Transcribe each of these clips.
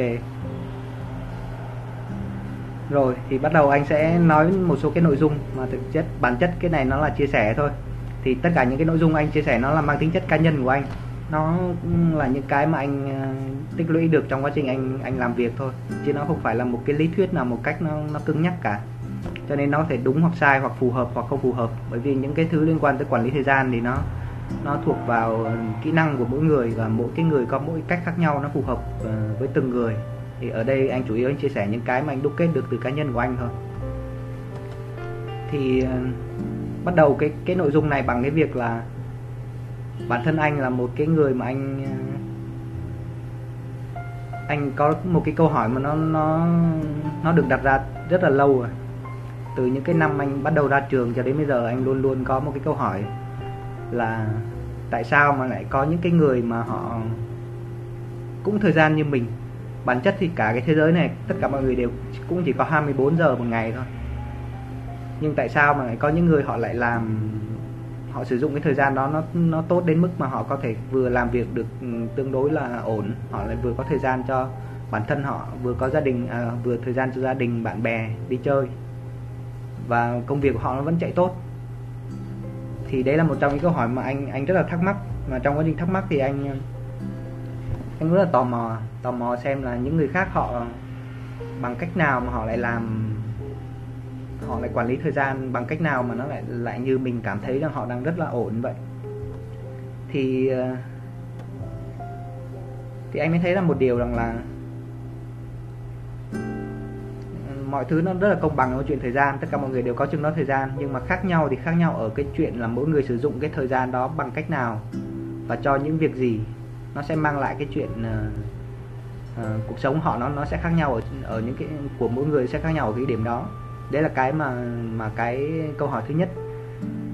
ok. Rồi, thì bắt đầu anh sẽ nói một số cái nội dung mà thực chất, bản chất cái này nó là chia sẻ thôi. Thì tất cả những cái nội dung anh chia sẻ nó là mang tính chất cá nhân của anh. Nó là những cái mà anh ờ, tích lũy được trong quá trình anh anh làm việc thôi. Chứ nó không phải là một cái lý thuyết nào một cách nó nó cứng nhắc cả. Cho nên nó có thể đúng hoặc sai hoặc phù hợp hoặc không phù hợp. Bởi vì những cái thứ liên quan tới quản lý thời gian thì nó nó thuộc vào kỹ năng của mỗi người và mỗi cái người có mỗi cách khác nhau, nó phù hợp ờ, với từng người. Thì ở đây anh chủ yếu anh chia sẻ những cái mà anh đúc kết được từ cá nhân của anh thôi. Thì ờ, bắt đầu cái cái nội dung này bằng cái việc là bản thân anh là một cái người mà anh ờ, anh có một cái câu hỏi mà nó nó nó được đặt ra rất là lâu rồi. Từ những cái năm anh bắt đầu ra trường cho đến bây giờ anh luôn luôn có một cái câu hỏi là tại sao mà lại có những cái người mà họ cũng thời gian như mình. Bản chất thì cả cái thế giới này tất cả mọi người đều cũng chỉ có 24 giờ một ngày thôi. Nhưng tại sao mà lại có những người họ lại làm họ sử dụng cái thời gian đó nó nó tốt đến mức mà họ có thể vừa làm việc được ừ, tương đối là ổn họ lại vừa có thời gian cho bản thân họ vừa có gia đình à, vừa thời gian cho gia đình bạn bè đi chơi. Và công việc của họ nó vẫn chạy tốt thì đấy là một trong những câu hỏi mà anh anh rất là thắc mắc. Mà trong quá trình thắc mắc thì anh anh rất là tò mò tò mò xem là những người khác họ bằng cách nào mà họ lại làm, họ lại quản lý thời gian bằng cách nào mà nó lại lại như mình cảm thấy rằng họ đang rất là ổn vậy. Thì ờ, thì anh mới thấy là một điều rằng là mọi thứ nó rất là công bằng ở chuyện thời gian tất cả mọi người đều có chừng đó thời gian. Nhưng mà khác nhau thì khác nhau ở cái chuyện là mỗi người sử dụng cái thời gian đó bằng cách nào và cho những việc gì. Nó sẽ mang lại cái chuyện uh, uh, cuộc sống họ nó nó sẽ khác nhau ở ở những cái của mỗi người sẽ khác nhau ở cái điểm đó. Đấy là cái mà mà cái câu hỏi thứ nhất.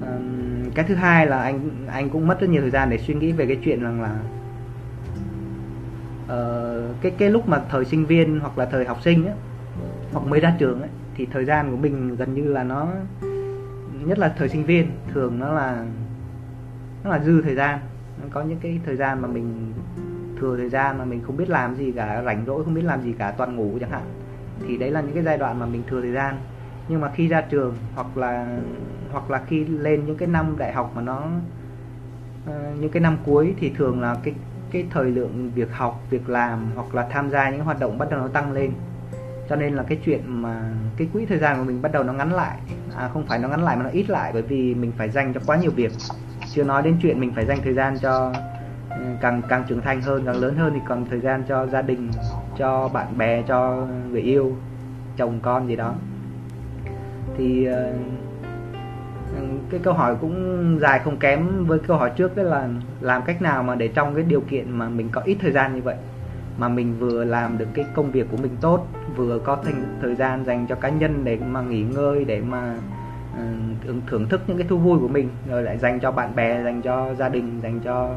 Uh, cái thứ hai là anh anh cũng mất rất nhiều thời gian để suy nghĩ về cái chuyện rằng là uh, cái cái lúc mà thời sinh viên hoặc là thời học sinh ấy, hoặc mới ra trường ấy, thì thời gian của mình gần như là nó nhất là thời sinh viên thường nó là nó là dư thời gian. Nó có những cái thời gian mà mình thừa thời gian mà mình không biết làm gì cả rảnh rỗi không biết làm gì cả toàn ngủ chẳng hạn. Thì đấy là những cái giai đoạn mà mình thừa thời gian. Nhưng mà khi ra trường hoặc là hoặc là khi lên những cái năm đại học mà nó uh, những cái năm cuối thì thường là cái cái thời lượng việc học việc làm hoặc là tham gia những hoạt động bắt đầu nó tăng lên cho nên là cái chuyện mà cái quỹ thời gian của mình bắt đầu nó ngắn lại à, không phải nó ngắn lại mà nó ít lại bởi vì mình phải dành cho quá nhiều việc. Chưa nói đến chuyện mình phải dành thời gian cho ừ, càng càng trưởng thành hơn càng lớn hơn thì còn thời gian cho gia đình cho bạn bè cho người yêu chồng con gì đó. Thì ờ, ừ, cái câu hỏi cũng dài không kém với câu hỏi trước đó là làm cách nào mà để trong cái điều kiện mà mình có ít thời gian như vậy mà mình vừa làm được cái công việc của mình tốt vừa có thành thời gian dành cho cá nhân để mà nghỉ ngơi để mà uh, thưởng thức những cái thú vui của mình rồi lại dành cho bạn bè dành cho gia đình dành cho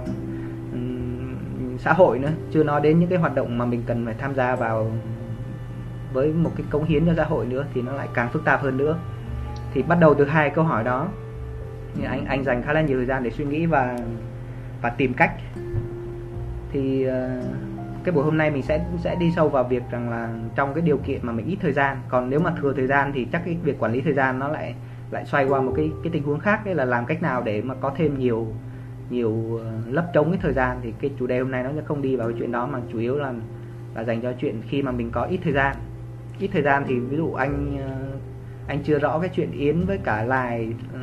um, xã hội nữa. Chưa nói đến những cái hoạt động mà mình cần phải tham gia vào với một cái cống hiến cho xã hội nữa thì nó lại càng phức tạp hơn nữa. Thì bắt đầu từ hai câu hỏi đó. Thì anh anh dành khá là nhiều thời gian để suy nghĩ và và tìm cách. Thì uh, cái buổi hôm nay mình sẽ sẽ đi sâu vào việc rằng là trong cái điều kiện mà mình ít thời gian. Còn nếu mà thừa thời gian thì chắc cái việc quản lý thời gian nó lại lại xoay qua một cái cái tình huống khác. Đấy là làm cách nào để mà có thêm nhiều nhiều ờ, lấp trống cái thời gian. Thì cái chủ đề hôm nay nó sẽ không đi vào cái chuyện đó, mà chủ yếu là là dành cho chuyện khi mà mình có ít thời gian. Ít thời gian thì ví dụ anh ờ, anh chưa rõ cái chuyện yến với cả lại ừ,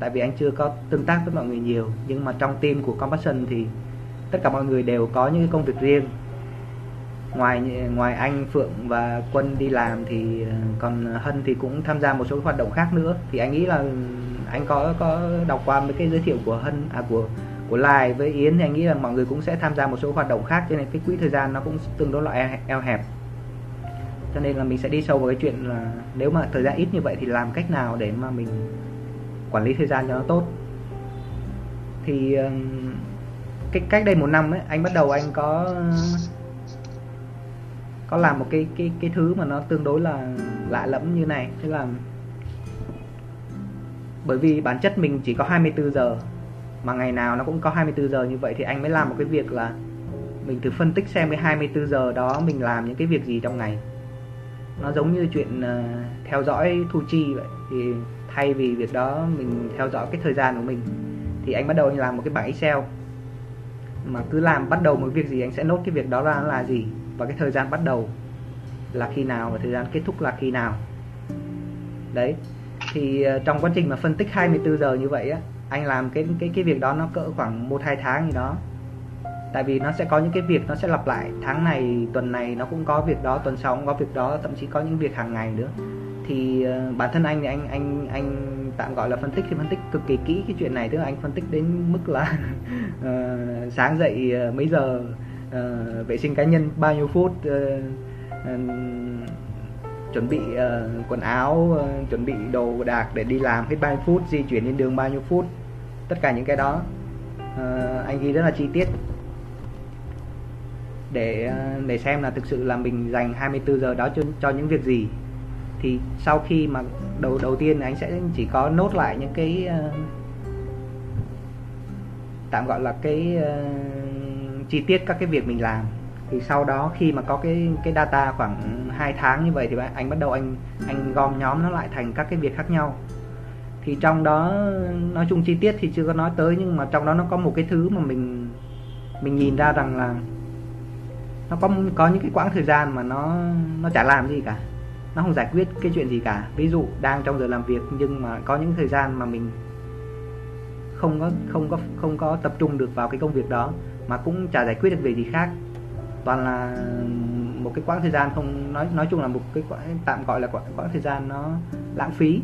tại vì anh chưa có tương tác với mọi người nhiều. Nhưng mà trong team của compassion thì tất cả mọi người đều có những công việc riêng ngoài ngoài anh Phượng và Quân đi làm thì ờ, còn Hân thì cũng tham gia một số hoạt động khác nữa. Thì anh nghĩ là anh có có đọc qua mấy cái giới thiệu của Hân à của của Lai với Yến thì anh nghĩ là mọi người cũng sẽ tham gia một số hoạt động khác, cho nên cái quỹ thời gian nó cũng tương đối là eo hẹp. Cho nên là mình sẽ đi sâu vào cái chuyện là nếu mà thời gian ít như vậy thì làm cách nào để mà mình quản lý thời gian cho nó tốt. Thì cái cách đây một năm ấy, anh bắt đầu anh có có làm một cái cái cái thứ mà nó tương đối là lạ lẫm như này. Thế là bởi vì bản chất mình chỉ có 24 giờ mà ngày nào nó cũng có 24 giờ như vậy thì anh mới làm một cái việc là mình thử phân tích xem cái 24 giờ đó mình làm những cái việc gì trong ngày. Nó giống như chuyện uh, theo dõi thu chi vậy. Thì thay vì việc đó mình theo dõi cái thời gian của mình thì anh bắt đầu anh làm một cái bảng Excel. Mà cứ làm bắt đầu một việc gì anh sẽ nốt cái việc đó ra là gì? Và cái thời gian bắt đầu là khi nào và thời gian kết thúc là khi nào. Đấy thì ờ, trong quá trình mà phân tích 24 giờ như vậy á anh làm cái cái cái việc đó nó cỡ khoảng một hai tháng gì đó. Tại vì nó sẽ có những cái việc nó sẽ lặp lại. Tháng này tuần này nó cũng có việc đó tuần sau cũng có việc đó thậm chí có những việc hàng ngày nữa. Thì ờ, bản thân anh thì anh anh anh tạm gọi là phân tích thì phân tích cực kỳ kỹ cái chuyện này. Tức là anh phân tích đến mức là uh, sáng dậy mấy giờ uh, vệ sinh cá nhân bao nhiêu phút uh, uh, chuẩn bị uh, quần áo uh, chuẩn bị đồ đạc để đi làm hết bao nhiêu phút di chuyển lên đường bao nhiêu phút tất cả những cái đó. Uh, anh ghi rất là chi tiết. Để để xem là thực sự là mình dành 24 giờ đó cho cho những việc gì. Thì sau khi mà đầu đầu tiên anh sẽ chỉ có nốt lại những cái uh, tạm gọi là cái uh, chi tiết các cái việc mình làm. Thì sau đó khi mà có cái cái data khoảng 2 tháng như vậy thì anh bắt đầu anh anh gom nhóm nó lại thành các cái việc khác nhau. Thì trong đó, nói chung chi tiết thì chưa có nói tới nhưng mà trong đó nó có một cái thứ mà mình mình nhìn ra rằng là nó có có những cái quãng thời gian mà nó nó chả làm gì cả. Nó không giải quyết cái chuyện gì cả. Ví dụ đang trong giờ làm việc nhưng mà có những thời gian mà mình không có không có không có tập trung được vào cái công việc đó mà cũng chả giải quyết được việc gì khác. Toàn là một cái quãng thời gian không nói nói chung là một cái quãng tạm gọi là quãng, quãng thời gian nó lãng phí.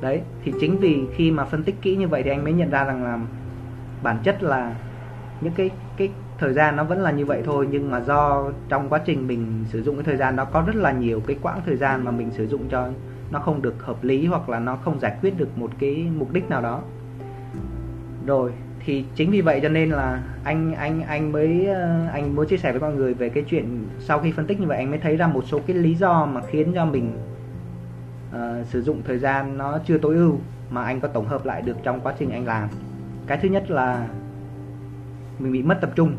Đấy thì chính vì khi mà phân tích kỹ như vậy thì anh mới nhận ra rằng là bản chất là những cái cái thời gian nó vẫn là như vậy thôi nhưng mà do trong quá trình mình sử dụng cái thời gian đó có rất là nhiều cái quãng thời gian mà mình sử dụng cho nó không được hợp lý hoặc là nó không giải quyết được một cái mục đích nào đó. Rồi thì chính vì vậy cho nên là anh anh anh mới ờ, anh muốn chia sẻ với mọi người về cái chuyện sau khi phân tích như vậy anh mới thấy ra một số cái lý do mà khiến cho mình uh, sử dụng thời gian nó chưa tối ưu mà anh có tổng hợp lại được trong quá trình anh làm. Cái thứ nhất là mình bị mất tập trung.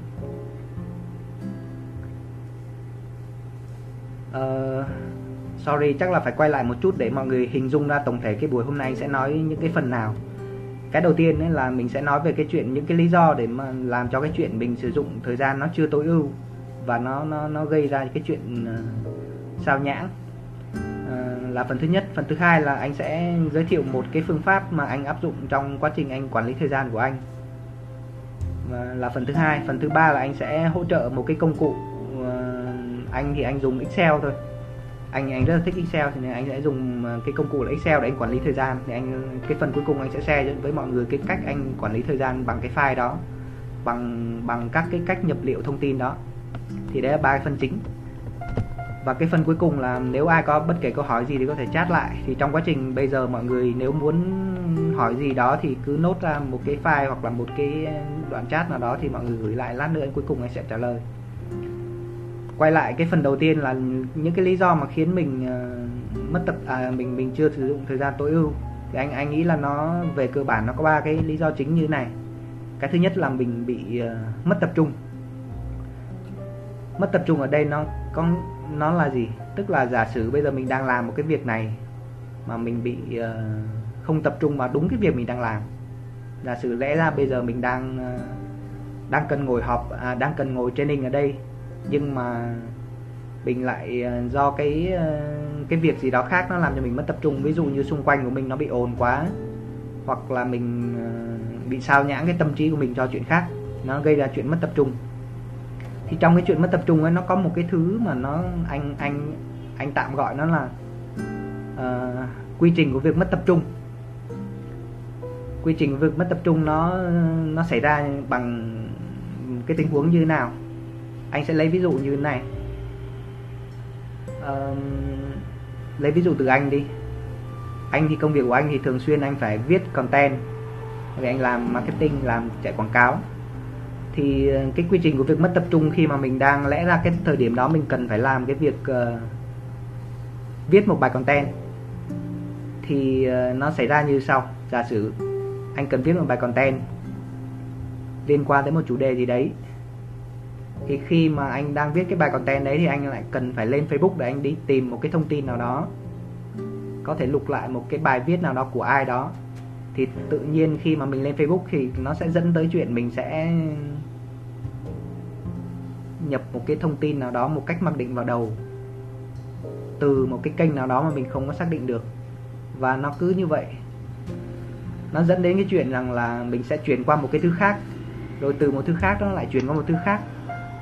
Uh, sorry chắc là phải quay lại một chút để mọi người hình dung ra tổng thể cái buổi hôm nay sẽ nói những cái phần nào cái đầu tiên ấy là mình sẽ nói về cái chuyện những cái lý do để mà làm cho cái chuyện mình sử dụng thời gian nó chưa tối ưu và nó nó nó gây ra cái chuyện uh, sao nhãng. Uh, là phần thứ nhất. Phần thứ hai là anh sẽ giới thiệu một cái phương pháp mà anh áp dụng trong quá trình anh quản lý thời gian của anh. Và là phần thứ hai. Phần thứ ba là anh sẽ hỗ trợ một cái công cụ uh, anh thì anh dùng Excel thôi anh anh rất là thích Excel, thì nên anh sẽ dùng ờ, cái công cụ là Excel để anh quản lý thời gian. Thì anh ờ, cái phần cuối cùng anh sẽ share với mọi người cái cách anh quản lý thời gian bằng cái file đó, bằng bằng các cái cách nhập liệu thông tin đó. Thì đấy là ba phần chính. Và cái phần cuối cùng là nếu ai có bất kể câu hỏi gì thì có thể chat lại. Thì trong quá trình bây giờ mọi người nếu muốn hỏi gì đó thì cứ nốt ra một cái file hoặc là một cái đoạn chat nào đó thì mọi người gửi lại. Lát nữa cuối cùng anh sẽ trả lời quay lại cái phần đầu tiên là những cái lý do mà khiến mình uh, mất tập à, mình mình chưa sử dụng thời gian tối ưu. Thì anh anh nghĩ là nó về cơ bản nó có ba cái lý do chính như này. Cái thứ nhất là mình bị uh, mất tập trung. Mất tập trung ở đây nó có nó là gì? Tức là giả sử bây giờ mình đang làm một cái việc này mà mình bị uh, không tập trung vào đúng cái việc mình đang làm. Giả sử lẽ ra bây giờ mình đang uh, đang cần ngồi họp à, đang cần ngồi training ở đây nhưng mà mình lại ờ, do cái ờ, cái việc gì đó khác nó làm cho mình mất tập trung. Ví dụ như xung quanh của mình nó bị ồn quá hoặc là mình ờ, bị sao nhãng cái tâm trí của mình cho chuyện khác nó gây ra chuyện mất tập trung. Thì trong cái chuyện mất tập trung ấy nó có một cái thứ mà nó anh anh anh tạm gọi nó là uh, quy trình của việc mất tập trung. Quy trình của việc mất tập trung nó nó xảy ra bằng cái tình huống như thế nào? Anh sẽ lấy ví dụ như thế này. Uh, lấy ví dụ từ anh đi. Anh thì công việc của anh thì thường xuyên anh phải viết content. Vì anh làm marketing làm chạy quảng cáo. Thì ờ, cái quy trình của việc mất tập trung khi mà mình đang lẽ ra cái thời điểm đó mình cần phải làm cái việc uh, viết một bài content thì uh, nó xảy ra như sau. Giả sử anh cần viết một bài content liên quan tới một chủ đề gì đấy thì khi mà anh đang viết cái bài content đấy thì anh lại cần phải lên Facebook để anh đi tìm một cái thông tin nào đó. Có thể lục lại một cái bài viết nào đó của ai đó. Thì tự nhiên khi mà mình lên Facebook thì nó sẽ dẫn tới chuyện mình sẽ nhập một cái thông tin nào đó một cách mặc định vào đầu. Từ một cái kênh nào đó mà mình không có xác định được. Và nó cứ như vậy. Nó dẫn đến cái chuyện rằng là mình sẽ chuyển qua một cái thứ khác. Rồi từ một thứ khác nó lại chuyển qua một thứ khác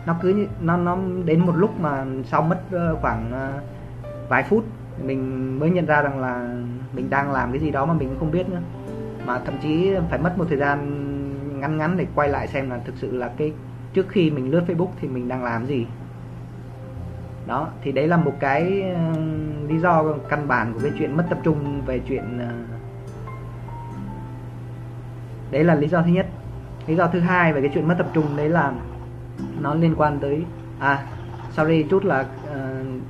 nó cứ như, nó nó đến một lúc mà sau mất ờ, khoảng ờ, vài phút mình mới nhận ra rằng là mình đang làm cái gì đó mà mình không biết nữa. Mà thậm chí phải mất một thời gian ngắn ngắn để quay lại xem là thực sự là cái trước khi mình lướt Facebook thì mình đang làm gì. Đó thì đấy là một cái ờ, lý do căn bản của cái chuyện mất tập trung về chuyện đấy là lý do thứ nhất. Lý do thứ hai về cái chuyện mất tập trung đấy là nó liên quan tới à sorry chút là uh,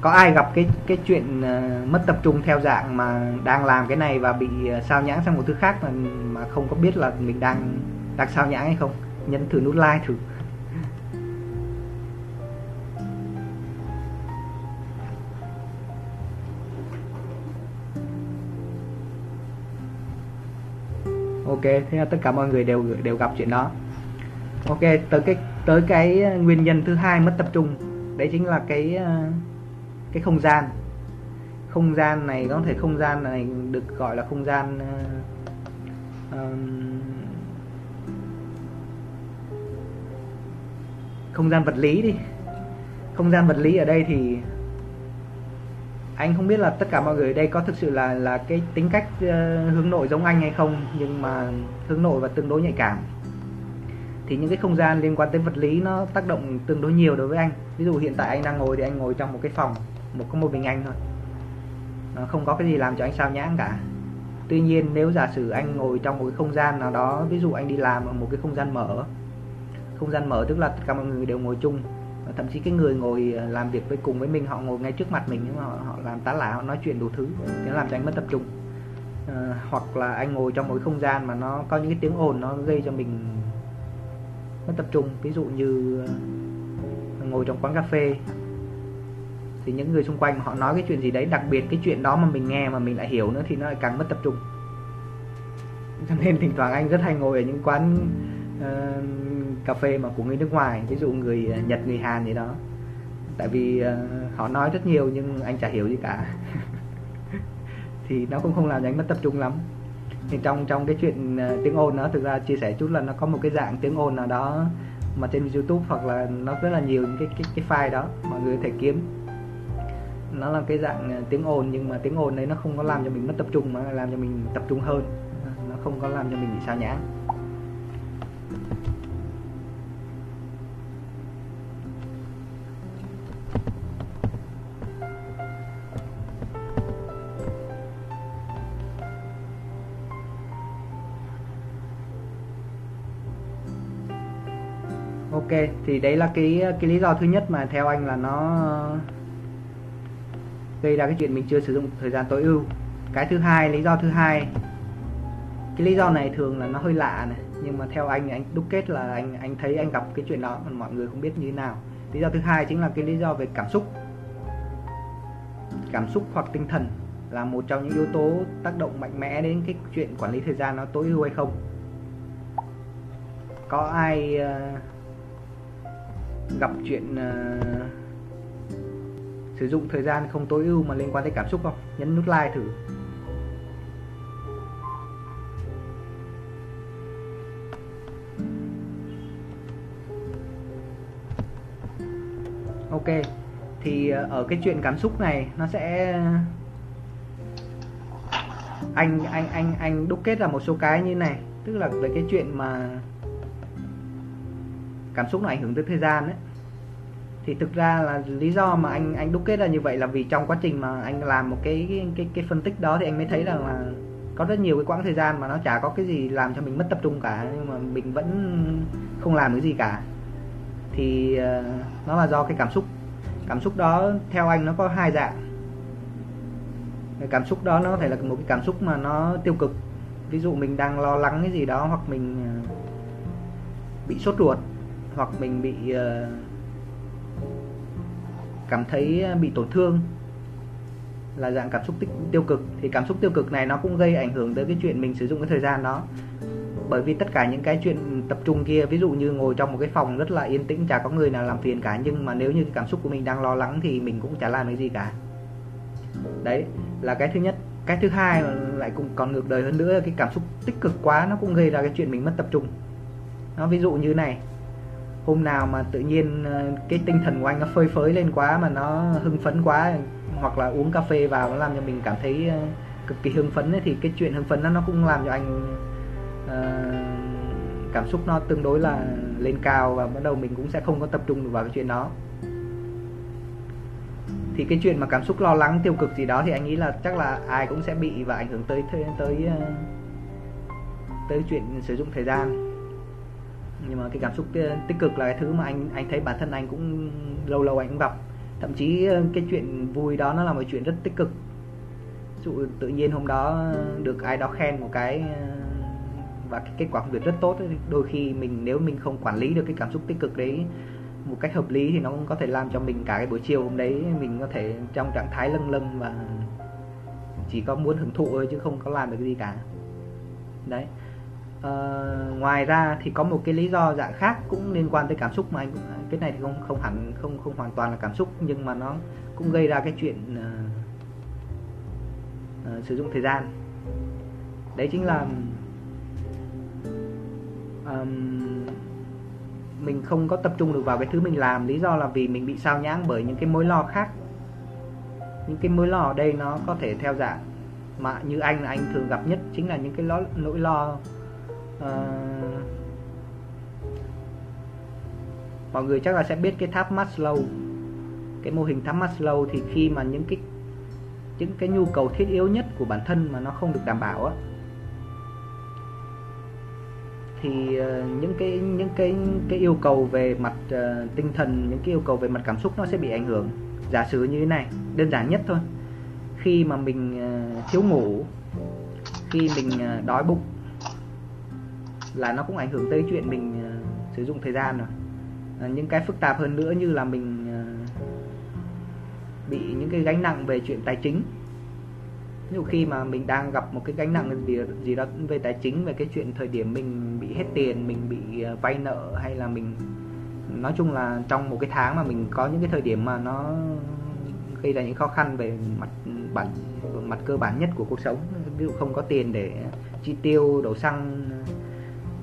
có ai gặp cái cái chuyện uh, mất tập trung theo dạng mà đang làm cái này và bị uh, sao nhãng sang một thứ khác mà mà không có biết là mình đang đang sao nhãng hay không? Nhấn thử nút like thử. Ok thế là tất cả mọi người đều đều gặp chuyện đó. Ok tới cái tới cái ờ, nguyên nhân thứ hai mất tập trung. Đấy chính là cái ờ, cái không gian. Không gian này có thể không gian này được gọi là không gian uh, không gian vật lý đi. Không gian vật lý ở đây thì anh không biết là tất cả mọi người ở đây có thực sự là là cái tính cách uh, hướng nội giống anh hay không nhưng mà hướng nội và tương đối nhạy cảm thì những cái không gian liên quan tới vật lý nó tác động tương đối nhiều đối với anh. Ví dụ hiện tại anh đang ngồi thì anh ngồi trong một cái phòng một có một mình anh thôi. Nó không có cái gì làm cho anh sao nhãng cả. Tuy nhiên nếu giả sử anh ngồi trong một cái không gian nào đó ví dụ anh đi làm ở một cái không gian mở không gian mở tức là tất cả mọi người đều ngồi chung thậm chí cái người ngồi ờ, làm việc với cùng với mình họ ngồi ngay trước mặt mình nhưng mà họ, họ làm tá lả họ nói chuyện đủ thứ nó làm cho anh mất tập trung. À, hoặc là anh ngồi trong một cái không gian mà nó có những cái tiếng ồn nó gây cho mình mất tập trung ví dụ như ờ, ngồi trong quán cà phê. Thì những người xung quanh họ nói cái chuyện gì đấy đặc biệt cái chuyện đó mà mình nghe mà mình lại hiểu nữa thì nó lại càng mất tập trung. Cho nên thỉnh thoảng anh rất hay ngồi ở những quán uh, cà phê mà của người nước ngoài ví dụ người ờ, nhật người hàn gì đó. Tại vì uh, họ nói rất nhiều nhưng anh chả hiểu gì cả. Thì nó cũng không làm cho anh mất tập trung lắm thì trong trong cái chuyện ờ, tiếng ồn nó thực ra chia sẻ chút là nó có một cái dạng tiếng ồn nào đó mà trên youtube hoặc là nó rất là nhiều những cái cái, cái file đó mọi người có thể kiếm. Nó là cái dạng ờ, tiếng ồn nhưng mà tiếng ồn đấy nó không có làm cho mình mất tập trung mà làm cho mình tập trung hơn. Nó không có làm cho mình bị sao nhãng. Ok, thì đấy là cái cái lý do thứ nhất mà theo anh là nó gây ra cái chuyện mình chưa sử dụng thời gian tối ưu. Cái thứ hai, lý do thứ hai, cái lý do này thường là nó hơi lạ này, nhưng mà theo anh anh đúc kết là anh anh thấy anh gặp cái chuyện đó mà mọi người không biết như thế nào. Lý do thứ hai chính là cái lý do về cảm xúc. Cảm xúc hoặc tinh thần là một trong những yếu tố tác động mạnh mẽ đến cái chuyện quản lý thời gian nó tối ưu hay không. Có ai ờ, gặp chuyện uh, sử dụng thời gian không tối ưu mà liên quan tới cảm xúc không? Nhấn nút like thử. Ok thì ờ, ở cái chuyện cảm xúc này nó sẽ anh anh anh anh đúc kết ra một số cái như này. Tức là về cái chuyện mà cảm xúc nó ảnh hưởng tới thời gian đấy. Thì thực ra là lý do mà anh anh đúc kết ra như vậy là vì trong quá trình mà anh làm một cái cái cái, cái phân tích đó thì anh mới thấy rằng là có rất nhiều cái quãng thời gian mà nó chả có cái gì làm cho mình mất tập trung cả nhưng mà mình vẫn không làm cái gì cả. Thì uh, nó là do cái cảm xúc. Cảm xúc đó theo anh nó có hai dạng. Cái cảm xúc đó nó có thể là một cái cảm xúc mà nó tiêu cực. Ví dụ mình đang lo lắng cái gì đó hoặc mình uh, bị sốt ruột hoặc mình bị ờ, cảm thấy ờ, bị tổn thương là dạng cảm xúc tích, tiêu cực thì cảm xúc tiêu cực này nó cũng gây ảnh hưởng tới cái chuyện mình sử dụng cái thời gian đó. Bởi vì tất cả những cái chuyện tập trung kia ví dụ như ngồi trong một cái phòng rất là yên tĩnh chả có người nào làm phiền cả nhưng mà nếu như cái cảm xúc của mình đang lo lắng thì mình cũng chả làm cái gì cả. Đấy là cái thứ nhất. Cái thứ hai lại cũng còn ngược đời hơn nữa cái cảm xúc tích cực quá nó cũng gây ra cái chuyện mình mất tập trung. Nó ví dụ như này hôm nào mà tự nhiên ờ, cái tinh thần của anh nó phơi phới lên quá mà nó hưng phấn quá hoặc là uống cà phê vào nó làm cho mình cảm thấy ờ, cực kỳ hưng phấn ấy, thì cái chuyện hưng phấn đó nó cũng làm cho anh uh, cảm xúc nó tương đối là lên cao và bắt đầu mình cũng sẽ không có tập trung được vào cái chuyện đó. Thì cái chuyện mà cảm xúc lo lắng tiêu cực gì đó thì anh nghĩ là chắc là ai cũng sẽ bị và ảnh hưởng tới tới tới, tới chuyện sử dụng thời gian nhưng mà cái cảm xúc tích cực là cái thứ mà anh anh thấy bản thân anh cũng lâu lâu anh cũng gặp. Thậm chí ờ, cái chuyện vui đó nó là một chuyện rất tích cực. Dụ tự nhiên hôm đó được ai đó khen một cái ờ, và cái kết quả công việc rất tốt đôi khi mình, nếu mình không quản lý được cái cảm xúc tích cực đấy một cách hợp lý thì nó cũng có thể làm cho mình cả cái buổi chiều hôm đấy mình có thể trong trạng thái lâng lâng và chỉ có muốn hưởng thụ thôi chứ không có làm được cái gì cả. Đấy uh, ngoài ra thì có một cái lý do dạng khác cũng liên quan tới cảm xúc mà anh cái này thì không không hẳn không không hoàn toàn là cảm xúc nhưng mà nó cũng gây ra cái chuyện uh, uh, sử dụng thời gian. Đấy chính là um, mình không có tập trung được vào cái thứ mình làm. Lý do là vì mình bị sao nhãng bởi những cái mối lo khác. Những cái mối lo ở đây nó có thể theo dạng mà như anh là anh thường gặp nhất chính là những cái lo, nỗi lo uh, mọi người chắc là sẽ biết cái tháp Maslow. Cái mô hình tháp Maslow thì khi mà những cái những cái nhu cầu thiết yếu nhất của bản thân mà nó không được đảm bảo á thì uh, những cái những cái cái yêu cầu về mặt uh, tinh thần những cái yêu cầu về mặt cảm xúc nó sẽ bị ảnh hưởng. Giả sử như thế này đơn giản nhất thôi. Khi mà mình uh, thiếu ngủ khi mình uh, đói bụng là nó cũng ảnh hưởng tới chuyện mình uh, sử dụng thời gian rồi. Uh, những cái phức tạp hơn nữa như là mình uh, bị những cái gánh nặng về chuyện tài chính. Ví dụ khi mà mình đang gặp một cái gánh nặng gì gì đó về tài chính về cái chuyện thời điểm mình bị hết tiền mình bị vay nợ hay là mình nói chung là trong một cái tháng mà mình có những cái thời điểm mà nó gây ra những khó khăn về mặt bản mặt cơ bản nhất của cuộc sống. Ví dụ không có tiền để chi tiêu đổ xăng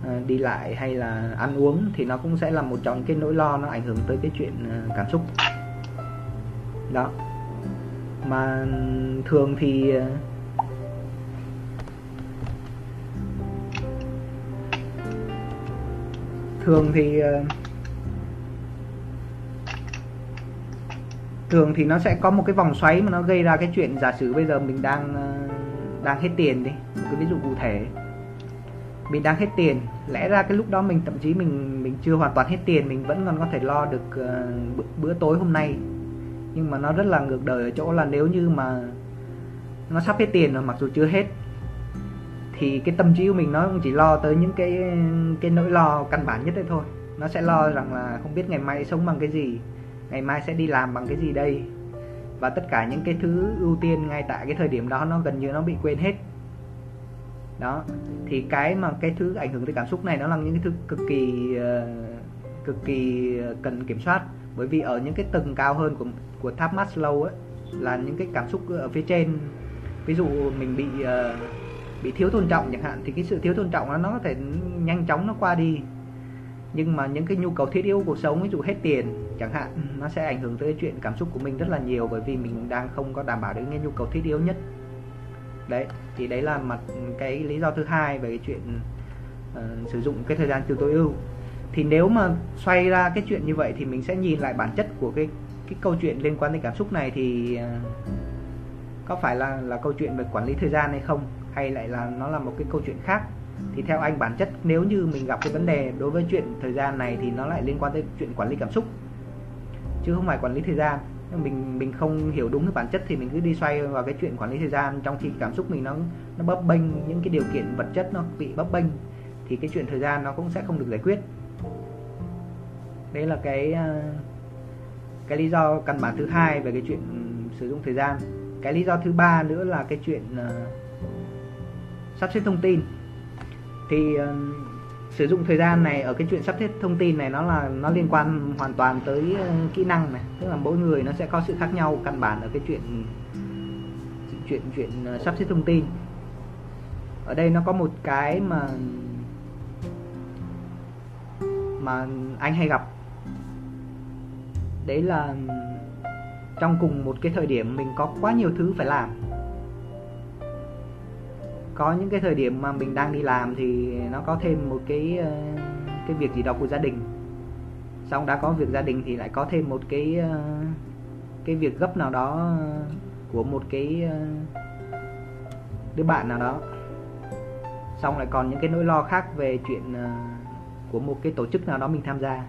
Ờ, đi lại hay là ăn uống thì nó cũng sẽ là một trong cái nỗi lo nó ảnh hưởng tới cái chuyện ờ, cảm xúc. Đó. Mà thường thì ờ, thường thì thường thì nó sẽ có một cái vòng xoáy mà nó gây ra cái chuyện giả sử bây giờ mình đang đang hết tiền đi. Một cái ví dụ cụ thể mình đang hết tiền. Lẽ ra cái lúc đó mình thậm chí mình mình chưa hoàn toàn hết tiền mình vẫn còn có thể lo được uh, bữa, bữa tối hôm nay. Nhưng mà nó rất là ngược đời ở chỗ là nếu như mà nó sắp hết tiền rồi mặc dù chưa hết thì cái tâm trí của mình nó cũng chỉ lo tới những cái cái nỗi lo căn bản nhất đấy thôi. Nó sẽ lo rằng là không biết ngày mai sống bằng cái gì ngày mai sẽ đi làm bằng cái gì đây. Và tất cả những cái thứ ưu tiên ngay tại cái thời điểm đó nó gần như nó bị quên hết đó. Thì cái mà cái thứ ảnh hưởng tới cảm xúc này nó là những cái thứ cực kỳ uh, cực kỳ cần kiểm soát. Bởi vì ở những cái tầng cao hơn của của tháp Maslow ấy là những cái cảm xúc ở phía trên. Ví dụ mình bị uh, bị thiếu tôn trọng chẳng hạn thì cái sự thiếu tôn trọng đó nó có thể nhanh chóng nó qua đi. Nhưng mà những cái nhu cầu thiết yếu cuộc sống ví dụ hết tiền chẳng hạn nó sẽ ảnh hưởng tới chuyện cảm xúc của mình rất là nhiều bởi vì mình đang không có đảm bảo được những nhu cầu thiết yếu nhất đấy thì đấy là mặt cái lý do thứ hai về cái chuyện uh, sử dụng cái thời gian từ tối ưu. Thì nếu mà xoay ra cái chuyện như vậy thì mình sẽ nhìn lại bản chất của cái cái câu chuyện liên quan đến cảm xúc này thì uh, có phải là là câu chuyện về quản lý thời gian hay không? Hay lại là nó là một cái câu chuyện khác? Thì theo anh bản chất nếu như mình gặp cái vấn đề đối với chuyện thời gian này thì nó lại liên quan tới chuyện quản lý cảm xúc. Chứ không phải quản lý thời gian mình mình không hiểu đúng cái bản chất thì mình cứ đi xoay vào cái chuyện quản lý thời gian. Trong khi cảm xúc mình nó nó bấp bênh những cái điều kiện vật chất nó bị bấp bênh thì cái chuyện thời gian nó cũng sẽ không được giải quyết. Đấy là cái ờ, cái lý do căn bản thứ hai về cái chuyện ừ, sử dụng thời gian. Cái lý do thứ ba nữa là cái chuyện uh, sắp xếp thông tin. Thì uh, sử dụng thời gian này ở cái chuyện sắp xếp thông tin này nó là nó liên quan hoàn toàn tới uh, kỹ năng này. Tức là mỗi người nó sẽ có sự khác nhau căn bản ở cái chuyện chuyện chuyện uh, sắp xếp thông tin. Ở đây nó có một cái mà mà anh hay gặp. Đấy là trong cùng một cái thời điểm mình có quá nhiều thứ phải làm có những cái thời điểm mà mình đang đi làm thì nó có thêm một cái ờ, cái việc gì đó của gia đình. Xong đã có việc gia đình thì lại có thêm một cái ờ, cái việc gấp nào đó của một cái ờ, đứa bạn nào đó. Xong lại còn những cái nỗi lo khác về chuyện của một cái tổ chức nào đó mình tham gia.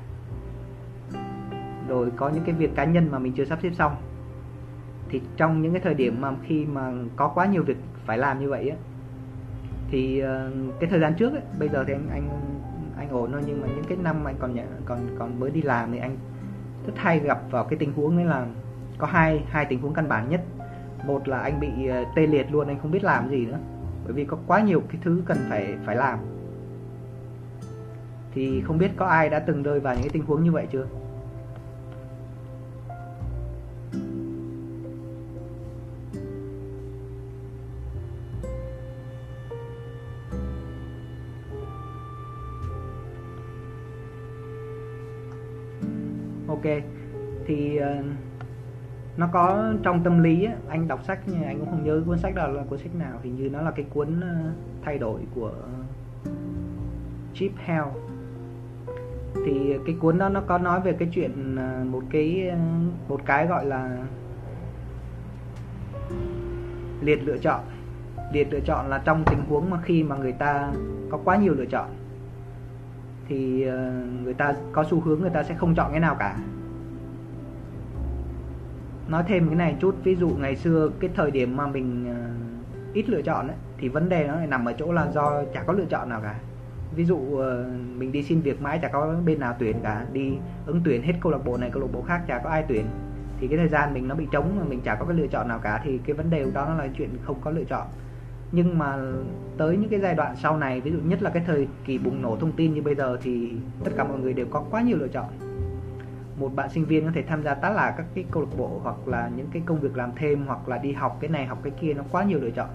Rồi có những cái việc cá nhân mà mình chưa sắp xếp xong. Thì trong những cái thời điểm mà khi mà có quá nhiều việc phải làm như vậy á thì uh, cái thời gian trước ấy, bây giờ thì anh anh anh ổn thôi nhưng mà những cái năm anh còn còn còn mới đi làm thì anh rất hay gặp vào cái tình huống đấy là có hai hai tình huống căn bản nhất. Một là anh bị ờ, tê liệt luôn anh không biết làm gì nữa bởi vì có quá nhiều cái thứ cần phải phải làm. Thì không biết có ai đã từng rơi vào những cái tình huống như vậy chưa? Ok. Thì uh, nó có trong tâm lý anh đọc sách nhưng anh cũng không nhớ cuốn sách đó là cuốn sách nào. Hình như nó là cái cuốn uh, thay đổi của Chip Hell. Thì cái cuốn đó nó có nói về cái chuyện ờ, một cái một cái gọi là liệt lựa chọn. Liệt lựa chọn là trong tình huống mà khi mà người ta có quá nhiều lựa chọn thì ờ, người ta có xu hướng người ta sẽ không chọn cái nào cả. Nói thêm cái này chút ví dụ ngày xưa cái thời điểm mà mình ờ, ít lựa chọn ấy, thì vấn đề nó lại nằm ở chỗ là do chả có lựa chọn nào cả. Ví dụ ờ, mình đi xin việc mãi chả có bên nào tuyển cả đi ứng tuyển hết câu lạc bộ này câu lạc bộ khác chả có ai tuyển thì cái thời gian mình nó bị trống mà mình chả có cái lựa chọn nào cả thì cái vấn đề đó nó là chuyện không có lựa chọn nhưng mà tới những cái giai đoạn sau này ví dụ nhất là cái thời kỳ bùng nổ thông tin như bây giờ thì tất cả mọi người đều có quá nhiều lựa chọn. Một bạn sinh viên có thể tham gia tá là các cái câu lạc bộ hoặc là những cái công việc làm thêm hoặc là đi học cái này học cái kia nó quá nhiều lựa chọn.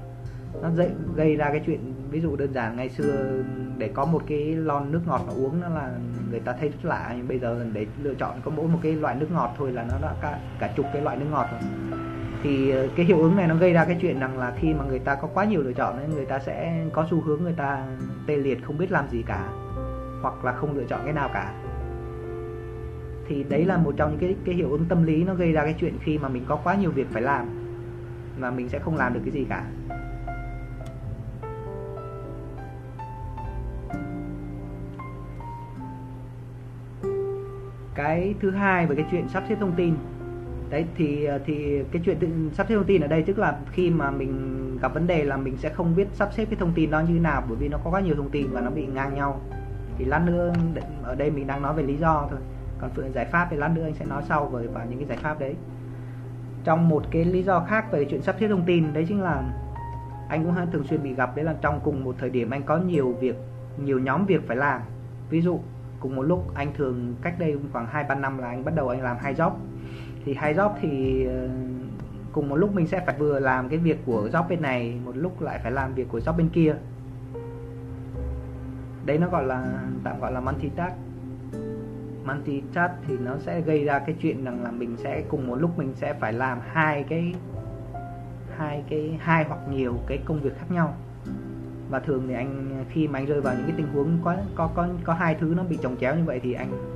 Nó dậy gây ra cái chuyện ví dụ đơn giản ngày xưa để có một cái lon nước ngọt mà uống nó là người ta thấy rất lạ nhưng bây giờ để lựa chọn có mỗi một cái loại nước ngọt thôi là nó đã cả, cả chục cái loại nước ngọt rồi thì ờ, cái hiệu ứng này nó gây ra cái chuyện rằng là khi mà người ta có quá nhiều lựa chọn ấy, người ta sẽ có xu hướng người ta tê liệt không biết làm gì cả hoặc là không lựa chọn cái nào cả. Thì đấy là một trong những cái cái hiệu ứng tâm lý nó gây ra cái chuyện khi mà mình có quá nhiều việc phải làm mà mình sẽ không làm được cái gì cả. Cái thứ hai về cái chuyện sắp xếp thông tin đấy, thì ờ, thì cái chuyện sắp xếp thông tin ở đây, tức là khi mà mình gặp vấn đề là mình sẽ không biết sắp xếp cái thông tin đó như nào, bởi vì nó có quá nhiều thông tin và nó bị ngang nhau. Thì lát nữa ở đây mình đang nói về lý do thôi. Còn phương giải pháp thì lát nữa anh sẽ nói sau về vào những cái giải pháp đấy. Trong một cái lý do khác về chuyện sắp xếp thông tin, đấy chính là anh cũng thường xuyên bị gặp, đấy là trong cùng một thời điểm anh có nhiều việc, nhiều nhóm việc phải làm. Ví dụ, cùng một lúc anh thường, cách đây khoảng hai ba năm là anh bắt đầu anh làm hai job thì hai job thì ờ, cùng một lúc mình sẽ phải vừa làm cái việc của job bên này, một lúc lại phải làm việc của job bên kia. Đấy nó gọi là, tạm gọi là multitask. Multitask thì nó sẽ gây ra cái chuyện rằng là mình sẽ cùng một lúc mình sẽ phải làm hai cái hai cái, hai hoặc nhiều cái công việc khác nhau. Và thường thì anh, khi mà anh rơi vào những cái tình huống có có có có hai thứ nó bị chồng chéo như vậy thì anh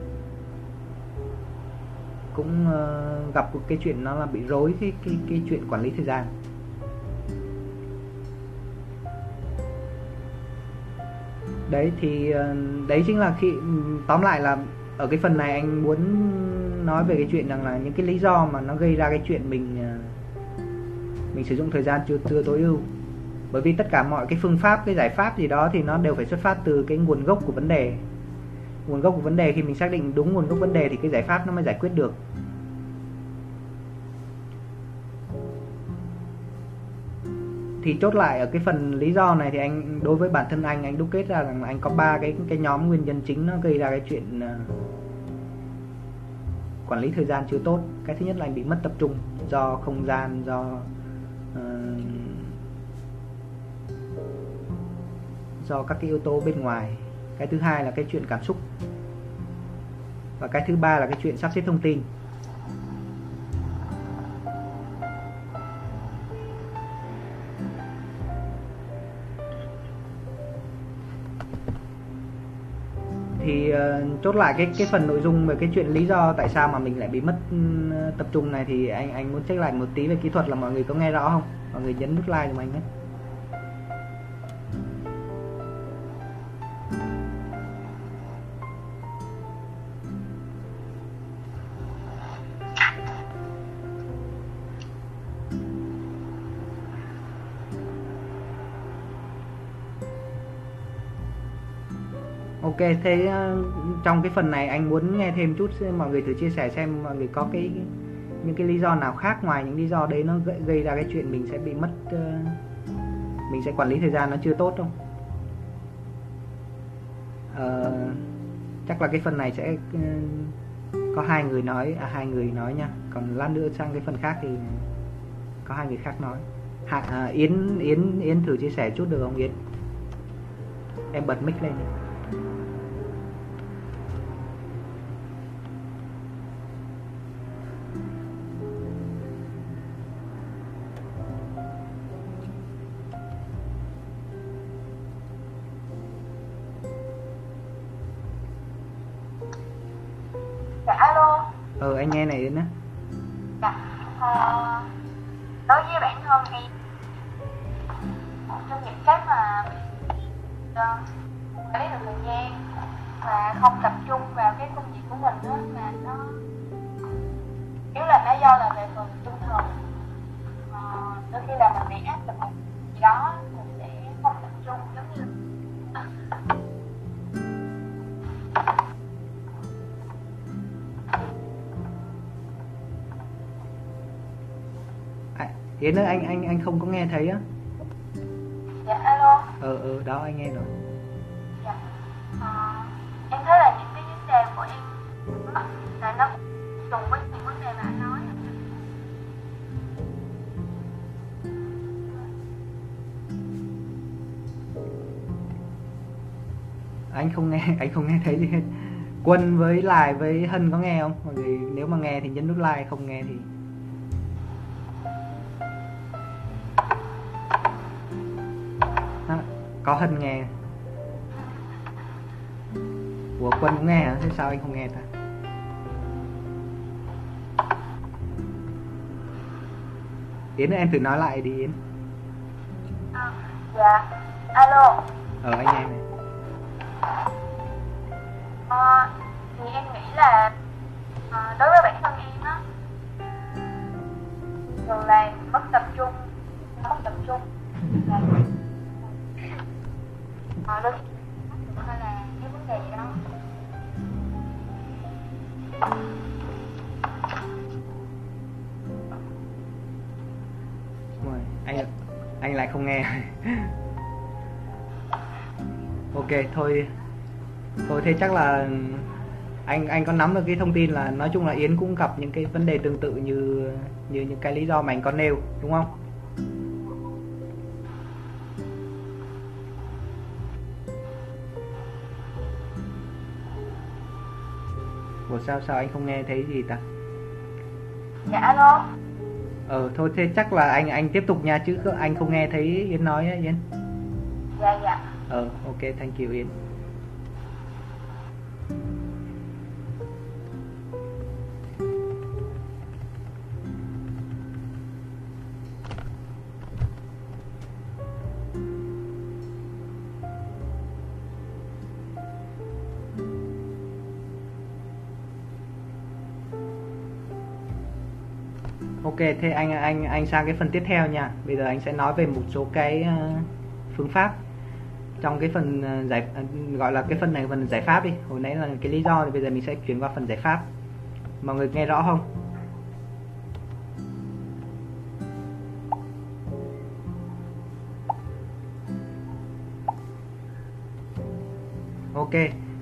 cũng uh, gặp một cái chuyện nó là bị rối cái cái cái chuyện quản lý thời gian. Đấy thì uh, đấy chính là khi tóm lại là ở cái phần này anh muốn nói về cái chuyện rằng là những cái lý do mà nó gây ra cái chuyện mình ờ, mình sử dụng thời gian chưa chưa tối ưu. Bởi vì tất cả mọi cái phương pháp cái giải pháp gì đó thì nó đều phải xuất phát từ cái nguồn gốc của vấn đề. Nguồn gốc của vấn đề khi mình xác định đúng nguồn gốc vấn đề thì cái giải pháp nó mới giải quyết được. Thì chốt lại ở cái phần lý do này thì anh đối với bản thân anh anh đúc kết ra rằng anh có ba cái cái nhóm nguyên nhân chính nó gây ra cái chuyện ờ, quản lý thời gian chưa tốt. Cái thứ nhất là anh bị mất tập trung do không gian do uh, do các cái yếu tố bên ngoài. Cái thứ hai là cái chuyện cảm xúc. Và cái thứ ba là cái chuyện sắp xếp thông tin. Uh, chốt lại cái cái phần nội dung về cái chuyện lý do tại sao mà mình lại bị mất uh, tập trung này thì anh anh muốn check lại một tí về kỹ thuật là mọi người có nghe rõ không? Mọi người nhấn nút like cho anh nhé. Thế ờ, trong cái phần này anh muốn nghe thêm chút mọi người thử chia sẻ xem mọi người có cái những cái lý do nào khác ngoài những lý do đấy nó gây, gây ra cái chuyện mình sẽ bị mất uh, mình sẽ quản lý thời gian nó chưa tốt không? Uh, chắc là cái phần này sẽ uh, có hai người nói à, hai người nói nha còn lát nữa sang cái phần khác thì có hai người khác nói Hạ, à, Yến Yến Yến thử chia sẻ chút được không Yến em bật mic lên đi. Yến ơi anh anh anh không có nghe thấy á. Dạ alo. Ờ ờ đó anh nghe rồi. Dạ. À, em thấy là những cái vấn đề của em là nó trùng với những vấn đề mà anh nói. Anh không nghe anh không nghe thấy gì hết. Quân với lại với hân có nghe không? Mọi người nếu mà nghe thì nhấn nút like không nghe thì có hân nghe. Ủa Quân cũng nghe hả? Thế sao anh không nghe ta? Yến em thử nói lại đi Yến. À, Dạ. Alo. Ờ anh nghe này. À, Thì em nghĩ là thôi thôi thế chắc là anh anh có nắm được cái thông tin là nói chung là yến cũng gặp những cái vấn đề tương tự như như những cái lý do mà anh có nêu đúng không Ủa sao sao anh không nghe thấy gì ta? Dạ alo. Ờ thôi thế chắc là anh anh tiếp tục nha chứ anh không nghe thấy Yến nói á Yến. Dạ dạ. Ờ ok thank you Yến. Ok, thế anh anh anh sang cái phần tiếp theo nha. Bây giờ anh sẽ nói về một số cái ờ, phương pháp trong cái phần à, giải à, gọi là cái phần này, phần giải pháp đi. Hồi nãy là cái lý do thì bây giờ mình sẽ chuyển qua phần giải pháp. Mọi người nghe rõ không? Ok,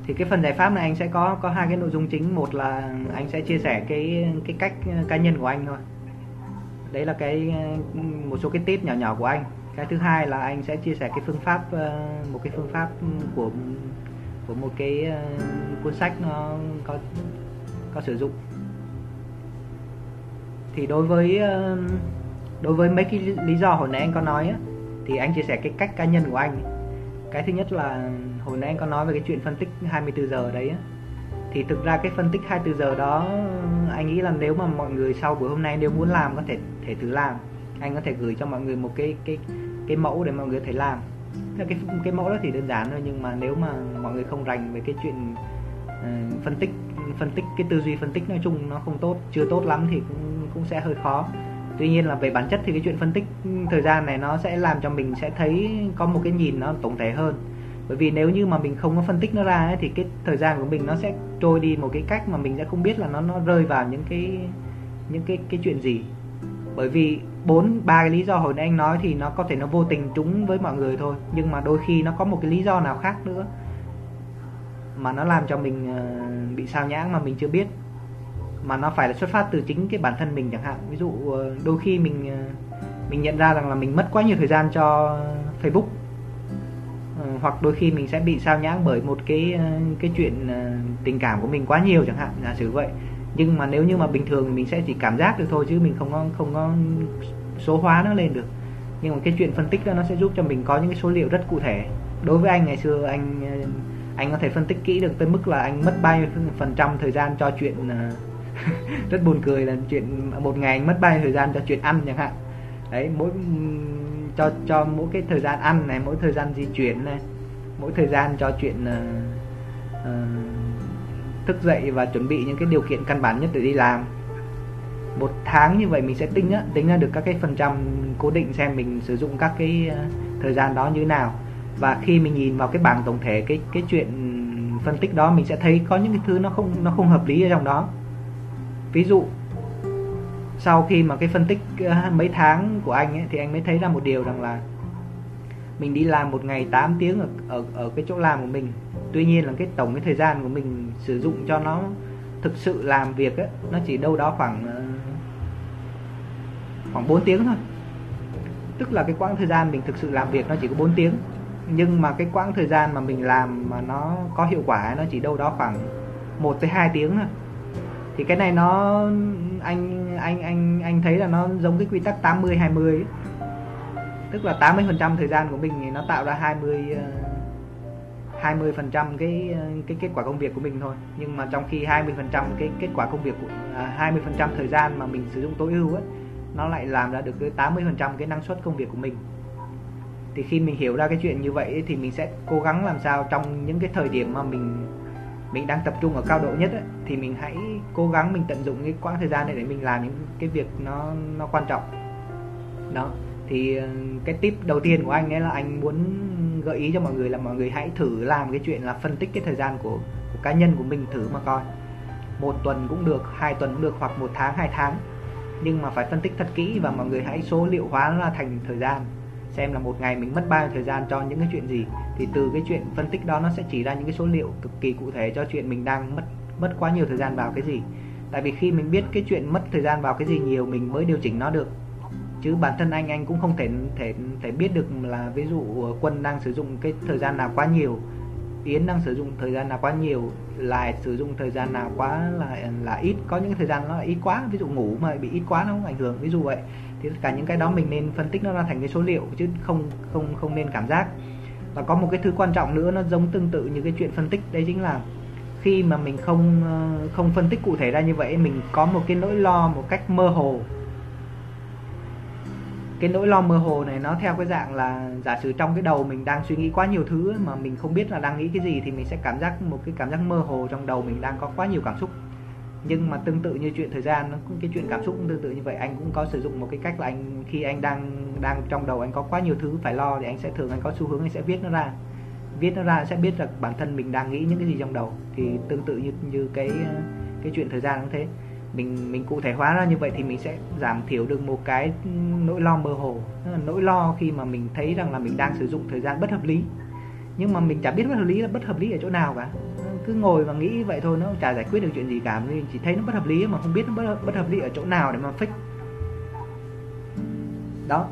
thì cái phần giải pháp này anh sẽ có có hai cái nội dung chính. Một là anh sẽ chia sẻ cái cái cách à, cá nhân của anh thôi. Đấy là cái một số cái tip nhỏ nhỏ của anh cái thứ hai là anh sẽ chia sẻ cái phương pháp ờ, một cái phương pháp của của một cái ờ, cuốn sách nó có có sử dụng. Thì đối với ờ, đối với mấy cái lý do hồi nãy anh có nói á, thì anh chia sẻ cái cách cá nhân của anh. Cái thứ nhất là hồi nãy anh có nói về cái chuyện phân tích 24 giờ đấy á. Thì thực ra cái phân tích 24 giờ đó anh nghĩ là nếu mà mọi người sau buổi hôm nay nếu muốn làm có thể thể thử làm. Anh có thể gửi cho mọi người một cái cái cái mẫu để mọi người thể làm. Cái cái mẫu đó thì đơn giản thôi nhưng mà nếu mà mọi người không rành về cái chuyện uh, phân tích phân tích cái tư duy phân tích nói chung nó không tốt chưa tốt lắm thì cũng cũng sẽ hơi khó. Tuy nhiên là về bản chất thì cái chuyện phân tích ừ, thời gian này nó sẽ làm cho mình sẽ thấy có một cái nhìn nó tổng thể hơn. Bởi vì nếu như mà mình không có phân tích nó ra ấy, thì cái thời gian của mình nó sẽ trôi đi một cái cách mà mình sẽ không biết là nó nó rơi vào những cái những cái cái chuyện gì bởi vì bốn, ba cái lý do hồi nãy anh nói thì nó có thể nó vô tình trúng với mọi người thôi. Nhưng mà đôi khi nó có một cái lý do nào khác nữa mà nó làm cho mình ờ, bị sao nhãng mà mình chưa biết. Mà nó phải là xuất phát từ chính cái bản thân mình chẳng hạn. Ví dụ ờ, đôi khi mình ờ, mình nhận ra rằng là mình mất quá nhiều thời gian cho Facebook. Hoặc đôi khi mình sẽ bị sao nhãng bởi một cái cái chuyện tình cảm của mình quá nhiều chẳng hạn. Giả sử vậy nhưng mà nếu như mà bình thường mình sẽ chỉ cảm giác được thôi chứ mình không có không có số hóa nó lên được. Nhưng mà cái chuyện phân tích đó nó sẽ giúp cho mình có những cái số liệu rất cụ thể. Đối với anh ngày xưa anh anh có thể phân tích kỹ được tới mức là anh mất bao nhiêu phần trăm thời gian cho chuyện à, rất buồn cười là chuyện một ngày anh mất bao nhiêu thời gian cho chuyện ăn chẳng hạn. Đấy mỗi cho cho mỗi cái thời gian ăn này mỗi thời gian di chuyển này mỗi thời gian cho chuyện uh, uh, thức dậy và chuẩn bị những cái điều kiện căn bản nhất để đi làm. Một tháng như vậy mình sẽ tính á, tính ra được các cái phần trăm cố định xem mình sử dụng các cái ờ, thời gian đó như thế nào. Và khi mình nhìn vào cái bảng tổng thể cái cái chuyện phân tích đó mình sẽ thấy có những cái thứ nó không nó không hợp lý ở trong đó. Ví dụ sau khi mà cái phân tích ờ, mấy tháng của anh ấy thì anh mới thấy ra một điều rằng là mình đi làm một ngày 8 tiếng ở ở ở cái chỗ làm của mình tuy nhiên là cái tổng cái thời gian của mình sử dụng cho nó thực sự làm việc ấy, nó chỉ đâu đó khoảng ờ, khoảng 4 tiếng thôi. Tức là cái quãng thời gian mình thực sự làm việc nó chỉ có 4 tiếng. Nhưng mà cái quãng thời gian mà mình làm mà nó có hiệu quả nó chỉ đâu đó khoảng 1 tới 2 tiếng thôi. Thì cái này nó anh anh anh anh thấy là nó giống cái quy tắc 80 20 ấy. tức là 80% thời gian của mình thì nó tạo ra 20 20 phần trăm cái cái kết quả công việc của mình thôi. Nhưng mà trong khi 20 phần trăm cái kết quả công việc của à, 20 phần trăm thời gian mà mình sử dụng tối ưu ấy nó lại làm ra được cái 80 phần trăm cái năng suất công việc của mình. Thì khi mình hiểu ra cái chuyện như vậy thì mình sẽ cố gắng làm sao trong những cái thời điểm mà mình mình đang tập trung ở cao độ nhất ấy, thì mình hãy cố gắng mình tận dụng cái quãng thời gian này để mình làm những cái việc nó nó quan trọng. Đó thì ờ, cái tip đầu tiên của anh ấy là anh muốn gợi ý cho mọi người là mọi người hãy thử làm cái chuyện là phân tích cái thời gian của, của cá nhân của mình thử mà coi. Một tuần cũng được hai tuần cũng được hoặc một tháng hai tháng. Nhưng mà phải phân tích thật kỹ và mọi người hãy số liệu hóa nó ra thành thời gian. Xem là một ngày mình mất bao nhiêu thời gian cho những cái chuyện gì. Thì từ cái chuyện phân tích đó nó sẽ chỉ ra những cái số liệu cực kỳ cụ thể cho chuyện mình đang mất mất quá nhiều thời gian vào cái gì. Tại vì khi mình biết cái chuyện mất thời gian vào cái gì nhiều mình mới điều chỉnh nó được chứ bản thân anh anh cũng không thể thể thể biết được là ví dụ ờ, quân đang sử dụng cái thời gian nào quá nhiều, yến đang sử dụng thời gian nào quá nhiều lại sử dụng thời gian nào quá là là ít. Có những thời gian nó là ít quá, ví dụ ngủ mà bị ít quá nó không ảnh hưởng, ví dụ vậy. Thì tất cả những cái đó mình nên phân tích nó ra thành cái số liệu, chứ không không không nên cảm giác. Và có một cái thứ quan trọng nữa, nó giống tương tự như cái chuyện phân tích, đấy chính là khi mà mình không ờ, không phân tích cụ thể ra như vậy, mình có một cái nỗi lo một cách mơ hồ cái nỗi lo mơ hồ này nó theo cái dạng là giả sử trong cái đầu mình đang suy nghĩ quá nhiều thứ mà mình không biết là đang nghĩ cái gì thì mình sẽ cảm giác một cái cảm giác mơ hồ trong đầu mình đang có quá nhiều cảm xúc. Nhưng mà tương tự như chuyện thời gian, nó cái chuyện cảm xúc cũng tương tự như vậy. Anh cũng có sử dụng một cái cách là anh, khi anh đang đang trong đầu anh có quá nhiều thứ phải lo thì anh sẽ thường anh có xu hướng anh sẽ viết nó ra. Viết nó ra sẽ biết là bản thân mình đang nghĩ những cái gì trong đầu. Thì tương tự như như cái cái chuyện thời gian cũng thế mình mình cụ thể hóa ra như vậy thì mình sẽ giảm thiểu được một cái nỗi lo mơ hồ. Nỗi lo khi mà mình thấy rằng là mình đang sử dụng thời gian bất hợp lý. Nhưng mà mình chả biết bất hợp lý là bất hợp lý ở chỗ nào cả. Cứ ngồi và nghĩ vậy thôi nó chả giải quyết được chuyện gì cả. Mình chỉ thấy nó bất hợp lý mà không biết nó bất, bất hợp lý ở chỗ nào để mà fix. Đó.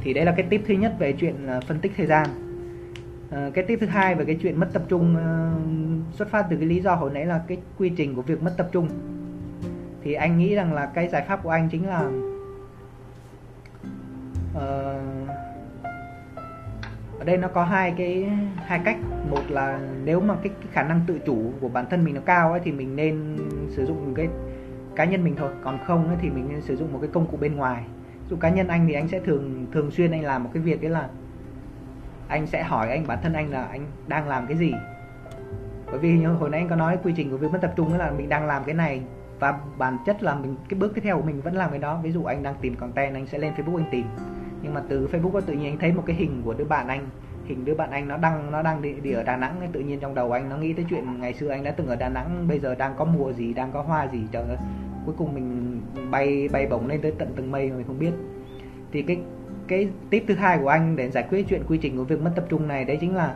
Thì đây là cái tip thứ nhất về chuyện ờ, phân tích thời gian. Ờ, cái tip thứ hai về cái chuyện mất tập trung uh, xuất phát từ cái lý do hồi nãy là cái quy trình của việc mất tập trung thì anh nghĩ rằng là cái giải pháp của anh chính là uh, ở đây nó có hai cái hai cách. Một là nếu mà cái, cái khả năng tự chủ của bản thân mình nó cao ấy thì mình nên sử dụng cái cá nhân mình thôi. Còn không ấy, thì mình nên sử dụng một cái công cụ bên ngoài. Dụ cá nhân anh thì anh sẽ thường thường xuyên anh làm một cái việc đấy là anh sẽ hỏi anh bản thân anh là anh đang làm cái gì? Bởi vì như hồi nãy anh có nói quy trình của việc mất tập trung là mình đang làm cái này và bản chất là mình cái bước tiếp theo của mình vẫn làm cái đó. Ví dụ anh đang tìm content anh sẽ lên facebook anh tìm. Nhưng mà từ facebook có tự nhiên anh thấy một cái hình của đứa bạn anh. Hình đứa bạn anh nó đăng nó đang đi, đi ở Đà Nẵng tự nhiên trong đầu anh nó nghĩ tới chuyện ngày xưa anh đã từng ở Đà Nẵng bây giờ đang có mùa gì đang có hoa gì trời ơi. Cuối cùng mình bay bay bổng lên tới tận tầng mây mà mình không biết. Thì cái cái tip thứ hai của anh để giải quyết chuyện quy trình của việc mất tập trung này đấy chính là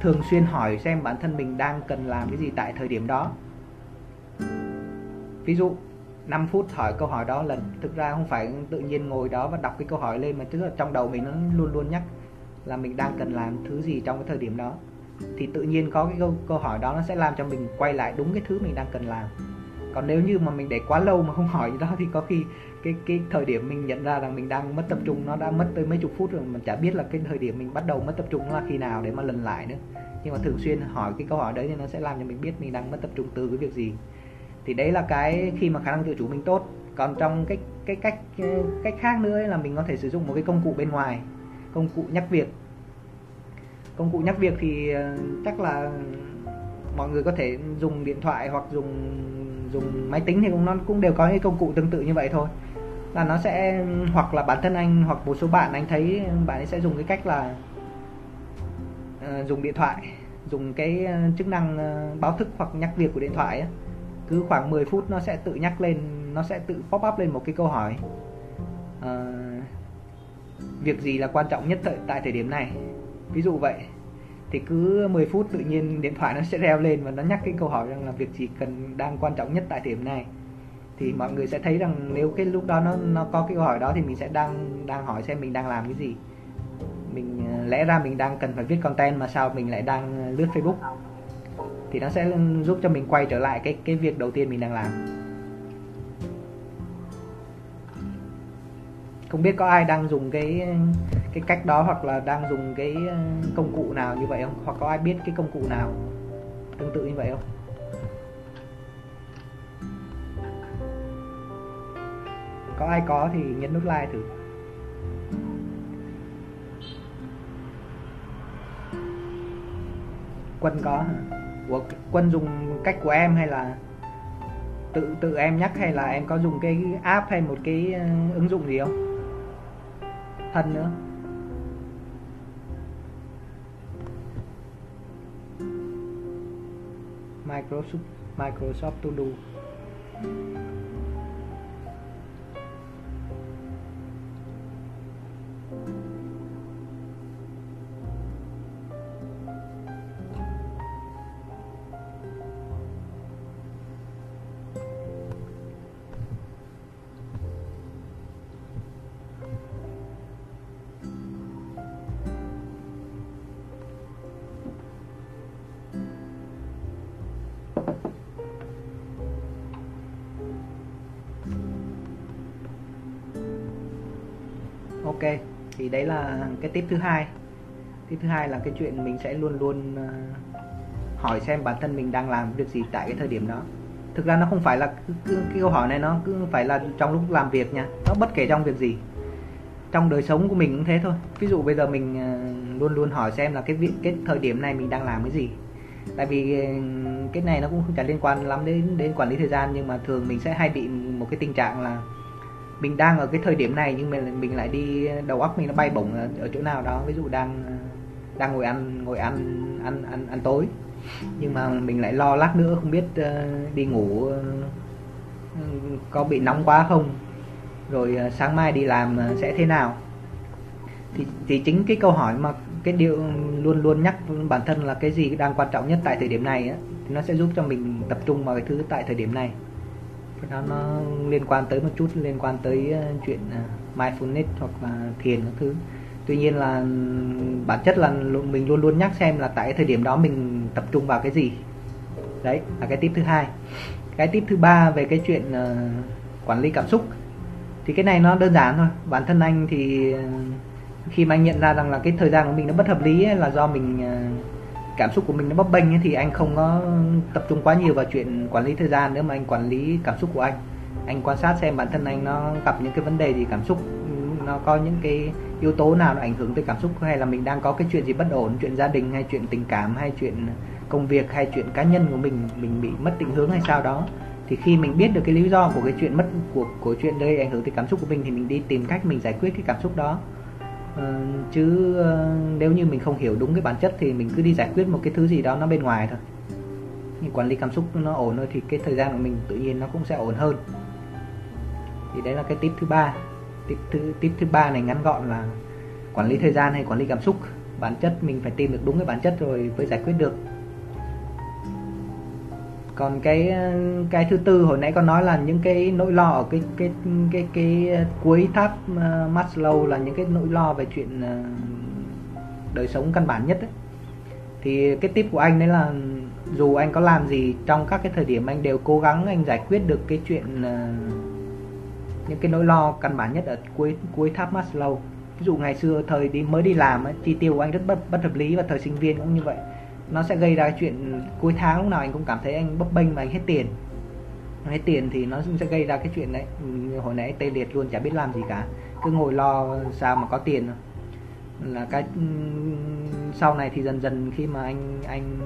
thường xuyên hỏi xem bản thân mình đang cần làm cái gì tại thời điểm đó ví dụ 5 phút hỏi câu hỏi đó lần thực ra không phải tự nhiên ngồi đó và đọc cái câu hỏi lên mà tức là trong đầu mình nó luôn luôn nhắc là mình đang cần làm thứ gì trong cái thời điểm đó. Thì tự nhiên có cái câu, câu hỏi đó nó sẽ làm cho mình quay lại đúng cái thứ mình đang cần làm. Còn nếu như mà mình để quá lâu mà không hỏi gì đó thì có khi cái cái thời điểm mình nhận ra rằng mình đang mất tập trung nó đã mất tới mấy chục phút rồi mình chả biết là cái thời điểm mình bắt đầu mất tập trung là khi nào để mà lần lại nữa. Nhưng mà thường xuyên hỏi cái câu hỏi đấy thì nó sẽ làm cho mình biết mình đang mất tập trung từ cái việc gì thì đấy là cái khi mà khả năng tự chủ mình tốt. Còn trong cái cái cách cách khác nữa là mình có thể sử dụng một cái công cụ bên ngoài công cụ nhắc việc. Công cụ nhắc việc thì ờ, chắc là mọi người có thể dùng điện thoại hoặc dùng dùng máy tính thì cũng nó cũng đều có những công cụ tương tự như vậy thôi. Là nó sẽ hoặc là bản thân anh hoặc một số bạn anh thấy bạn ấy sẽ dùng cái cách là uh, dùng điện thoại dùng cái ờ, chức năng báo thức hoặc nhắc việc của điện thoại ấy cứ khoảng 10 phút nó sẽ tự nhắc lên nó sẽ tự pop up lên một cái câu hỏi. Uh, việc gì là quan trọng nhất tại, tại thời điểm này? Ví dụ vậy thì cứ 10 phút tự nhiên điện thoại nó sẽ reo lên và nó nhắc cái câu hỏi rằng là việc gì cần đang quan trọng nhất tại thời điểm này. Thì mọi người sẽ thấy rằng nếu cái lúc đó nó nó có cái câu hỏi đó thì mình sẽ đang đang hỏi xem mình đang làm cái gì. Mình ờ, lẽ ra mình đang cần phải viết content mà sao mình lại đang lướt Facebook thì nó sẽ giúp cho mình quay trở lại cái cái việc đầu tiên mình đang làm. Không biết có ai đang dùng cái cái cách đó hoặc là đang dùng cái công cụ nào như vậy không? Hoặc có ai biết cái công cụ nào tương tự như vậy không? Có ai có thì nhấn nút like thử. Quân có hả? Của quân dùng cách của em hay là tự tự em nhắc hay là em có dùng cái app hay một cái ờ, ứng dụng gì không? Thân nữa. Microsoft Microsoft To Do. Ok, thì đấy là cái tip thứ hai. Tip thứ hai là cái chuyện mình sẽ luôn luôn ờ, hỏi xem bản thân mình đang làm việc gì tại cái thời điểm đó. Thực ra nó không phải là cái câu hỏi này nó cứ phải là trong lúc làm việc nha. Nó bất kể trong việc gì. Trong đời sống của mình cũng thế thôi. Ví dụ bây giờ mình ờ, luôn luôn hỏi xem là cái việc, cái thời điểm này mình đang làm cái gì. Tại vì ờ, cái này nó cũng không chẳng liên quan lắm đến đến quản lý thời gian, nhưng mà thường mình sẽ hay bị một cái tình trạng là mình đang ở cái thời điểm này nhưng mình mình lại đi đầu óc mình nó bay bổng ở, ở chỗ nào đó. Ví dụ đang đang ngồi ăn ngồi ăn ăn ăn ăn tối. Nhưng mà mình lại lo lát nữa không biết uh, đi ngủ uh, có bị nóng quá không? Rồi uh, sáng mai đi làm uh, sẽ thế nào? Thì thì chính cái câu hỏi mà cái điều luôn luôn nhắc bản thân là cái gì đang quan trọng nhất tại thời điểm này á thì nó sẽ giúp cho mình tập trung vào cái thứ tại thời điểm này cái đó nó liên quan tới một chút liên quan tới ờ, chuyện ờ, mindfulness hoặc là thiền các thứ. Tuy nhiên là ừ, bản chất là mình luôn luôn nhắc xem là tại thời điểm đó mình tập trung vào cái gì. Đấy là cái tip thứ hai. Cái tip thứ ba về cái chuyện uh, quản lý cảm xúc. Thì cái này nó đơn giản thôi. Bản thân anh thì khi mà anh nhận ra rằng là cái thời gian của mình nó bất hợp lý ấy, là do mình uh, cảm xúc của mình nó bấp bênh ấy, thì anh không có tập trung quá nhiều vào chuyện quản lý thời gian. Nữa mà anh quản lý cảm xúc của anh anh quan sát xem bản thân anh nó gặp những cái vấn đề gì cảm xúc nó có những cái yếu tố nào nó ảnh hưởng tới cảm xúc hay là mình đang có cái chuyện gì bất ổn chuyện gia đình hay chuyện tình cảm hay chuyện công việc hay chuyện cá nhân của mình mình bị mất định hướng hay sao đó thì khi mình biết được cái lý do của cái chuyện mất của của chuyện đây ảnh hưởng tới cảm xúc của mình thì mình đi tìm cách mình giải quyết cái cảm xúc đó. Ờ, chứ ờ, nếu như mình không hiểu đúng cái bản chất thì mình cứ đi giải quyết một cái thứ gì đó nó bên ngoài thôi. Nhưng quản lý cảm xúc nó ổn thôi thì cái thời gian của mình tự nhiên nó cũng sẽ ổn hơn. Thì đấy là cái tip thứ ba. Tip thứ tip thứ ba này ngắn gọn là quản lý thời gian hay quản lý cảm xúc. Bản chất mình phải tìm được đúng cái bản chất rồi mới giải quyết được còn cái cái thứ tư hồi nãy con nói là những cái nỗi lo ở cái cái cái cái, cái cuối tháp uh, Maslow là những cái nỗi lo về chuyện uh, đời sống căn bản nhất ấy. thì cái tip của anh đấy là dù anh có làm gì trong các cái thời điểm anh đều cố gắng anh giải quyết được cái chuyện uh, những cái nỗi lo căn bản nhất ở cuối cuối tháp Maslow ví dụ ngày xưa thời đi mới đi làm ấy, chi tiêu của anh rất bất bất hợp lý và thời sinh viên cũng như vậy nó sẽ gây ra chuyện cuối tháng lúc nào anh cũng cảm thấy anh bấp bênh mà anh hết tiền. Hết tiền thì nó sẽ gây ra cái chuyện đấy. Hồi nãy tê liệt luôn chả biết làm gì cả. Cứ ngồi lo sao mà có tiền là cái sau này thì dần dần khi mà anh anh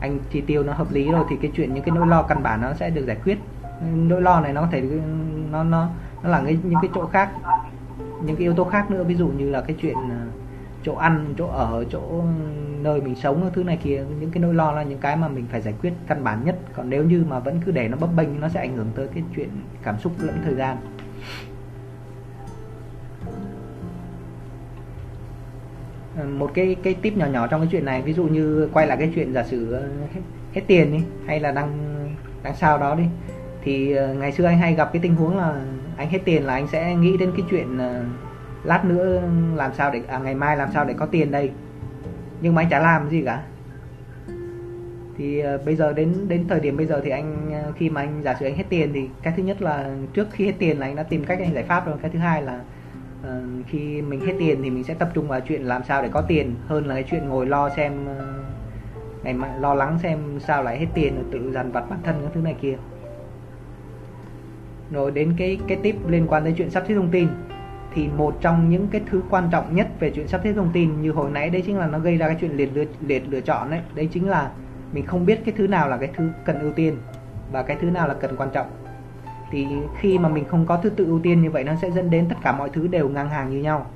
anh chi tiêu nó hợp lý rồi thì cái chuyện những cái nỗi lo căn bản nó sẽ được giải quyết. Nỗi lo này nó có thể nó nó nó là cái, những cái chỗ khác những cái yếu tố khác nữa. Ví dụ như là cái chuyện à, chỗ ăn chỗ ở chỗ nơi mình sống thứ này kia những cái nỗi lo là những cái mà mình phải giải quyết căn bản nhất. Còn nếu như mà vẫn cứ để nó bấp bênh nó sẽ ảnh hưởng tới cái chuyện cảm xúc lẫn thời gian. Ờ, một cái cái tip nhỏ nhỏ trong cái chuyện này ví dụ như quay lại cái chuyện giả sử ờ, hết, hết tiền đi hay là đang đang sao đó đi thì ờ, ngày xưa anh hay gặp cái tình huống là anh hết tiền là anh sẽ nghĩ đến cái chuyện lát nữa làm sao để à, ngày mai làm sao để có tiền đây nhưng mà anh chả làm gì cả. Thì uh, bây giờ đến đến thời điểm bây giờ thì anh uh, khi mà anh giả sử anh hết tiền thì cái thứ nhất là trước khi hết tiền là anh đã tìm cách anh giải pháp rồi. Cái thứ hai là uh, khi mình hết tiền thì mình sẽ tập trung vào chuyện làm sao để có tiền hơn là cái chuyện ngồi lo xem uh, ngày mai lo lắng xem sao lại hết tiền rồi tự dằn vặt bản thân cái thứ này kia. Rồi đến cái cái tip liên quan đến chuyện sắp xếp thông tin thì một trong những cái thứ quan trọng nhất về chuyện sắp xếp thông tin như hồi nãy đấy chính là nó gây ra cái chuyện liệt lựa, liệt lựa chọn đấy đấy chính là mình không biết cái thứ nào là cái thứ cần ưu tiên và cái thứ nào là cần quan trọng. Thì khi mà mình không có thứ tự ưu tiên như vậy nó sẽ dẫn đến tất cả mọi thứ đều ngang hàng như nhau.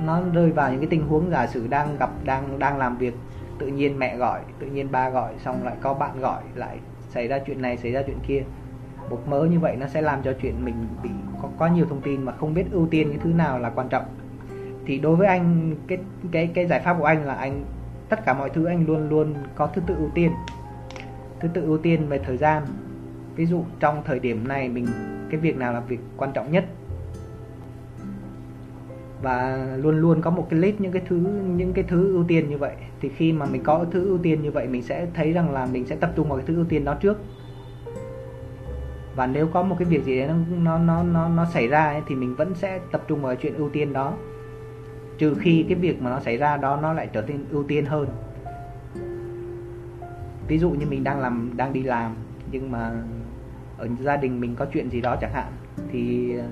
Nó rơi vào những cái tình huống giả sử đang gặp đang đang làm việc tự nhiên mẹ gọi tự nhiên ba gọi xong lại có bạn gọi lại xảy ra chuyện này xảy ra chuyện kia một mớ như vậy nó sẽ làm cho chuyện mình bị có, có nhiều thông tin mà không biết ưu tiên cái thứ nào là quan trọng. Thì đối với anh cái cái cái giải pháp của anh là anh tất cả mọi thứ anh luôn luôn có thứ tự ưu tiên. Thứ tự ưu tiên về thời gian. Ví dụ trong thời điểm này mình cái việc nào là việc quan trọng nhất? Và luôn luôn có một cái list những cái thứ những cái thứ ưu tiên như vậy. Thì khi mà mình có thứ ưu tiên như vậy mình sẽ thấy rằng là mình sẽ tập trung vào cái thứ ưu tiên đó trước và nếu có một cái việc gì đấy nó nó nó nó xảy ra ấy, thì mình vẫn sẽ tập trung vào chuyện ưu tiên đó. Trừ khi cái việc mà nó xảy ra đó nó lại trở nên ưu tiên hơn. Ví dụ như mình đang làm đang đi làm nhưng mà ở gia đình mình có chuyện gì đó chẳng hạn thì ờ,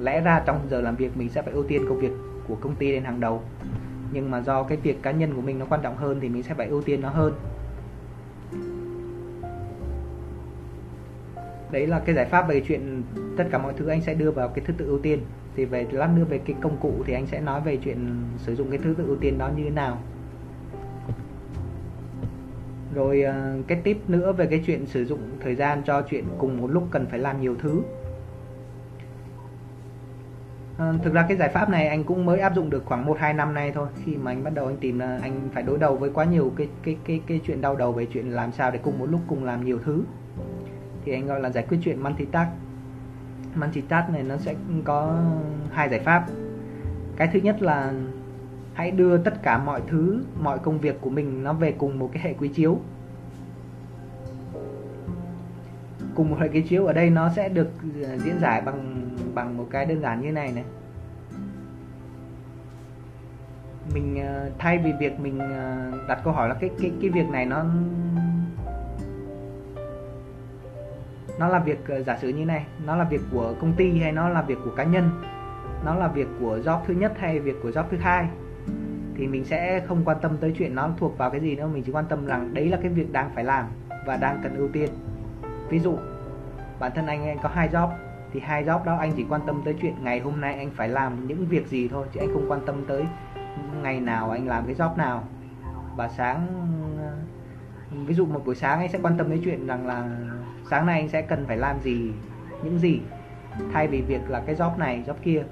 lẽ ra trong giờ làm việc mình sẽ phải ưu tiên công việc của công ty lên hàng đầu. Nhưng mà do cái việc cá nhân của mình nó quan trọng hơn thì mình sẽ phải ưu tiên nó hơn. Đấy là cái giải pháp về chuyện tất cả mọi thứ anh sẽ đưa vào cái thứ tự ưu tiên. Thì về lát nữa về cái công cụ thì anh sẽ nói về chuyện sử dụng cái thứ tự ưu tiên đó như thế nào. Rồi ờ, cái tip nữa về cái chuyện sử dụng thời gian cho chuyện cùng một lúc cần phải làm nhiều thứ. À, thực ra cái giải pháp này anh cũng mới áp dụng được khoảng 1 2 năm nay thôi. Khi mà anh bắt đầu anh tìm là anh phải đối đầu với quá nhiều cái cái cái cái chuyện đau đầu về chuyện làm sao để cùng một lúc cùng làm nhiều thứ thì anh gọi là giải quyết chuyện multitask. Multitask này nó sẽ có hai giải pháp. Cái thứ nhất là hãy đưa tất cả mọi thứ, mọi công việc của mình nó về cùng một cái hệ quy chiếu. Cùng một hệ quy chiếu ở đây nó sẽ được ờ, diễn giải bằng bằng một cái đơn giản như này này. Mình ờ, thay vì việc mình ờ, đặt câu hỏi là cái cái cái việc này nó nó là việc ờ, giả sử như này, nó là việc của công ty hay nó là việc của cá nhân? Nó là việc của job thứ nhất hay việc của job thứ hai? Thì mình sẽ không quan tâm tới chuyện nó thuộc vào cái gì nữa, mình chỉ quan tâm rằng đấy là cái việc đang phải làm và đang cần ưu tiên. Ví dụ, bản thân anh anh có hai job, thì hai job đó anh chỉ quan tâm tới chuyện ngày hôm nay anh phải làm những việc gì thôi, chứ anh không quan tâm tới ngày nào anh làm cái job nào. Và sáng ờ, ví dụ một buổi sáng anh sẽ quan tâm đến chuyện rằng là sáng nay anh sẽ cần phải làm gì những gì? Thay vì việc là cái job này job kia.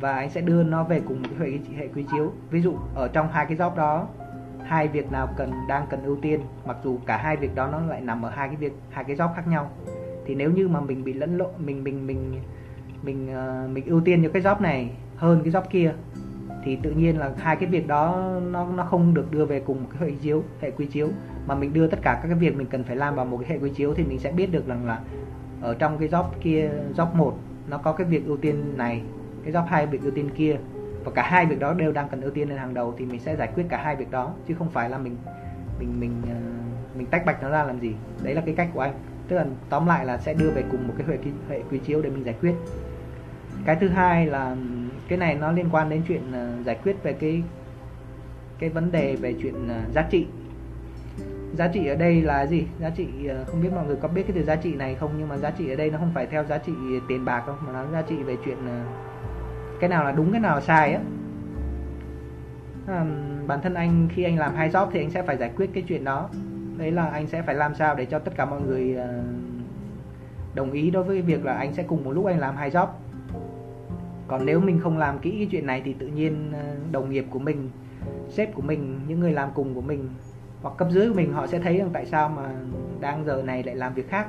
Và anh sẽ đưa nó về cùng một cái hệ, hệ quy chiếu. Ví dụ ở trong hai cái job đó hai việc nào cần đang cần ưu tiên mặc dù cả hai việc đó nó lại nằm ở hai cái việc hai cái job khác nhau. Thì nếu như mà mình bị lẫn lộn mình mình mình mình uh, mình ưu tiên những cái job này hơn cái job kia thì tự nhiên là hai cái việc đó nó nó không được đưa về cùng một cái hệ chiếu, hệ quy chiếu. Mà mình đưa tất cả các cái việc mình cần phải làm vào một cái hệ quy chiếu thì mình sẽ biết được rằng là ở trong cái job kia, job một, nó có cái việc ưu tiên này, cái job hai việc ưu tiên kia. Và cả hai việc đó đều đang cần ưu tiên lên hàng đầu thì mình sẽ giải quyết cả hai việc đó. Chứ không phải là mình mình mình ờ, mình tách bạch nó ra làm gì. Đấy là cái cách của anh. Tức là tóm lại là sẽ đưa về cùng một cái hệ hệ quy chiếu để mình giải quyết. Cái thứ hai là cái này nó liên quan đến chuyện uh, giải quyết về cái cái vấn đề về chuyện uh, giá trị. Giá trị ở đây là gì? Giá trị ờ, không biết mọi người có biết cái từ giá trị này không? Nhưng mà giá trị ở đây nó không phải theo giá trị tiền bạc đâu mà nó giá trị về chuyện cái nào là đúng cái nào là sai á. À, bản thân anh khi anh làm hai job thì anh sẽ phải giải quyết cái chuyện đó. Đấy là anh sẽ phải làm sao để cho tất cả mọi người uh, đồng ý đối với việc là anh sẽ cùng một lúc anh làm hai job còn nếu mình không làm kỹ cái chuyện này thì tự nhiên ờ, đồng nghiệp của mình sếp của mình những người làm cùng của mình hoặc cấp dưới của mình họ sẽ thấy rằng tại sao mà đang giờ này lại làm việc khác.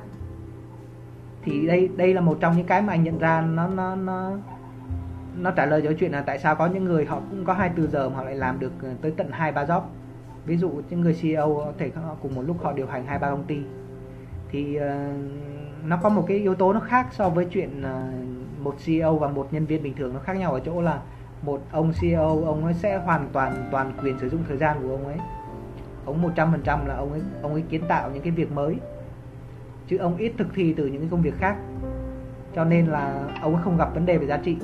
Thì đây đây là một trong những cái mà anh nhận ra nó nó nó nó trả lời cho chuyện là tại sao có những người họ cũng có 24 giờ mà họ lại làm được ờ, tới tận hai ba job. Ví dụ những người CEO có thể họ cùng một lúc họ điều hành hai ba công ty. Thì uh, nó có một cái yếu tố nó khác so với chuyện uh, một CEO và một nhân viên bình thường nó khác nhau ở chỗ là một ông CEO ông ấy sẽ hoàn toàn toàn quyền sử dụng thời gian của ông ấy. Ông 100% là ông ấy ông ấy kiến tạo những cái việc mới. Chứ ông ít thực thi từ những cái công việc khác. Cho nên là ông ấy không gặp vấn đề về giá trị.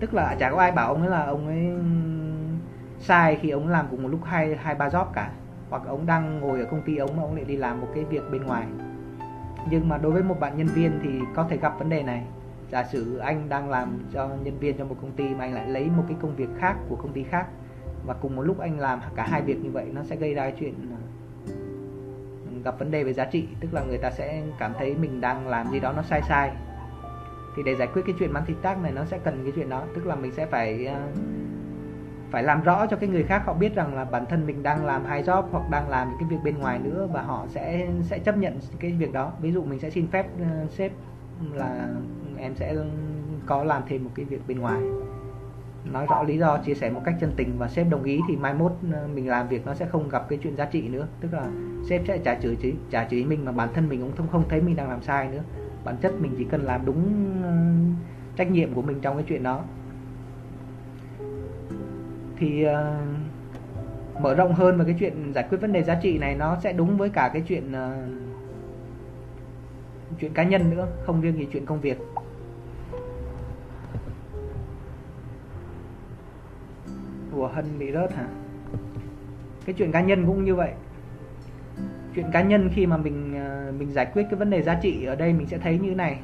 Tức là chả có ai bảo ông ấy là ông ấy sai khi ông làm cùng một lúc hai hai, ba job cả. Hoặc ông đang ngồi ở công ty ông mà ông lại đi làm một cái việc bên ngoài. Nhưng mà đối với một bạn nhân viên thì có thể gặp vấn đề này giả sử anh đang làm cho nhân viên cho một công ty mà anh lại lấy một cái công việc khác của công ty khác và cùng một lúc anh làm cả hai việc như vậy nó sẽ gây ra chuyện gặp vấn đề về giá trị. Tức là người ta sẽ cảm thấy mình đang làm gì đó nó sai sai. Thì để giải quyết cái chuyện multitask này nó sẽ cần cái chuyện đó. Tức là mình sẽ phải ờ, phải làm rõ cho cái người khác. Họ biết rằng là bản thân mình đang làm hai job hoặc đang làm những cái việc bên ngoài nữa và họ sẽ sẽ chấp nhận cái việc đó. Ví dụ mình sẽ xin phép uh, sếp là em sẽ có làm thêm một cái việc bên ngoài. Nói rõ lý do chia sẻ một cách chân tình và sếp đồng ý thì mai mốt ờ, mình làm việc nó sẽ không gặp cái chuyện giá trị nữa. Tức là sếp sẽ trả chửi trả chửi mình mà bản thân mình cũng không không thấy mình đang làm sai nữa. Bản chất mình chỉ cần làm đúng ờ, trách nhiệm của mình trong cái chuyện đó. Thì uh, mở rộng hơn về cái chuyện giải quyết vấn đề giá trị này nó sẽ đúng với cả cái chuyện uh, chuyện cá nhân nữa không riêng gì chuyện công việc. Của hân bị rớt hả? Cái chuyện cá nhân cũng như vậy. Chuyện cá nhân khi mà mình ờ, mình giải quyết cái vấn đề giá trị ở đây mình sẽ thấy như này.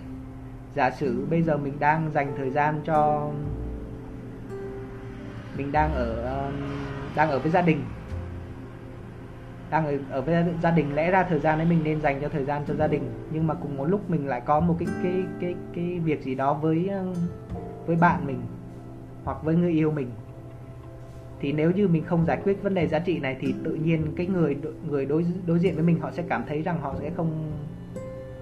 Giả sử bây giờ mình đang dành thời gian cho mình đang ở ờ, đang ở với gia đình. Đang ở, ở với gia đình lẽ ra thời gian đấy mình nên dành cho thời gian cho gia đình. Nhưng mà cùng một lúc mình lại có một cái cái cái cái việc gì đó với ờ, với bạn mình hoặc với người yêu mình thì nếu như mình không giải quyết vấn đề giá trị này thì tự nhiên cái người người đối đối diện với mình họ sẽ cảm thấy rằng họ sẽ không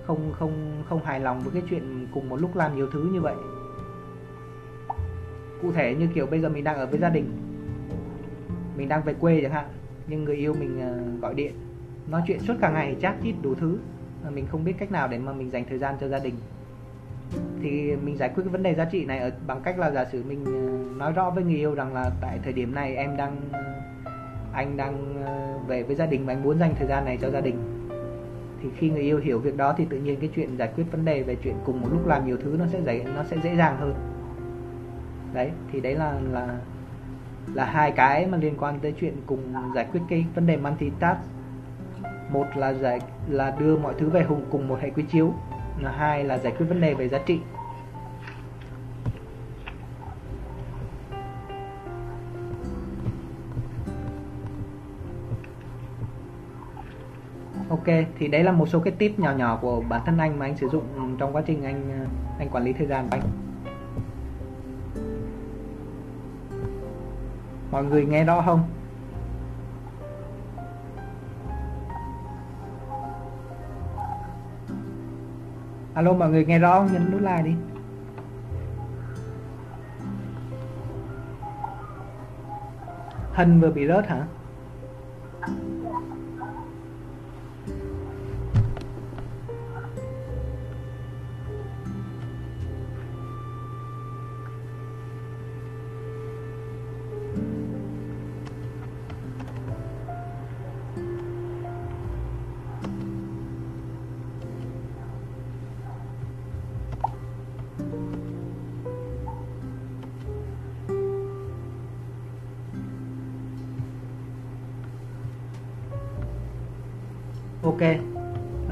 không không không hài lòng với cái chuyện cùng một lúc làm nhiều thứ như vậy. Cụ thể như kiểu bây giờ mình đang ở với gia đình, mình đang về quê chẳng hạn, nhưng người yêu mình ờ, gọi điện, nói chuyện suốt cả ngày, chat chít đủ thứ, mà mình không biết cách nào để mà mình dành thời gian cho gia đình thì mình giải quyết cái vấn đề giá trị này ở, bằng cách là giả sử mình ờ, nói rõ với người yêu rằng là tại thời điểm này em đang, anh đang ờ, về với gia đình và anh muốn dành thời gian này cho gia đình. Thì khi người yêu hiểu việc đó thì tự nhiên cái chuyện giải quyết vấn đề về chuyện cùng một lúc làm nhiều thứ nó sẽ dễ, nó sẽ dễ dàng hơn. Đấy, thì đấy là là là hai cái mà liên quan tới chuyện cùng giải quyết cái vấn đề multitask một là giải, là đưa mọi thứ về hùng cùng một hệ quy chiếu là hai là giải quyết vấn đề về giá trị Ok, thì đấy là một số cái tip nhỏ nhỏ của bản thân anh mà anh sử dụng trong quá trình anh anh quản lý thời gian của anh. Mọi người nghe rõ không? Alo, mọi người nghe rõ không? Nhấn nút like đi. hình vừa bị rớt hả?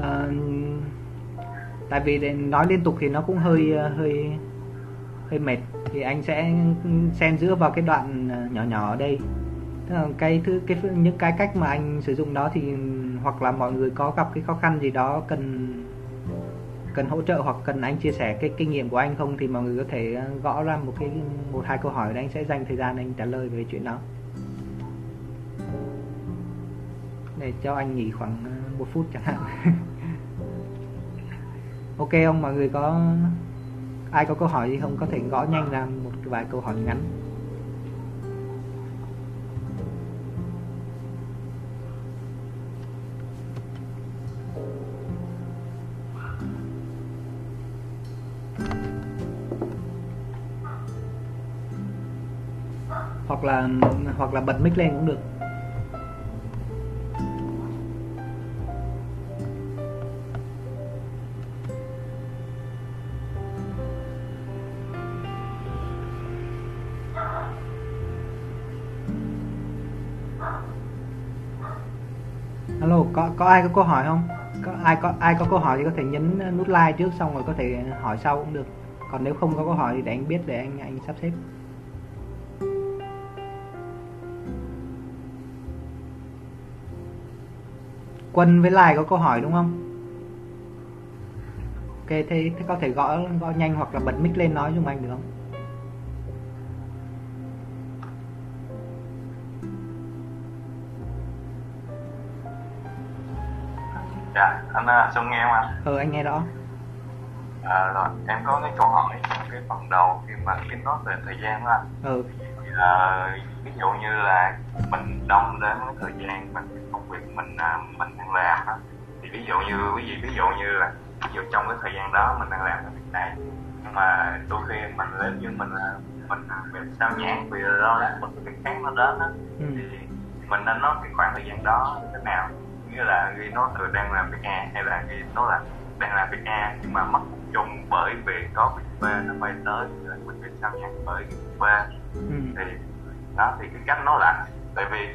À, tại vì nói liên tục thì nó cũng hơi ờ, hơi hơi mệt. Thì anh sẽ xen giữa vào cái đoạn ờ, nhỏ nhỏ ở đây. Tức là cái thứ cái những cái cách mà anh sử dụng đó thì hoặc là mọi người có gặp cái khó khăn gì đó cần cần hỗ trợ hoặc cần anh chia sẻ cái kinh nghiệm của anh không thì mọi người có thể gõ ra một cái một hai câu hỏi để anh sẽ dành thời gian anh trả lời về chuyện đó. Để cho anh nghỉ khoảng một phút chẳng hạn. Ok, ông mọi người có, ai có câu hỏi gì không? Có thể gõ nhanh ra một vài câu hỏi ngắn. Hoặc là hoặc là bật mic lên cũng được. Alo có có ai có câu hỏi không? Có ai có ai có câu hỏi thì có thể nhấn nút like trước xong rồi có thể hỏi sau cũng được. Còn nếu không có câu hỏi thì để anh biết để anh anh sắp xếp. Quân với lại có câu hỏi đúng không? Ok thế, thế có thể gõ gõ nhanh hoặc là bật mic lên nói giúp anh được không? Anh à, Xuân nghe không anh? Ừ anh nghe rõ. À, rồi em có cái câu hỏi trong cái phần đầu khi mà cái nói về thời gian đó anh. Ừ. À, ví dụ như là mình đông đến cái thời gian mình công việc mình à, mình đang làm đó thì ví dụ như ví dụ ví dụ như là ví dụ trong cái thời gian đó mình đang làm cái việc này nhưng mà đôi khi mình nếu như mình là mình bị sao nhãn vì lo lắng một cái khác nó đến đó ừ. thì mình nên nói cái khoảng thời gian đó như thế nào như là ghi nó từ đang làm việc A hay là nó là đang làm việc A nhưng mà mất trung bởi vì có việc B nó quay tới rồi mình bị sao nhãn bởi việc B ừ. thì đó thì cái cách nói là tại vì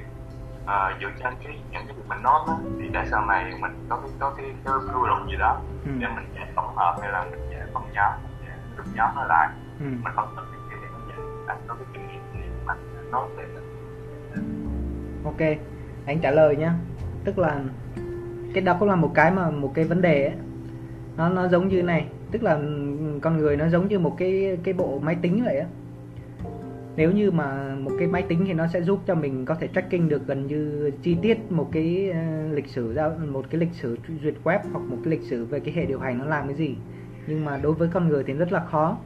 uh, dựa trên cái những cái việc mình nói đó, thì để sau này mình có cái có cái cái quy luật gì đó Ừ. để mình dễ tổng hợp hay là mình dễ phân nhóm nhóm nó lại ừ. mình phân tích cái nó vậy anh có cái kinh nghiệm gì mà nói về ok anh trả lời nhá tức là cái đó cũng là một cái mà một cái vấn đề ấy. Nó nó giống như này tức là con người nó giống như một cái cái bộ máy tính vậy á. Nếu như mà một cái máy tính thì nó sẽ giúp cho mình có thể tracking được gần như chi tiết một cái uh, lịch sử ra một cái lịch sử duyệt web hoặc một cái lịch sử về cái hệ điều hành nó làm cái gì. Nhưng mà đối với con người thì rất là khó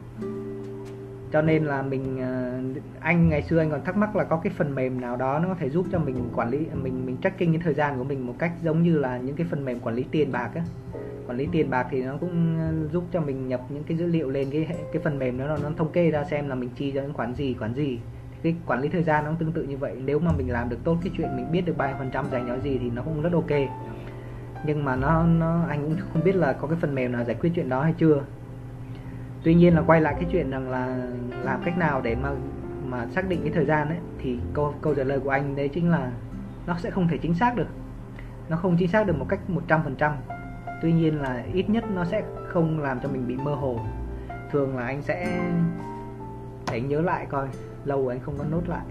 cho nên là mình ờ, anh ngày xưa anh còn thắc mắc là có cái phần mềm nào đó nó có thể giúp cho mình quản lý, mình mình tracking cái thời gian của mình một cách giống như là những cái phần mềm quản lý tiền bạc á. Quản lý tiền bạc thì nó cũng ờ, giúp cho mình nhập những cái dữ liệu lên cái cái phần mềm đó, nó thống kê ra xem là mình chi cho những khoản gì khoản gì. Thì cái quản lý thời gian nó cũng tương tự như vậy. Nếu mà mình làm được tốt cái chuyện mình biết được bao nhiêu phần trăm dành cho gì thì nó cũng rất ok. Nhưng mà nó nó, anh cũng không biết là có cái phần mềm nào giải quyết chuyện đó hay chưa tuy nhiên là quay lại cái chuyện rằng là làm cách nào để mà mà xác định cái thời gian ấy thì câu câu trả lời của anh đấy chính là nó sẽ không thể chính xác được. Nó không chính xác được một cách 100% tuy nhiên là ít nhất nó sẽ không làm cho mình bị mơ hồ. Thường là anh sẽ để anh nhớ lại coi lâu rồi anh không có nốt lại.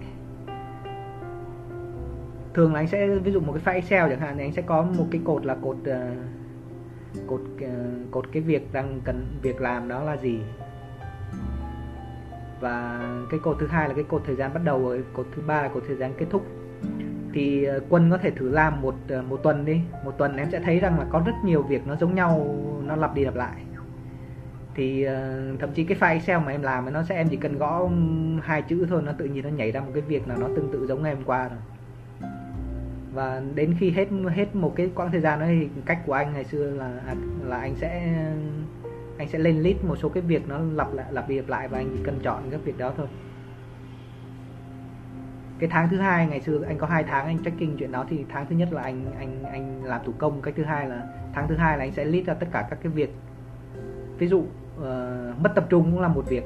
Thường là anh sẽ ví dụ một cái file Excel chẳng hạn thì anh sẽ có một cái cột là cột uh, cột ờ, cột cái việc đang cần việc làm đó là gì? Và cái cột thứ hai là cái cột thời gian bắt đầu rồi cột thứ ba là cột thời gian kết thúc. Thì ờ, quân có thể thử làm một ờ, một tuần đi. Một tuần em sẽ thấy rằng là có rất nhiều việc nó giống nhau nó lặp đi lặp lại. Thì uh, thậm chí cái file Excel mà em làm nó sẽ em chỉ cần gõ hai chữ thôi nó tự nhiên nó nhảy ra một cái việc nào nó tương tự giống ngày hôm qua rồi và đến khi hết hết một cái quãng thời gian đó thì cách của anh ngày xưa là à, là anh sẽ anh sẽ lên list một số cái việc nó lặp lại lặp đi lặp lại và anh chỉ cần chọn các việc đó thôi. Cái tháng thứ hai ngày xưa anh có hai tháng anh tracking chuyện đó thì tháng thứ nhất là anh anh anh làm thủ công cách thứ hai là tháng thứ hai là anh sẽ list ra tất cả các cái việc. Ví dụ uh, mất tập trung cũng là một việc.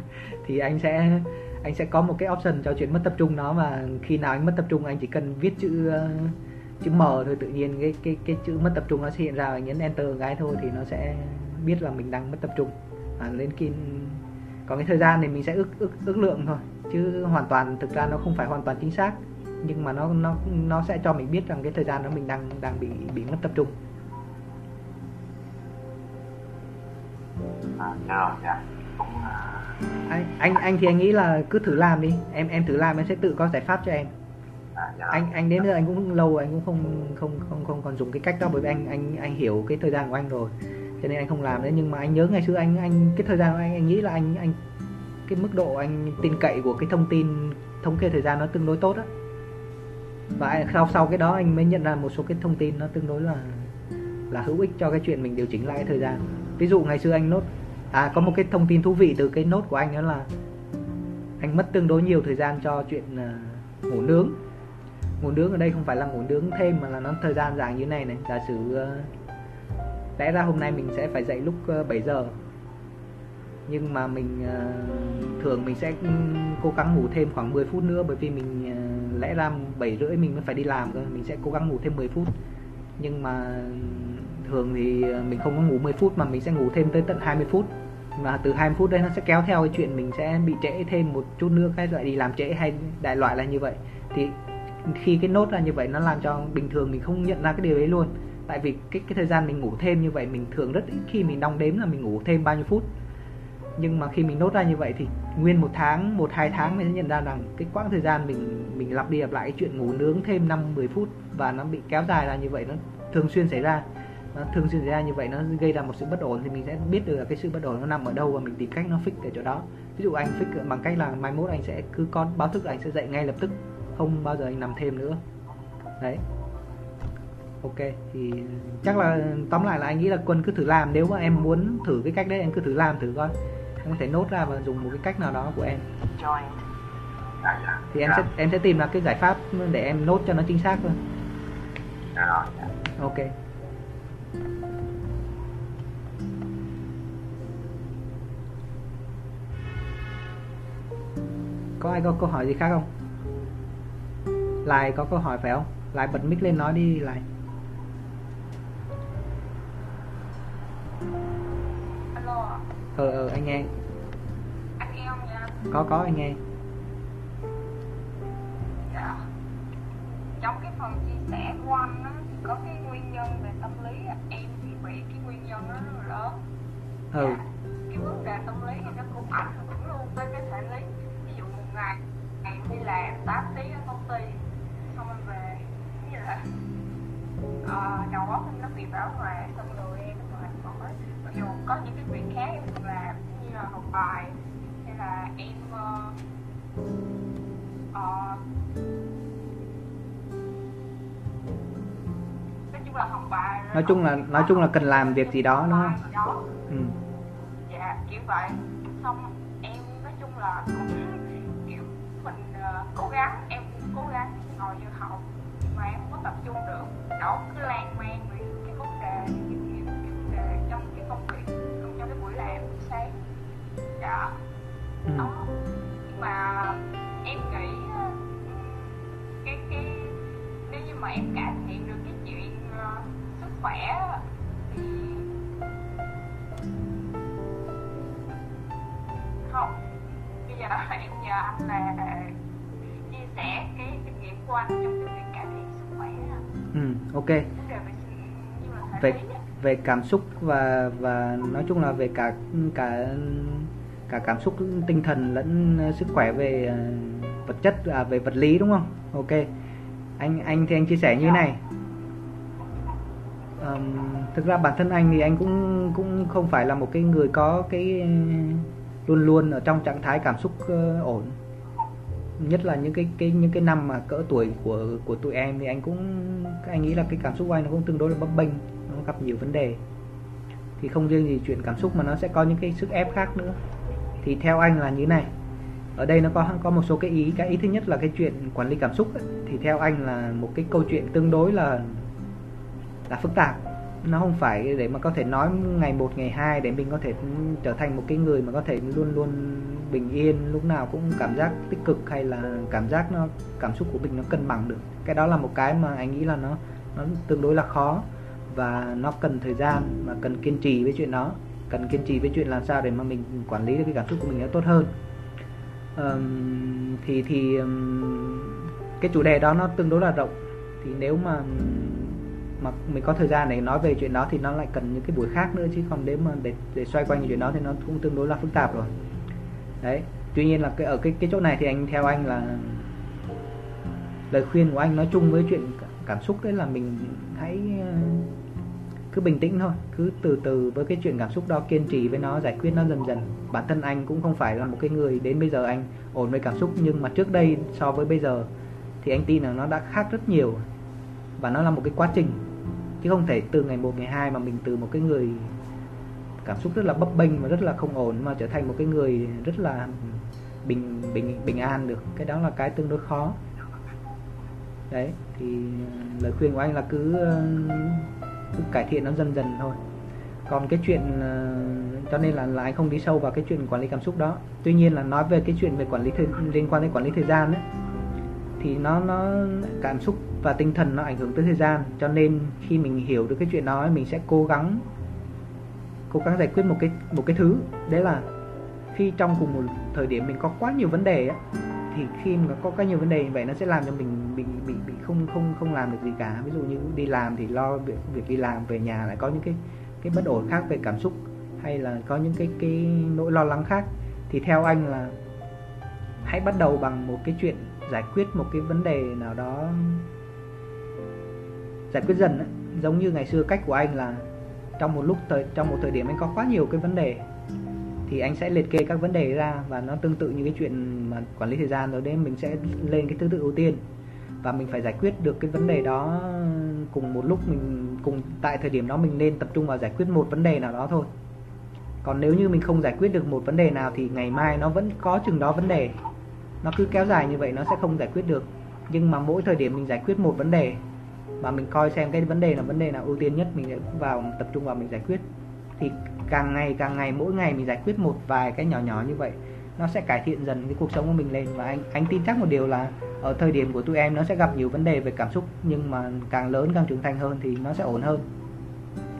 Thì anh sẽ anh sẽ có một cái option cho chuyện mất tập trung đó mà khi nào anh mất tập trung anh chỉ cần viết chữ ờ, chữ m thôi tự nhiên cái cái cái chữ mất tập trung nó sẽ hiện ra và nhấn enter cái thôi thì nó sẽ biết là mình đang mất tập trung. À, lên khi còn cái thời gian thì mình sẽ ước ước ước lượng thôi chứ hoàn toàn thực ra nó không phải hoàn toàn chính xác nhưng mà nó nó nó sẽ cho mình biết rằng cái thời gian đó mình đang đang bị bị mất tập trung. À, dạ. rồi cũng anh anh anh thì anh nghĩ là cứ thử làm đi. Em em thử làm em sẽ tự có giải pháp cho em. À, dạ. Anh anh đến giờ anh cũng lâu anh cũng không không không không còn dùng cái cách đó bởi vì anh anh anh hiểu cái thời gian của anh rồi. Cho nên anh không làm đấy nhưng mà anh nhớ ngày xưa anh anh cái thời gian của anh anh nghĩ là anh anh cái mức độ anh tin cậy của cái thông tin thống kê thời gian nó tương đối tốt á. Và sau sau cái đó anh mới nhận ra một số cái thông tin nó tương đối là là hữu ích cho cái chuyện mình điều chỉnh lại thời gian. Ví dụ ngày xưa anh nốt à có một cái thông tin thú vị từ cái nốt của anh đó là anh mất tương đối nhiều thời gian cho chuyện uh, ngủ nướng. Ngủ nướng ở đây không phải là ngủ nướng thêm mà là nó thời gian dài như này này. Giả sử uh, lẽ ra hôm nay mình sẽ phải dậy lúc à, uh, 7 giờ. Nhưng mà mình uh, thường mình sẽ ừ, cố gắng ngủ thêm khoảng 10 phút nữa bởi vì mình uh, lẽ ra bảy rưỡi mình mới phải đi làm cơ. Mình sẽ cố gắng ngủ thêm 10 phút. Nhưng mà thường thì mình không có ngủ 10 phút mà mình sẽ ngủ thêm tới tận 20 phút và từ 20 phút đấy nó sẽ kéo theo cái chuyện mình sẽ bị trễ thêm một chút nữa, cái lại đi làm trễ hay đại loại là như vậy. Thì khi cái nốt là như vậy, nó làm cho bình thường mình không nhận ra cái điều ấy luôn. Tại vì cái cái thời gian mình ngủ thêm như vậy, mình thường rất ít khi mình đong đếm là mình ngủ thêm bao nhiêu phút. Nhưng mà khi mình nốt ra như vậy thì nguyên một tháng, một, hai tháng mình sẽ nhận ra rằng cái quãng thời gian mình mình lặp đi lặp lại cái chuyện ngủ nướng thêm 5 10 phút và nó bị kéo dài ra như vậy, nó thường xuyên xảy ra nó thường xuyên xảy ra như vậy, nó gây ra một sự bất ổn thì mình sẽ biết được là cái sự bất ổn nó nằm ở đâu và mình tìm cách nó fix ở chỗ đó. Ví dụ anh fix bằng cách là mai mốt anh sẽ cứ con báo thức là anh sẽ dậy ngay lập tức, không bao giờ anh nằm thêm nữa. Đấy. Ok, thì chắc là, tóm lại là anh nghĩ là quân cứ thử làm, nếu mà em muốn thử cái cách đấy, em cứ thử làm thử coi. Em có thể nốt ra và dùng một cái cách nào đó của em. Thì em sẽ em sẽ tìm ra cái giải pháp để em nốt cho nó chính xác thôi. Ok. Có ai có câu hỏi gì khác không? Lại có câu hỏi phải không? Lại bật mic lên nói đi lại. Alo ờ ờ anh nghe. Anh nghe không dạ có có anh nghe. Dạ. Trong cái phần chia sẻ của anh á thì có cái nguyên nhân về tâm lý á, em thì bị cái nguyên nhân đó rất là lớn. Ừ. Dạ. cái vấn đề tâm lý thì nó cũng ảnh hưởng luôn tới cái thể lý ngày ngày đi làm 8 tiếng ở công ty. Xong rồi về như là ờ, đầu óc em nó bị bão hòa xong rồi em nó mệt mỏi. Mặc dù có những cái việc khác em làm như là học bài hay là em ờ, ờ, nói chung là học bài rồi nói chung là học- nói chung là cần làm việc gì đó đúng không? ừ. dạ kiểu vậy. Xong em nói chung là cũng cố gắng em cũng cố gắng ngồi vô học nhưng mà em không có tập trung được. Đầu cứ lan man vì cái vấn đề những cái, cái vấn đề trong cái công việc trong cái buổi làm buổi sáng. Dạ. Ừ. đó. Nhưng mà em nghĩ ờ, cái cái nếu như mà em cải thiện được cái chuyện ờ, sức khỏe thì không. Bây giờ em nhờ anh là sẻ cái kinh nghiệm của anh trong cái việc cải thiện sức khỏe ừ ok. Về về cảm xúc và và nói chung là về cả cả cả cảm xúc tinh thần lẫn sức khỏe về ờ, vật chất à về vật lý đúng không? Ok. Anh anh thì anh chia sẻ như thế này. Ờm, thực ra bản thân anh thì anh cũng cũng không phải là một cái người có cái luôn luôn ở trong trạng thái cảm xúc ờ, ổn nhất là những cái cái những cái năm mà cỡ tuổi của của tụi em thì anh cũng anh nghĩ là cái cảm xúc của anh nó cũng tương đối là bấp bênh nó gặp nhiều vấn đề. Thì không riêng gì chuyện cảm xúc mà nó sẽ có những cái sức ép khác nữa. Thì theo anh là như này ở đây nó có có một số cái ý cái ý thứ nhất là cái chuyện quản lý cảm xúc ấy, thì theo anh là một cái câu chuyện tương đối là là phức tạp. Nó không phải để mà có thể nói ngày một ngày hai để mình có thể trở thành một cái người mà có thể luôn luôn bình yên lúc nào cũng cảm giác tích cực hay là cảm giác nó cảm xúc của mình nó cân bằng được. Cái đó là một cái mà anh nghĩ là nó nó tương đối là khó và nó cần thời gian và cần kiên trì với chuyện đó. Cần kiên trì với chuyện làm sao để mà mình quản lý được cái cảm xúc của mình nó tốt hơn. Ờm, thì thì um, cái chủ đề đó nó tương đối là rộng. Thì nếu mà mà mình có thời gian để nói về chuyện đó thì nó lại cần những cái buổi khác nữa chứ còn nếu mà để để xoay quanh chuyện đó thì nó cũng tương đối là phức tạp rồi đấy, tuy nhiên là cái, ở cái cái chỗ này thì anh theo anh là lời khuyên của anh nói chung với chuyện cảm xúc đấy là mình hãy ờ, cứ bình tĩnh thôi, cứ từ từ với cái chuyện cảm xúc đó, kiên trì với nó, giải quyết nó dần dần. Bản thân anh cũng không phải là một cái người đến bây giờ anh ổn với cảm xúc, nhưng mà trước đây so với bây giờ thì anh tin là nó đã khác rất nhiều và nó là một cái quá trình. Chứ không thể từ ngày 1 ngày 2 mà mình từ một cái người cảm xúc rất là bấp bênh và rất là không ổn mà trở thành một cái người rất là bình bình bình an được. Cái đó là cái tương đối khó. Đấy thì ờ, lời khuyên của anh là cứ ờ, cứ cải thiện nó dần dần thôi. Còn cái chuyện ờ, cho nên là là anh không đi sâu vào cái chuyện quản lý cảm xúc đó. Tuy nhiên là nói về cái chuyện về quản lý thời, liên quan đến quản lý thời gian ấy thì nó nó cảm xúc và tinh thần nó ảnh hưởng tới thời gian. Cho nên khi mình hiểu được cái chuyện đó ấy, mình sẽ cố gắng cố gắng giải quyết một cái một cái thứ. Đấy là khi trong cùng một thời điểm mình có quá nhiều vấn đề á, thì khi mà có quá nhiều vấn đề như vậy, nó sẽ làm cho mình bị bị bị không không không làm được gì cả. Ví dụ như đi làm thì lo việc việc đi làm, về nhà lại có những cái cái bất ổn khác về cảm xúc, hay là có những cái cái nỗi lo lắng khác. Thì theo anh là hãy bắt đầu bằng một cái chuyện giải quyết một cái vấn đề nào đó, giải quyết dần ấy. giống như ngày xưa cách của anh là trong một lúc thời, trong một thời điểm anh có quá nhiều cái vấn đề, thì anh sẽ liệt kê các vấn đề ra và nó tương tự như cái chuyện mà quản lý thời gian rồi, đấy, mình sẽ lên cái thứ tự ưu tiên và mình phải giải quyết được cái vấn đề đó cùng một lúc mình, cùng tại thời điểm đó mình nên tập trung vào giải quyết một vấn đề nào đó thôi. Còn nếu như mình không giải quyết được một vấn đề nào thì ngày mai nó vẫn có chừng đó vấn đề. Nó cứ kéo dài như vậy nó sẽ không giải quyết được. Nhưng mà mỗi thời điểm mình giải quyết một vấn đề mà mình coi xem cái vấn đề là vấn đề nào ưu tiên nhất, mình sẽ vào tập trung vào mình giải quyết. Thì càng ngày càng ngày, mỗi ngày mình giải quyết một vài cái nhỏ nhỏ như vậy, nó sẽ cải thiện dần cái cuộc sống của mình lên. Và anh anh tin chắc một điều là ở thời điểm của tụi em nó sẽ gặp nhiều vấn đề về cảm xúc, nhưng mà càng lớn, càng trưởng thành hơn thì nó sẽ ổn hơn.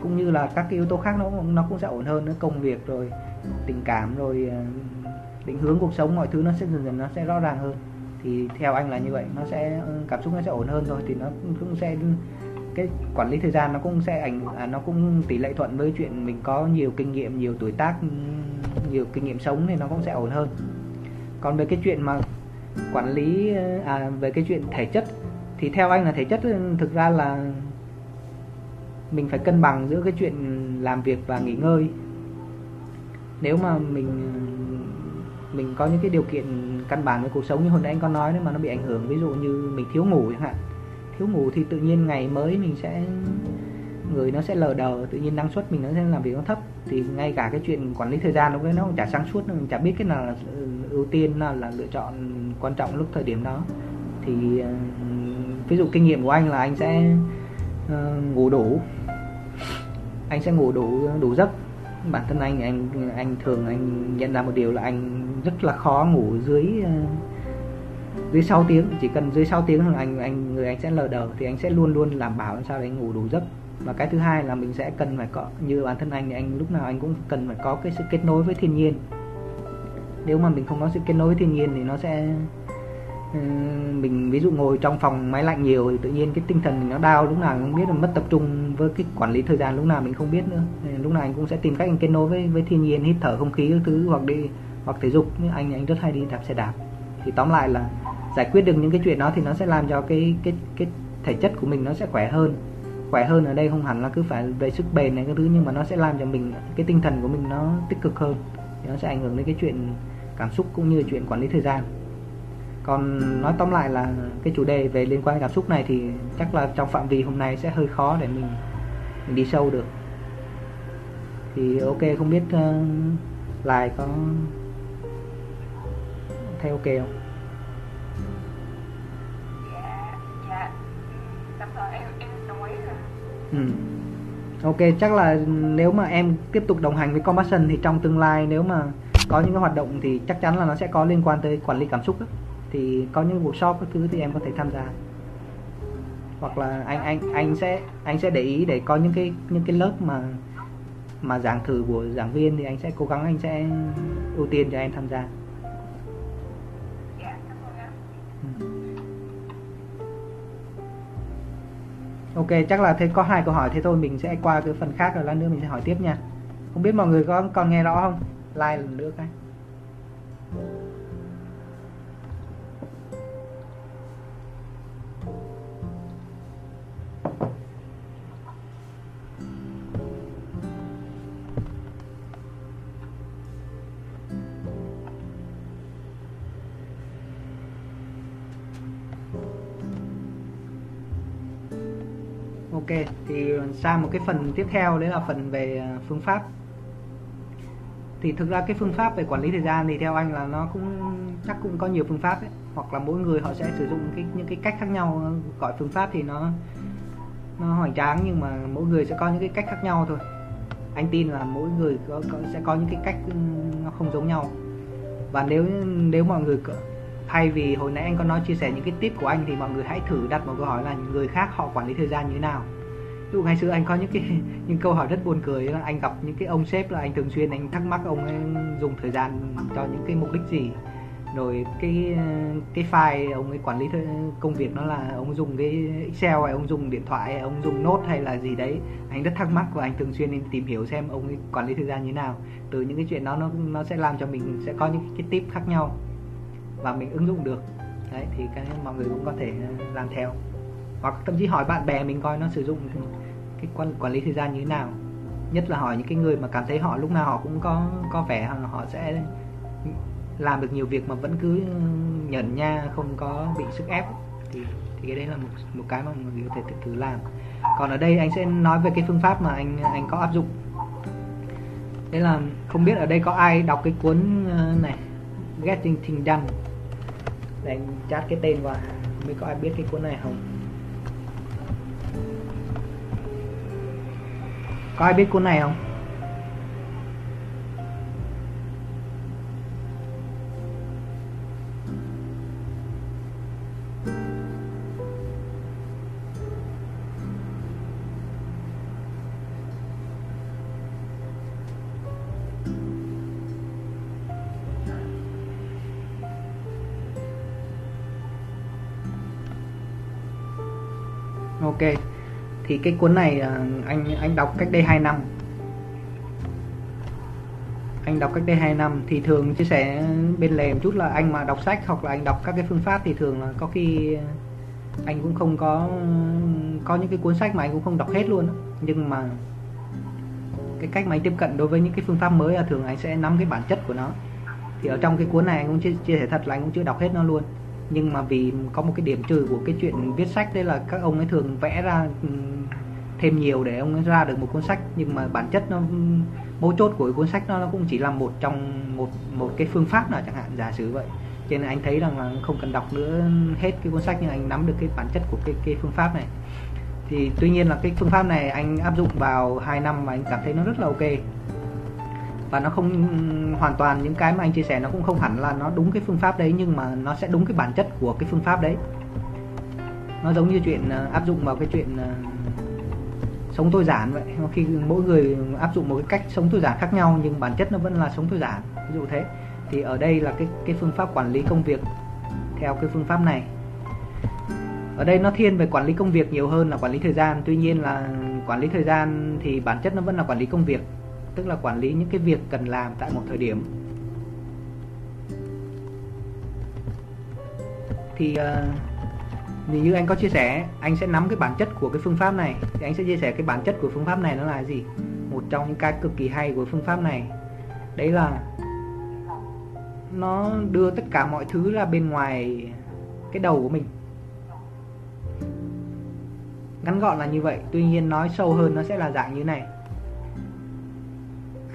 Cũng như là các cái yếu tố khác nó nó cũng sẽ ổn hơn nữa, công việc rồi, tình cảm rồi ờ, định hướng cuộc sống, mọi thứ nó sẽ dần dần nó sẽ rõ ràng hơn thì theo anh là như vậy. Nó sẽ cảm xúc nó sẽ ổn hơn thôi thì nó cũng sẽ cái quản lý thời gian nó cũng sẽ ảnh à, nó cũng tỷ lệ thuận với chuyện mình có nhiều kinh nghiệm nhiều tuổi tác nhiều kinh nghiệm sống thì nó cũng sẽ ổn hơn. Còn về cái chuyện mà quản lý à, về cái chuyện thể chất thì theo anh là thể chất thực ra là mình phải cân bằng giữa cái chuyện làm việc và nghỉ ngơi. Nếu mà mình mình có những cái điều kiện căn bản với cuộc sống như hồi nãy anh có nói đấy mà nó bị ảnh hưởng. Ví dụ như mình thiếu ngủ chẳng hạn. Thiếu ngủ thì tự nhiên ngày mới mình sẽ người nó sẽ lờ đờ tự nhiên năng suất mình nó sẽ làm việc nó thấp. Thì ngay cả cái chuyện quản lý thời gian nó nó cũng chả sáng suốt mình chả biết cái nào là ừ, ưu tiên nào là lựa chọn quan trọng lúc thời điểm đó. Thì ờ, ví dụ kinh nghiệm của anh là anh sẽ uh, ngủ đủ. Anh sẽ ngủ đủ đủ giấc bản thân anh anh anh thường anh nhận ra một điều là anh rất là khó ngủ dưới ờ, dưới 6 tiếng. Chỉ cần dưới 6 tiếng thôi, anh anh, người anh sẽ lờ đờ thì anh sẽ luôn luôn đảm bảo làm sao để anh ngủ đủ giấc. Và cái thứ hai là mình sẽ cần phải có, như bản thân anh thì anh lúc nào anh cũng cần phải có cái sự kết nối với thiên nhiên. Nếu mà mình không có sự kết nối với thiên nhiên thì nó sẽ Ừ, mình ví dụ ngồi trong phòng máy lạnh nhiều thì tự nhiên cái tinh thần mình nó đau, lúc nào không biết là mất tập trung với cái quản lý thời gian lúc nào mình không biết nữa. Lúc nào anh cũng sẽ tìm cách anh kết nối với với thiên nhiên, hít thở không khí các thứ, hoặc đi, hoặc thể dục. Như anh anh rất hay đi đạp xe đạp. Thì tóm lại là giải quyết được những cái chuyện đó thì nó sẽ làm cho cái cái cái thể chất của mình nó sẽ khỏe hơn. Khỏe hơn ở đây không hẳn là cứ phải về sức bền này cái thứ, nhưng mà nó sẽ làm cho mình, cái tinh thần của mình nó tích cực hơn. Thì nó sẽ ảnh hưởng đến cái chuyện cảm xúc cũng như chuyện quản lý thời gian còn nói tóm lại là cái chủ đề về liên quan cảm xúc này thì chắc là trong phạm vi hôm nay sẽ hơi khó để mình, mình đi sâu được thì ok không biết uh, lại có thấy ok không Ừ. Ok, chắc là nếu mà em tiếp tục đồng hành với Compassion thì trong tương lai nếu mà có những cái hoạt động thì chắc chắn là nó sẽ có liên quan tới quản lý cảm xúc đó thì có những workshop các thứ thì em có thể tham gia hoặc là anh anh anh sẽ anh sẽ để ý để có những cái những cái lớp mà mà giảng thử của giảng viên thì anh sẽ cố gắng anh sẽ ưu tiên cho em tham gia ừ. Ok, chắc là thế có hai câu hỏi thế thôi mình sẽ qua cái phần khác rồi lát nữa mình sẽ hỏi tiếp nha. Không biết mọi người có còn nghe rõ không? Like lần nữa cái. Ok thì sang một cái phần tiếp theo đấy là phần về à, phương pháp. Thì thực ra cái phương pháp về quản lý thời gian thì theo anh là nó cũng chắc cũng có nhiều phương pháp ấy. Hoặc là mỗi người họ sẽ sử dụng cái những cái cách khác nhau. Gọi phương pháp thì nó nó hoành tráng nhưng mà mỗi người sẽ có những cái cách khác nhau thôi. Anh tin là mỗi người có, có sẽ có những cái cách ừ, nó không giống nhau. Và nếu nếu mọi người thay vì hồi nãy anh có nói chia sẻ những cái tip của anh thì mọi người hãy thử đặt một câu hỏi là người khác họ quản lý thời gian như thế nào? Dụ ngày xưa anh có những cái, những câu hỏi rất buồn cười là anh gặp những cái ông sếp là anh thường xuyên anh thắc mắc ông ấy dùng thời gian cho những cái mục đích gì. Rồi cái cái file ông ấy quản lý công việc nó là ông dùng cái excel hay ông dùng điện thoại hay ông dùng nốt hay là gì đấy. Anh rất thắc mắc và anh thường xuyên tìm hiểu xem ông ấy quản lý thời gian như thế nào. Từ những cái chuyện đó nó nó sẽ làm cho mình sẽ có những cái tip khác nhau và mình ứng dụng được. Đấy, thì cái mọi người cũng có thể ờ, làm theo. Hoặc thậm chí hỏi bạn bè mình coi nó sử dụng cái quản, quản lý thời gian như thế nào. Nhất là hỏi những cái người mà cảm thấy họ lúc nào họ cũng có có vẻ họ sẽ làm được nhiều việc mà vẫn cứ nhẫn nha không có bị sức ép. Thì thì cái đấy là một một cái mà mọi người có thể tự thử làm. Còn ở đây anh sẽ nói về cái phương pháp mà anh anh có áp dụng. Đấy là không biết ở đây có ai đọc cái cuốn ờ, này Getting Things Done. Để anh chat cái tên vào mới có ai biết cái cuốn này không? Có ai biết cuốn này không? ok thì cái cuốn này à, anh anh đọc cách đây 2 năm. Anh đọc cách đây 2 năm thì thường chia sẻ bên lề một chút là anh mà đọc sách hoặc là anh đọc các cái phương pháp thì thường là có khi anh cũng không có có những cái cuốn sách mà anh cũng không đọc hết luôn. Nhưng mà cái cách mà anh tiếp cận đối với những cái phương pháp mới là thường anh sẽ nắm cái bản chất của nó. Thì ở trong cái cuốn này anh cũng chia, chia sẻ thật là anh cũng chưa đọc hết nó luôn nhưng mà vì có một cái điểm trừ của cái chuyện viết sách đấy là các ông ấy thường vẽ ra ừ, thêm nhiều để ông ấy ra được một cuốn sách. Nhưng mà bản chất nó ừ, mấu chốt của cuốn sách đó nó cũng chỉ là một trong một một cái phương pháp nào chẳng hạn, giả sử vậy. Cho nên anh thấy rằng là không cần đọc nữa hết cái cuốn sách, nhưng anh nắm được cái bản chất của cái cái phương pháp này. Thì tuy nhiên là cái phương pháp này anh áp dụng vào 2 năm mà anh cảm thấy nó rất là ok và nó không hoàn toàn những cái mà anh chia sẻ nó cũng không hẳn là nó đúng cái phương pháp đấy, nhưng mà nó sẽ đúng cái bản chất của cái phương pháp đấy. Nó giống như chuyện ờ, áp dụng vào cái chuyện ờ, sống tôi giản vậy. Khi mỗi người áp dụng một cái cách sống tôi giản khác nhau, nhưng bản chất nó vẫn là sống tôi giản. Ví dụ thế. Thì ở đây là cái cái phương pháp quản lý công việc theo cái phương pháp này. Ở đây nó thiên về quản lý công việc nhiều hơn là quản lý thời gian. Tuy nhiên là quản lý thời gian thì bản chất nó vẫn là quản lý công việc tức là quản lý những cái việc cần làm tại một thời điểm. Thì uh, như anh có chia sẻ anh sẽ nắm cái bản chất của cái phương pháp này. Thì anh sẽ chia sẻ cái bản chất của phương pháp này nó là gì? Một trong những cái cực kỳ hay của phương pháp này. Đấy là nó đưa tất cả mọi thứ ra bên ngoài cái đầu của mình. Ngắn gọn là như vậy tuy nhiên nói sâu hơn nó sẽ là dạng như này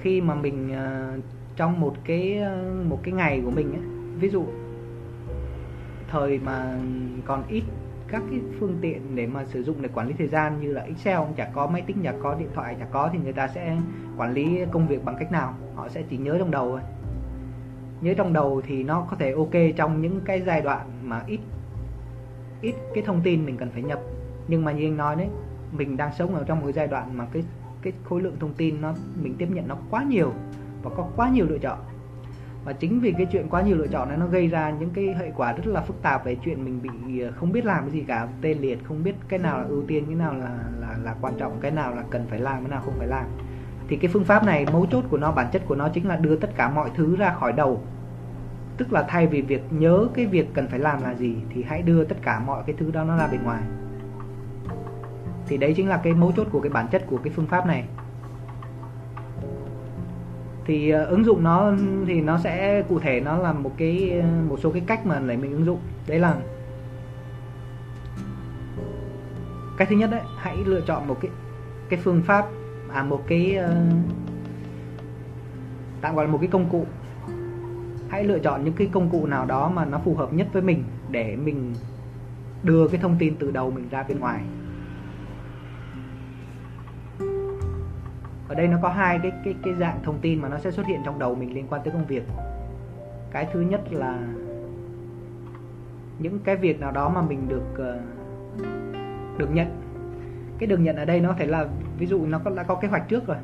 khi mà mình uh, trong một cái ờ, một cái ngày của mình ấy, ví dụ thời mà còn ít các cái phương tiện để mà sử dụng để quản lý thời gian như là Excel chả có máy tính chả có điện thoại chả có thì người ta sẽ quản lý công việc bằng cách nào? Họ sẽ chỉ nhớ trong đầu thôi. Nhớ trong đầu thì nó có thể ok trong những cái giai đoạn mà ít ít cái thông tin mình cần phải nhập. Nhưng mà như anh nói đấy mình đang sống ở trong một cái giai đoạn mà cái cái khối lượng thông tin nó, mình tiếp nhận nó quá nhiều và có quá nhiều lựa chọn. Và chính vì cái chuyện quá nhiều lựa chọn này nó gây ra những cái hệ quả rất là phức tạp về chuyện mình bị ờ, không biết làm cái gì cả, tê liệt, không biết cái nào là ưu tiên, cái nào là là là quan trọng, cái nào là cần phải làm, cái nào không phải làm. Thì cái phương pháp này, mấu chốt của nó, bản chất của nó chính là đưa tất cả mọi thứ ra khỏi đầu. Tức là thay vì việc nhớ cái việc cần phải làm là gì thì hãy đưa tất cả mọi cái thứ đó nó ra bên ngoài thì đấy chính là cái mấu chốt của cái bản chất của cái phương pháp này. Thì uh, ứng dụng nó thì nó sẽ cụ thể nó là một cái một số cái cách mà để mình ứng dụng. Đấy là cách thứ nhất đấy hãy lựa chọn một cái cái phương pháp à một cái uh, tạm gọi là một cái công cụ. Hãy lựa chọn những cái công cụ nào đó mà nó phù hợp nhất với mình để mình đưa cái thông tin từ đầu mình ra bên ngoài. Ở đây nó có hai cái cái cái dạng thông tin mà nó sẽ xuất hiện trong đầu mình liên quan tới công việc. Cái thứ nhất là những cái việc nào đó mà mình được ờ, được nhận. Cái được nhận ở đây nó thể là ví dụ nó có, đã có kế hoạch trước rồi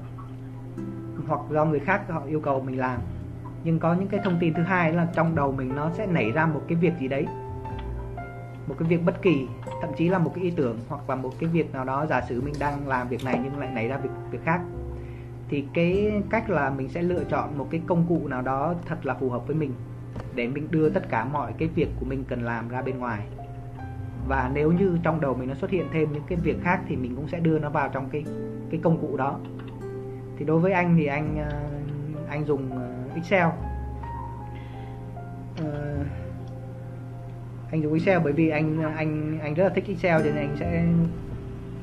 hoặc do người khác họ yêu cầu mình làm. Nhưng có những cái thông tin thứ hai là trong đầu mình nó sẽ nảy ra một cái việc gì đấy. Một cái việc bất kỳ thậm chí là một cái ý tưởng hoặc là một cái việc nào đó giả sử mình đang làm việc này nhưng lại nảy ra việc việc khác thì cái cách là mình sẽ lựa chọn một cái công cụ nào đó thật là phù hợp với mình để mình đưa tất cả mọi cái việc của mình cần làm ra bên ngoài. Và nếu như trong đầu mình nó xuất hiện thêm những cái việc khác thì mình cũng sẽ đưa nó vào trong cái cái công cụ đó. Thì đối với anh thì anh ờ, anh dùng ờ, Excel. Uh, anh dùng Excel bởi vì anh anh anh rất là thích Excel cho nên anh sẽ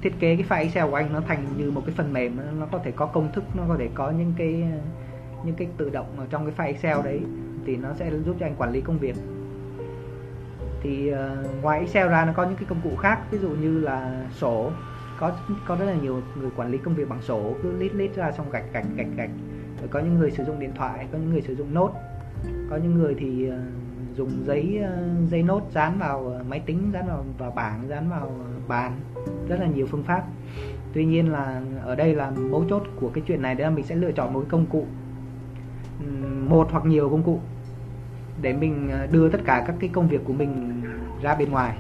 thiết kế cái file Excel của anh nó thành như một cái phần mềm nó có thể có công thức nó có thể có những cái những cái tự động ở trong cái file Excel đấy thì nó sẽ giúp cho anh quản lý công việc. Thì uh, ngoài Excel ra nó có những cái công cụ khác ví dụ như là sổ. Có có rất là nhiều người quản lý công việc bằng sổ cứ lít lít ra xong gạch gạch gạch gạch rồi có những người sử dụng điện thoại có những người sử dụng nốt. Có những người thì uh, dùng giấy ờ, giấy nốt dán vào ờ, máy tính dán vào vào bảng, dán vào bàn. Rất là nhiều phương pháp. Tuy nhiên là ở đây là mấu chốt của cái chuyện này đó là mình sẽ lựa chọn một cái công cụ một hoặc nhiều công cụ để mình ờ, đưa tất cả các cái công việc của mình ra bên ngoài.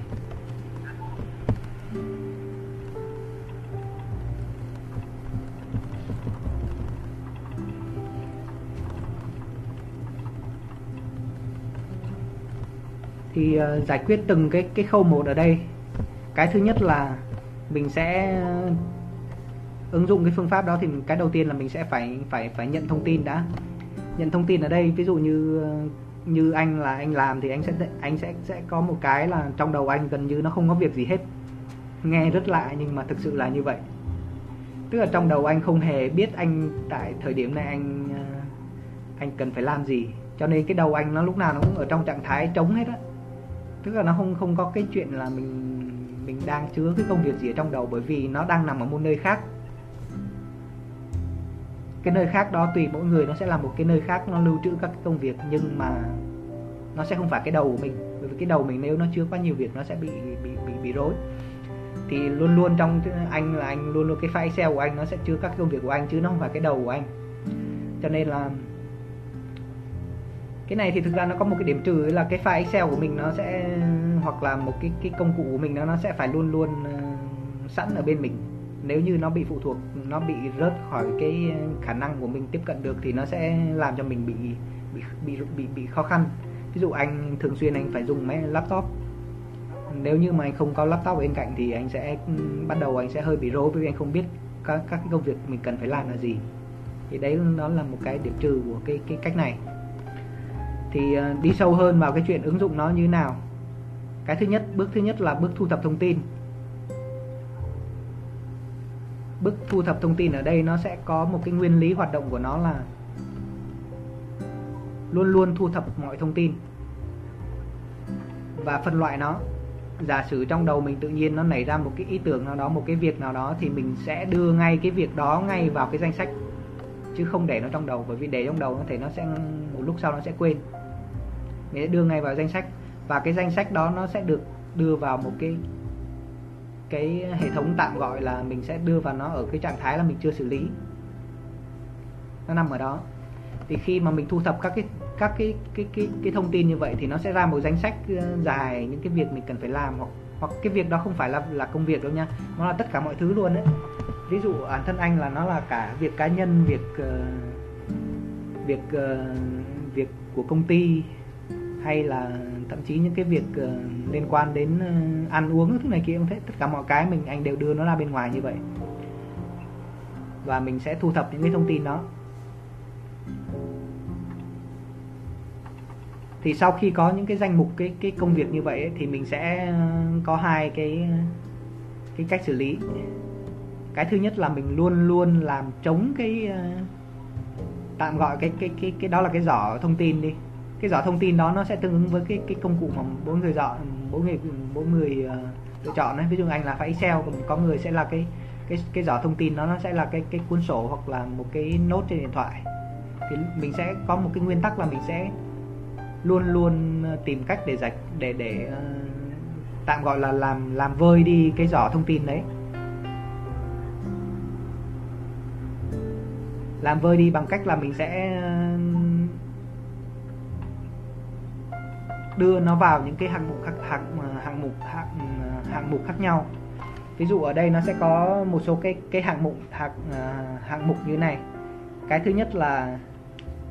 Thì uh, giải quyết từng cái cái khâu một ở đây. Cái thứ nhất là mình sẽ ứng dụng cái phương pháp đó thì cái đầu tiên là mình sẽ phải phải phải nhận thông tin đã. Nhận thông tin ở đây ví dụ như ờ, như anh là anh làm thì anh sẽ anh sẽ sẽ có một cái là trong đầu anh gần như nó không có việc gì hết. Nghe rất lạ nhưng mà thực sự là như vậy. Tức là trong đầu anh không hề biết anh tại thời điểm này anh ờ, anh cần phải làm gì. Cho nên cái đầu anh nó lúc nào nó cũng ở trong trạng thái trống hết á tức là nó không không có cái chuyện là mình mình đang chứa cái công việc gì ở trong đầu bởi vì nó đang nằm ở một nơi khác. Cái nơi khác đó tùy mỗi người, nó sẽ là một cái nơi khác, nó lưu trữ các cái công việc nhưng mà nó sẽ không phải cái đầu của mình. Bởi vì cái đầu mình nếu nó chứa quá nhiều việc, nó sẽ bị bị bị bị rối. Thì luôn luôn trong anh là anh, luôn luôn cái file Excel của anh nó sẽ chứa các công việc của anh chứ nó không phải cái đầu của anh. Cho nên là cái này thì thực ra nó có một cái điểm trừ là cái file Excel của mình nó sẽ hoặc là một cái cái công cụ của mình nó nó sẽ phải luôn luôn uh, sẵn ở bên mình. Nếu như nó bị phụ thuộc nó bị rớt khỏi cái khả năng của mình tiếp cận được thì nó sẽ làm cho mình bị bị bị bị, bị khó khăn. Ví dụ anh thường xuyên anh phải dùng máy laptop. Nếu như mà anh không có laptop bên cạnh thì anh sẽ bắt đầu anh sẽ hơi bị rối vì anh không biết các các cái công việc mình cần phải làm là gì. Thì đấy nó là một cái điểm trừ của cái cái cách này thì ờ, đi sâu hơn vào cái chuyện ứng dụng nó như thế nào. Cái thứ nhất, bước thứ nhất là bước thu thập thông tin. Bước thu thập thông tin ở đây nó sẽ có một cái nguyên lý hoạt động của nó là luôn luôn thu thập mọi thông tin và phân loại nó. Giả sử trong đầu mình tự nhiên nó nảy ra một cái ý tưởng nào đó, một cái việc nào đó thì mình sẽ đưa ngay cái việc đó ngay vào cái danh sách, chứ không để nó trong đầu, bởi vì để trong đầu nó thể nó sẽ, một lúc sau nó sẽ quên để đưa ngay vào danh sách. Và cái danh sách đó nó sẽ được đưa vào một cái cái hệ thống tạm gọi là mình sẽ đưa vào nó ở cái trạng thái là mình chưa xử lý. Nó nằm ở đó. Thì khi mà mình thu thập các cái các cái cái cái cái thông tin như vậy thì nó sẽ ra một danh sách ờ, dài những cái việc mình cần phải làm hoặc hoặc cái việc đó không phải là là công việc đâu nha. Nó là tất cả mọi thứ luôn đấy ví dụ bản thân anh là nó là cả việc cá nhân việc uh, việc uh, việc của công ty hay là thậm chí những cái việc uh, liên quan đến uh, ăn uống thứ này kia cũng thế. Tất cả mọi cái mình anh đều đưa nó ra bên ngoài như vậy. Và mình sẽ thu thập những cái thông tin đó. Thì sau khi có những cái danh mục cái cái công việc như vậy ấy, thì mình sẽ ờ, có hai cái cái cách xử lý. Cái thứ nhất là mình luôn luôn làm chống cái tạm gọi cái cái cái cái đó là cái giỏ thông tin đi cái giỏ thông tin đó nó sẽ tương ứng với cái cái công cụ mà mỗi người dọ mỗi người mỗi người uh, lựa chọn đấy ví dụ anh là phải Excel còn có người sẽ là cái cái cái giỏ thông tin đó nó sẽ là cái cái cuốn sổ hoặc là một cái nốt trên điện thoại. Thì mình sẽ có một cái nguyên tắc là mình sẽ luôn luôn ờ, tìm cách để giải để để uh, tạm gọi là làm làm vơi đi cái giỏ thông tin đấy. Làm vơi đi bằng cách là mình sẽ uh, đưa nó vào những cái hạng mục khác, hạng ờ, hạng mục hạng ừ, hạng mục khác nhau. Ví dụ ở đây nó sẽ có một số cái cái hạng mục, hạng ờ, hạng mục như này. Cái thứ nhất là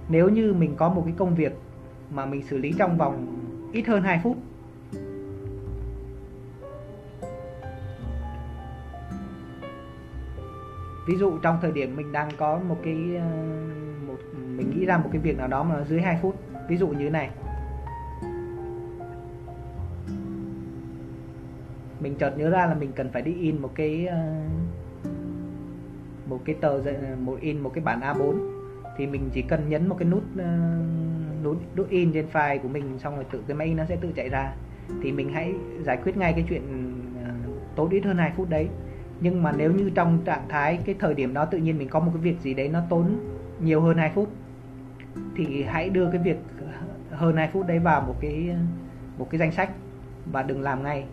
nếu như mình có một cái công việc mà mình xử lý trong vòng ít hơn 2 phút, ví dụ trong thời điểm mình đang có một cái ờ, một, mình nghĩ ra một cái việc nào đó mà nó dưới 2 phút, ví dụ như thế này. Mình chợt nhớ ra là mình cần phải đi in một cái ờ, một cái tờ ờ, một in một cái bản A4 thì mình chỉ cần nhấn một cái nút ờ, nút nút in trên file của mình xong rồi tự cái máy nó sẽ tự chạy ra. Thì mình hãy giải quyết ngay cái chuyện uh, tốn ít hơn 2 phút đấy. Nhưng mà nếu như trong trạng thái cái thời điểm đó tự nhiên mình có một cái việc gì đấy nó tốn nhiều hơn 2 phút thì hãy đưa cái việc hơn 2 phút đấy vào một cái một cái danh sách và đừng làm ngay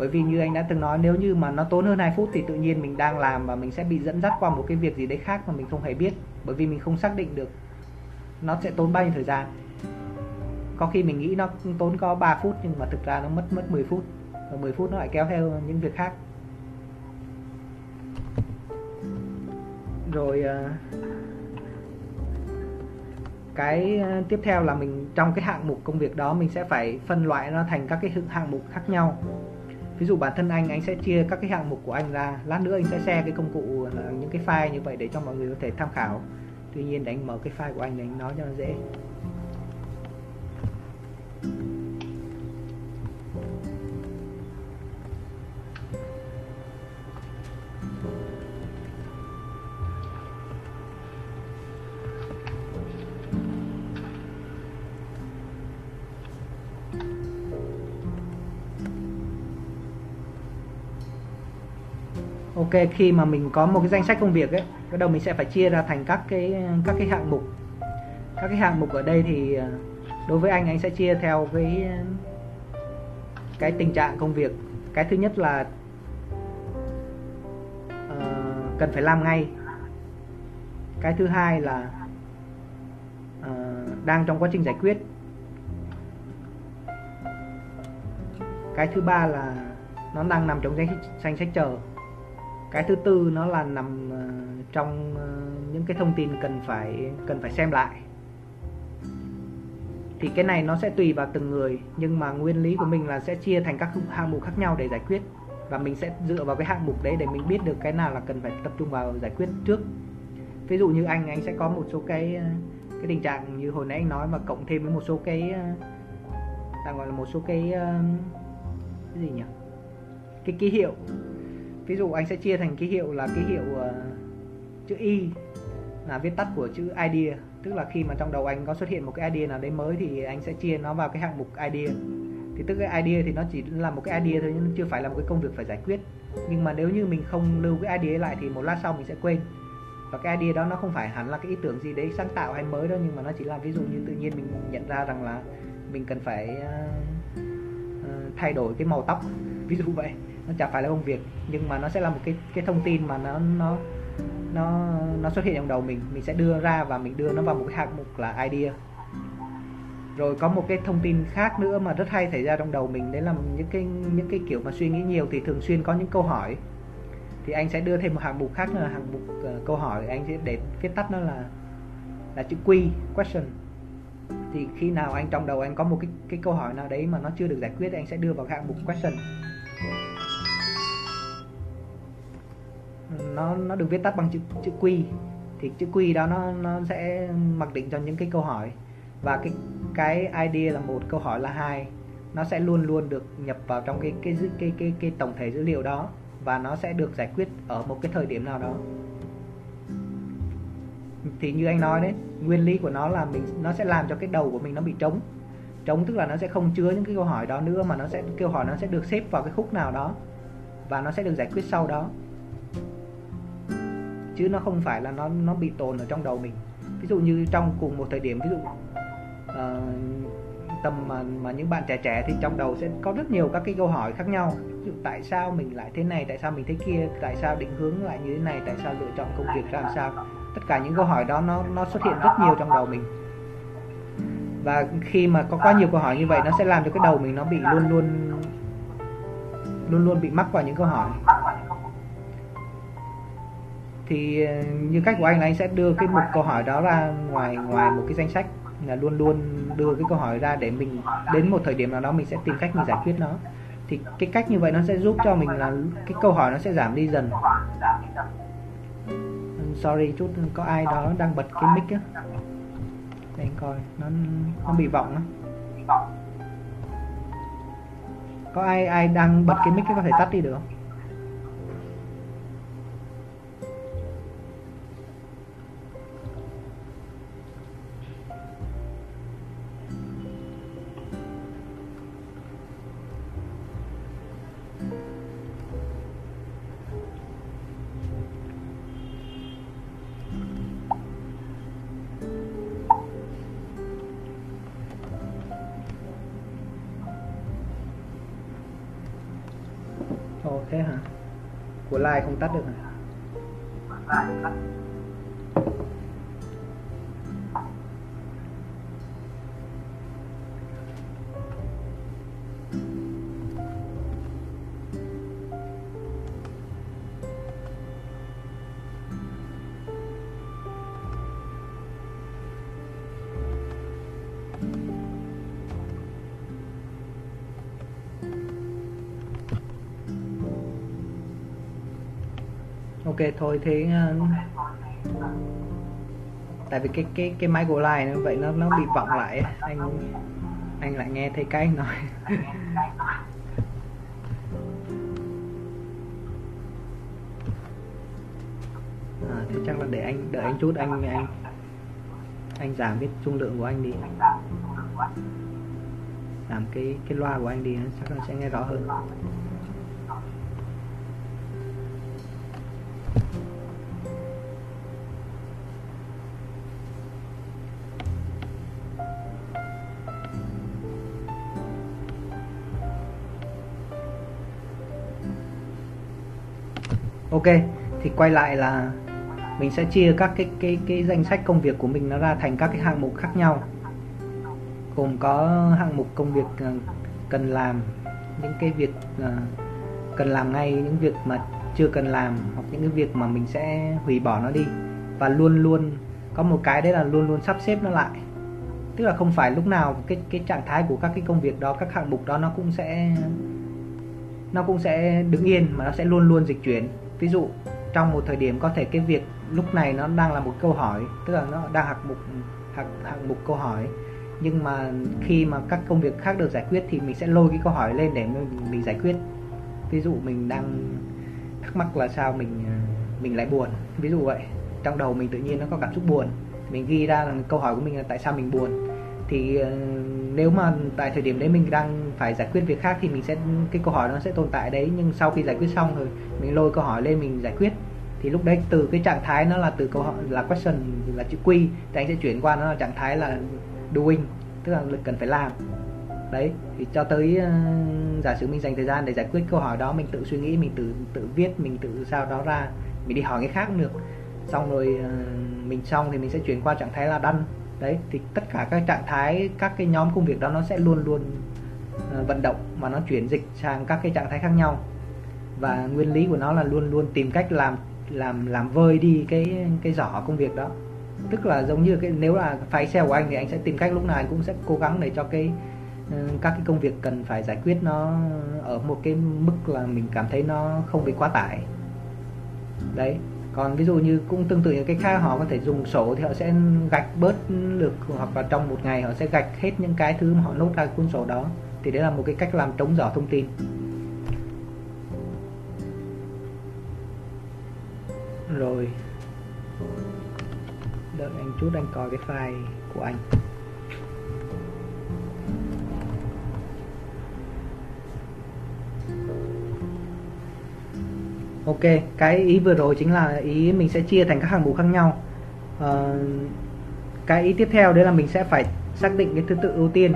bởi vì như anh đã từng nói, nếu như mà nó tốn hơn 2 phút thì tự nhiên mình đang làm và mình sẽ bị dẫn dắt qua một cái việc gì đấy khác mà mình không hề biết. Bởi vì mình không xác định được nó sẽ tốn bao nhiêu thời gian. Có khi mình nghĩ nó tốn có 3 phút nhưng mà thực ra nó mất mất 10 phút. Và 10 phút nó lại kéo theo những việc khác. Rồi à, cái à, tiếp theo là mình, trong cái hạng mục công việc đó mình sẽ phải phân loại nó thành các cái hạng mục khác nhau ví dụ bản thân anh anh sẽ chia các cái hạng mục của anh ra, lát nữa anh sẽ share cái công cụ những cái file như vậy để cho mọi người có thể tham khảo. Tuy nhiên để anh mở cái file của anh để anh nói cho nó dễ. Ok khi mà mình có một cái danh sách công việc ấy bắt đầu mình sẽ phải chia ra thành các cái các cái hạng mục. Các cái hạng mục ở đây thì à, đối với anh anh sẽ chia theo cái cái tình trạng công việc. Cái thứ nhất là uh, cần phải làm ngay. Cái thứ hai là uh, đang trong quá trình giải quyết. Cái thứ ba là nó đang nằm trong danh sách, danh sách chờ cái thứ tư nó là nằm ờ, trong ờ, những cái thông tin cần phải cần phải xem lại. Thì cái này nó sẽ tùy vào từng người, nhưng mà nguyên lý của mình là sẽ chia thành các hạng mục khác nhau để giải quyết. Và mình sẽ dựa vào cái hạng mục đấy để mình biết được cái nào là cần phải tập trung vào giải quyết trước. Ví dụ như anh anh sẽ có một số cái ờ, cái tình trạng như hồi nãy anh nói mà cộng thêm với một số cái ta gọi là một số cái cái gì nhỉ? Cái ký hiệu ví dụ anh sẽ chia thành ký hiệu là ký hiệu uh, chữ y là viết tắt của chữ idea tức là khi mà trong đầu anh có xuất hiện một cái idea nào đấy mới thì anh sẽ chia nó vào cái hạng mục idea thì tức cái idea thì nó chỉ là một cái idea thôi nhưng chưa phải là một cái công việc phải giải quyết. Nhưng mà nếu như mình không lưu cái idea lại thì một lát sau mình sẽ quên. Và cái idea đó nó không phải hẳn là cái ý tưởng gì đấy sáng tạo hay mới đâu nhưng mà nó chỉ là ví dụ như tự nhiên mình nhận ra rằng là mình cần phải uh, uh, thay đổi cái màu tóc ví dụ vậy nó chả phải là công việc nhưng mà nó sẽ là một cái cái thông tin mà nó nó nó nó xuất hiện trong đầu mình. Mình sẽ đưa ra và mình đưa nó vào một cái hạng mục là idea. Rồi có một cái thông tin khác nữa mà rất hay xảy ra trong đầu mình đấy là những cái những cái kiểu mà suy nghĩ nhiều thì thường xuyên có những câu hỏi. Thì anh sẽ đưa thêm một hạng mục khác là hạng mục uh, câu hỏi. Anh sẽ để viết tắt nó là là chữ Q question. Thì khi nào anh trong đầu anh có một cái cái câu hỏi nào đấy mà nó chưa được giải quyết anh sẽ đưa vào hạng mục question nó nó được viết tắt bằng chữ chữ Q thì chữ Q đó nó nó sẽ mặc định cho những cái câu hỏi. Và cái cái ID là một câu hỏi là hai. Nó sẽ luôn luôn được nhập vào trong cái cái cái cái cái, cái tổng thể dữ liệu đó. Và nó sẽ được giải quyết ở một cái thời điểm nào đó. Thì như anh nói đấy nguyên lý của nó là mình nó sẽ làm cho cái đầu của mình nó bị trống. Trống tức là nó sẽ không chứa những cái câu hỏi đó nữa mà nó sẽ câu hỏi nó sẽ được xếp vào cái khúc nào đó. Và nó sẽ được giải quyết sau đó chứ nó không phải là nó nó bị tồn ở trong đầu mình. Ví dụ như trong cùng một thời điểm ví dụ uh, tầm mà, mà những bạn trẻ trẻ thì trong đầu sẽ có rất nhiều các cái câu hỏi khác nhau. Ví dụ tại sao mình lại thế này tại sao mình thế kia tại sao định hướng lại như thế này tại sao lựa chọn công việc ra làm sao. Tất cả những câu hỏi đó nó nó xuất hiện rất nhiều trong đầu mình. Và khi mà có quá nhiều câu hỏi như vậy nó sẽ làm cho cái đầu mình nó bị luôn luôn luôn luôn bị mắc vào những câu hỏi thì ờ, như cách của anh là anh sẽ đưa cái mục câu hỏi đó ra ngoài ngoài một cái danh sách là luôn luôn đưa cái câu hỏi ra để mình, đến một thời điểm nào đó mình sẽ tìm cách mình giải quyết nó. Thì cái cách như vậy nó sẽ giúp cho mình là cái câu hỏi nó sẽ giảm đi dần. Ừ, sorry, chút có ai đó đang bật cái mic á. Để anh coi, nó nó bị vọng á. Có ai ai đang bật cái mic có thể tắt đi được không? Của like không tắt được này thôi thế uh, tại vì cái cái cái máy của line vậy nó nó bị vọng lại anh anh lại nghe thấy cái anh nói. À, thế chắc là để anh đợi anh chút anh anh anh giảm cái dung lượng của anh đi. Giảm cái cái loa của anh đi chắc là sẽ nghe rõ hơn. Ok, thì quay lại là mình sẽ chia các cái cái cái danh sách công việc của mình nó ra thành các cái hạng mục khác nhau. Gồm có hạng mục công việc ờ, cần làm, những cái việc ờ, cần làm ngay, những việc mà chưa cần làm, hoặc những cái việc mà mình sẽ hủy bỏ nó đi. Và luôn luôn, có một cái đấy là luôn luôn sắp xếp nó lại. Tức là không phải lúc nào cái cái trạng thái của các cái công việc đó, các hạng mục đó nó cũng sẽ, nó cũng sẽ đứng yên mà nó sẽ luôn luôn dịch chuyển ví dụ trong một thời điểm có thể cái việc lúc này nó đang là một câu hỏi tức là nó đang hạng mục hạng, hạng mục câu hỏi nhưng mà khi mà các công việc khác được giải quyết thì mình sẽ lôi cái câu hỏi lên để mình, mình giải quyết. Ví dụ mình đang thắc mắc là sao mình mình lại buồn ví dụ vậy. Trong đầu mình tự nhiên nó có cảm xúc buồn. Mình ghi ra là câu hỏi của mình là tại sao mình buồn thì uh, nếu mà tại thời điểm đấy mình đang phải giải quyết việc khác thì mình sẽ cái câu hỏi nó sẽ tồn tại đấy. Nhưng sau khi giải quyết xong rồi mình lôi câu hỏi lên mình giải quyết. Thì lúc đấy từ cái trạng thái nó là từ câu hỏi là question là chữ quy thì anh sẽ chuyển qua nó là trạng thái là doing tức là cần phải làm. Đấy thì cho tới uh, giả sử mình dành thời gian để giải quyết câu hỏi đó mình tự suy nghĩ mình tự tự viết mình tự sao đó ra mình đi hỏi cái khác cũng được. Xong rồi uh, mình xong thì mình sẽ chuyển qua trạng thái là đăng đấy, thì tất cả các trạng thái, các cái nhóm công việc đó nó sẽ luôn luôn ờ, vận động mà nó chuyển dịch sang các cái trạng thái khác nhau. Và nguyên lý của nó là luôn luôn tìm cách làm làm làm vơi đi cái cái giỏ công việc đó. Tức là giống như cái, nếu là phái xe của anh thì anh sẽ tìm cách, lúc nào anh cũng sẽ cố gắng để cho cái ờ, các cái công việc cần phải giải quyết nó ở một cái mức là mình cảm thấy nó không bị quá tải. Đấy còn ví dụ như cũng tương tự như cái khác, họ có thể dùng sổ thì họ sẽ gạch bớt được hoặc là trong một ngày họ sẽ gạch hết những cái thứ mà họ nốt ra cuốn sổ đó. Thì đấy là một cái cách làm trống giỏ thông tin. Rồi. Đợi anh chút, anh coi cái file của anh. Ok cái ý vừa rồi chính là ý mình sẽ chia thành các hạng mục khác nhau. Uh, cái ý tiếp theo đấy là mình sẽ phải xác định cái thứ tự ưu tiên.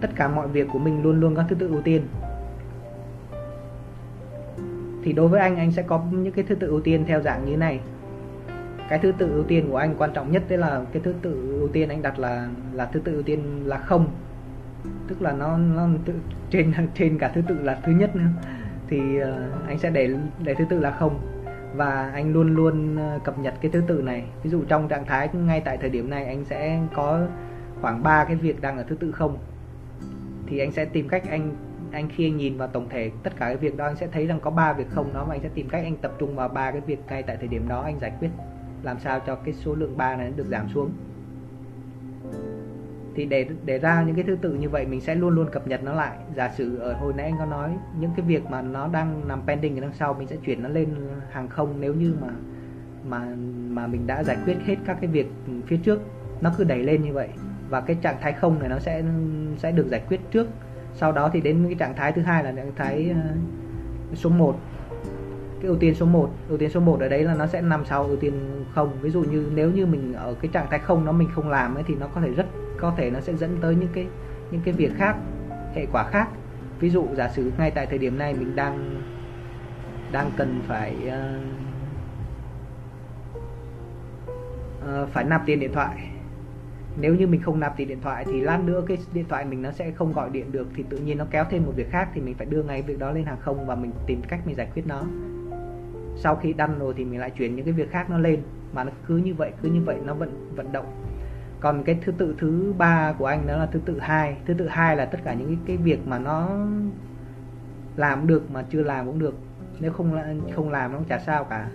Tất cả mọi việc của mình luôn luôn có thứ tự ưu tiên. Thì đối với anh anh sẽ có những cái thứ tự ưu tiên theo dạng như này. Cái thứ tự ưu tiên của anh quan trọng nhất đấy là cái thứ tự ưu tiên anh đặt là là thứ tự ưu tiên là không. Tức là nó nó tự, trên trên cả thứ tự là thứ nhất nữa thì uh, anh sẽ để để thứ tự là không. Và anh luôn luôn ờ, cập nhật cái thứ tự này. Ví dụ trong trạng thái ngay tại thời điểm này anh sẽ có khoảng 3 cái việc đang ở thứ tự không. Thì anh sẽ tìm cách anh anh khi anh nhìn vào tổng thể tất cả cái việc đó anh sẽ thấy rằng có ba việc không đó mà anh sẽ tìm cách anh tập trung vào ba cái việc ngay tại thời điểm đó anh giải quyết làm sao cho cái số lượng ba này được giảm xuống thì để để ra những cái thứ tự như vậy, mình sẽ luôn luôn cập nhật nó lại. Giả sử ở hồi nãy anh có nói, những cái việc mà nó đang nằm pending ở đằng sau, mình sẽ chuyển nó lên hàng không nếu như mà mà mà mình đã giải quyết hết các cái việc phía trước. Nó cứ đẩy lên như vậy. Và cái trạng thái không này nó sẽ sẽ được giải quyết trước. Sau đó thì đến cái trạng thái thứ hai là trạng thái ờ, số 1 cái ưu tiên số 1 ưu tiên số 1 ở đấy là nó sẽ nằm sau ưu tiên không. Ví dụ như nếu như mình ở cái trạng thái không nó mình không làm ấy thì nó có thể rất có thể nó sẽ dẫn tới những cái những cái việc khác hệ quả khác. Ví dụ giả sử ngay tại thời điểm này mình đang đang cần phải uh, uh, phải nạp tiền điện thoại. Nếu như mình không nạp tiền điện thoại thì lát nữa cái điện thoại mình nó sẽ không gọi điện được thì tự nhiên nó kéo thêm một việc khác thì mình phải đưa ngay việc đó lên hàng không và mình tìm cách mình giải quyết nó. Sau khi đăng rồi thì mình lại chuyển những cái việc khác nó lên. Mà nó cứ như vậy cứ như vậy nó vận vận động còn cái thứ tự thứ ba của anh đó là thứ tự hai. Thứ tự hai là tất cả những cái, cái việc mà nó làm được mà chưa làm cũng được. Nếu không không làm nó cũng chả sao cả.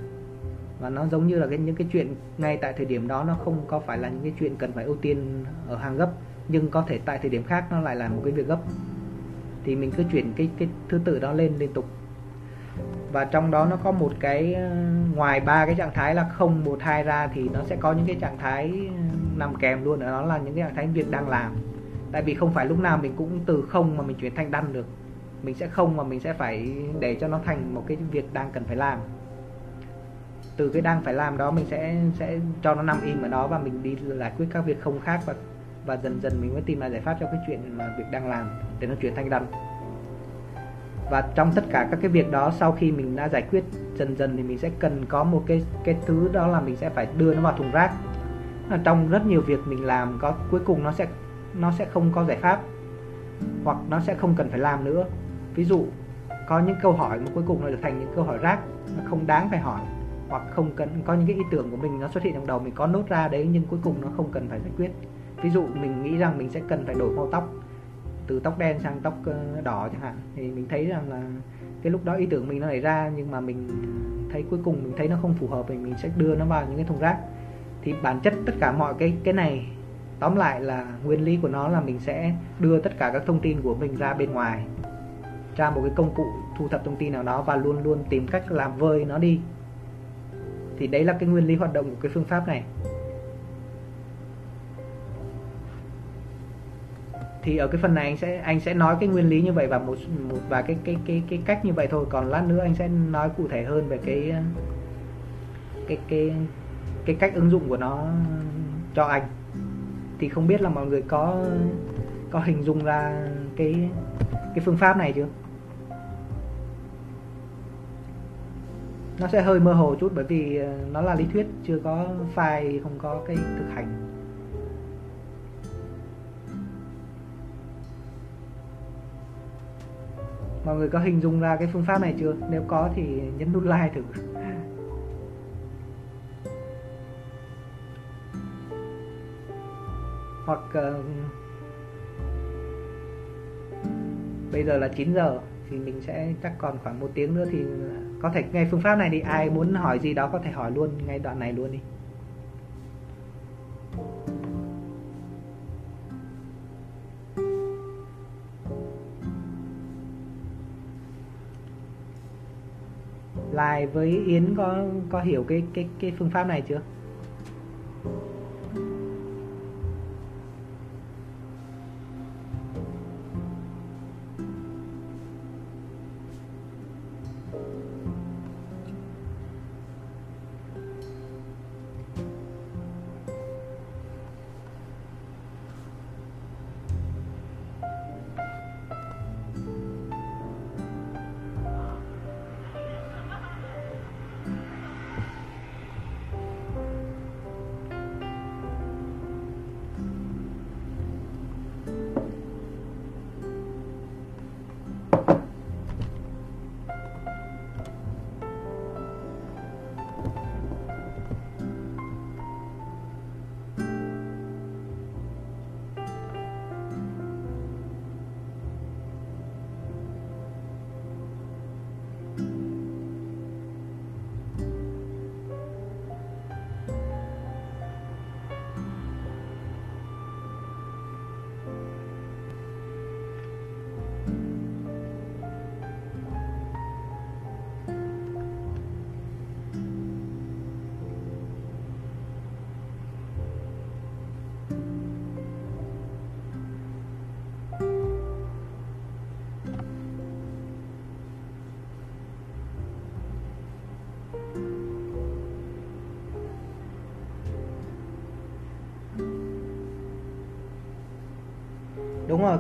Và nó giống như là cái những cái chuyện ngay tại thời điểm đó nó không có phải là những cái chuyện cần phải ưu tiên ở hàng gấp nhưng có thể tại thời điểm khác nó lại là một cái việc gấp. Thì mình cứ chuyển cái cái thứ tự đó lên liên tục và trong đó nó có một cái ờ, ngoài ba cái trạng thái là không một hai ra thì nó sẽ có những cái trạng thái ờ, nằm kèm luôn. Ở đó là những cái trạng thái việc đang làm. Tại vì không phải lúc nào mình cũng từ không mà mình chuyển thành đăng được. Mình sẽ không mà mình sẽ phải để cho nó thành một cái việc đang cần phải làm. Từ cái đang phải làm đó mình sẽ sẽ cho nó nằm im ở đó và mình đi giải quyết các việc không khác và và dần dần mình mới tìm lại giải pháp cho cái chuyện mà việc đang làm để nó chuyển thành đăng và trong tất cả các cái việc đó, sau khi mình đã giải quyết dần dần thì mình sẽ cần có một cái cái thứ đó là mình sẽ phải đưa nó vào thùng rác. Là trong rất nhiều việc mình làm, có, cuối cùng nó sẽ nó sẽ không có giải pháp, hoặc nó sẽ không cần phải làm nữa. Ví dụ, có những câu hỏi mà cuối cùng nó được thành những câu hỏi rác, nó không đáng phải hỏi, hoặc không cần, có những cái ý tưởng của mình nó xuất hiện trong đầu, mình có nốt ra đấy nhưng cuối cùng nó không cần phải giải quyết. Ví dụ, mình nghĩ rằng mình sẽ cần phải đổi màu tóc từ tóc đen sang tóc ờ, đỏ chẳng hạn. Thì mình thấy rằng là cái lúc đó ý tưởng mình nó nảy ra, nhưng mà mình thấy cuối cùng mình thấy nó không phù hợp thì mình sẽ đưa nó vào những cái thùng rác. Thì bản chất tất cả mọi cái cái này, tóm lại là nguyên lý của nó là mình sẽ đưa tất cả các thông tin của mình ra bên ngoài, ra một cái công cụ thu thập thông tin nào đó và luôn luôn tìm cách làm vơi nó đi. Thì đấy là cái nguyên lý hoạt động của cái phương pháp này. Thì ở cái phần này anh sẽ anh sẽ nói cái nguyên lý như vậy và một một, và cái cái cái cái cách như vậy thôi. Còn lát nữa anh sẽ nói cụ thể hơn về cái cái cái cái cách ứng dụng của nó cho anh. Thì không biết là mọi người có có hình dung ra cái cái phương pháp này chưa? Nó sẽ hơi mơ hồ chút bởi vì ờ, nó là lý thuyết, chưa có file, không có cái thực hành. Mọi người có hình dung ra cái phương pháp này chưa? Nếu có thì nhấn nút like thử. Hoặc uh, bây giờ là 9 giờ thì mình sẽ chắc còn khoảng một tiếng nữa thì có thể nghe phương pháp này thì ai muốn hỏi gì đó có thể hỏi luôn ngay đoạn này luôn đi. Lai với Yến có có hiểu cái cái cái phương pháp này chưa?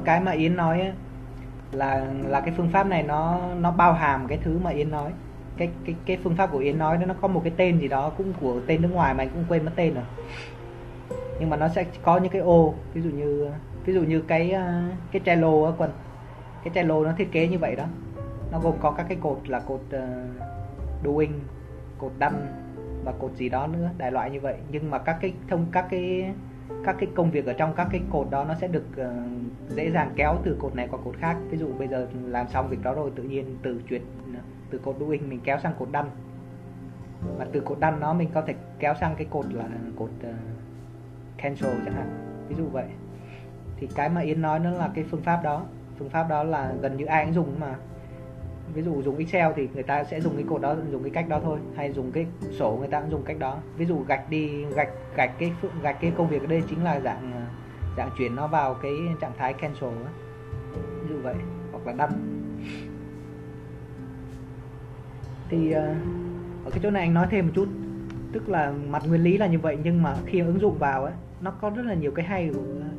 Cái mà yến nói ấy, là là cái phương pháp này nó nó bao hàm cái thứ mà yến nói. Cái cái cái phương pháp của yến nói nó có một cái tên gì đó cũng của tên nước ngoài mà anh cũng quên mất tên rồi. Nhưng mà nó sẽ có những cái ô ví dụ như ví dụ như cái ờ, cái Trello á quần. Cái Trello nó thiết kế như vậy đó. Nó gồm có các cái cột là cột ờ, uh, doing cột done và cột gì đó nữa đại loại như vậy. Nhưng mà các cái thông các cái các cái công việc ở trong các cái cột đó nó sẽ được uh, dễ dàng kéo từ cột này qua cột khác. Ví dụ bây giờ làm xong việc đó rồi tự nhiên từ chuyển từ cột doing mình kéo sang cột đăn và từ cột đăn nó mình có thể kéo sang cái cột là cột uh, cancel chẳng hạn. Ví dụ vậy. Thì cái mà yến nói nó là cái phương pháp đó. Phương pháp đó là gần như ai cũng dùng mà ví dụ dùng Excel thì người ta sẽ dùng cái cột đó, dùng cái cách đó thôi. Hay dùng cái sổ người ta cũng dùng cách đó. Ví dụ gạch đi, gạch gạch cái gạch cái công việc ở đây chính là dạng à, dạng chuyển nó vào cái trạng thái cancel á. Ví dụ vậy, hoặc là đăng thì à, ở cái chỗ này anh nói thêm một chút. Tức là mặt nguyên lý là như vậy, nhưng mà khi ứng dụng vào ấy nó có rất là nhiều cái hay,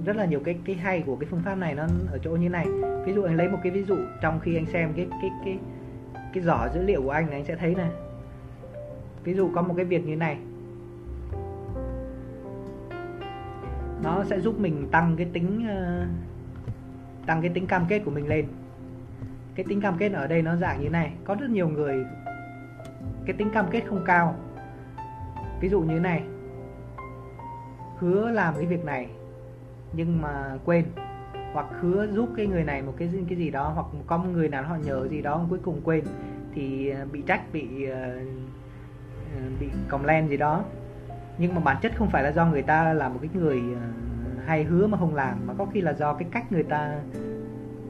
rất là nhiều cái cái hay của cái phương pháp này nó ở chỗ như này. Ví dụ anh lấy một cái ví dụ trong khi anh xem cái cái cái cái giỏ dữ liệu của anh này anh sẽ thấy này. Ví dụ có một cái việc như này. Nó sẽ giúp mình tăng cái tính ờ, tăng cái tính cam kết của mình lên. Cái tính cam kết ở đây nó dạng như này. Có rất nhiều người, cái tính cam kết không cao. Ví dụ như này hứa làm cái việc này, nhưng mà quên, hoặc hứa giúp cái người này một cái cái gì đó, hoặc có một người nào họ nhờ gì đó cuối cùng quên, thì ờ, bị trách, bị ờ, ờ, bị còng len gì đó. Nhưng mà bản chất không phải là do người ta là một cái người hay hứa mà không làm, mà có khi là do cái cách người ta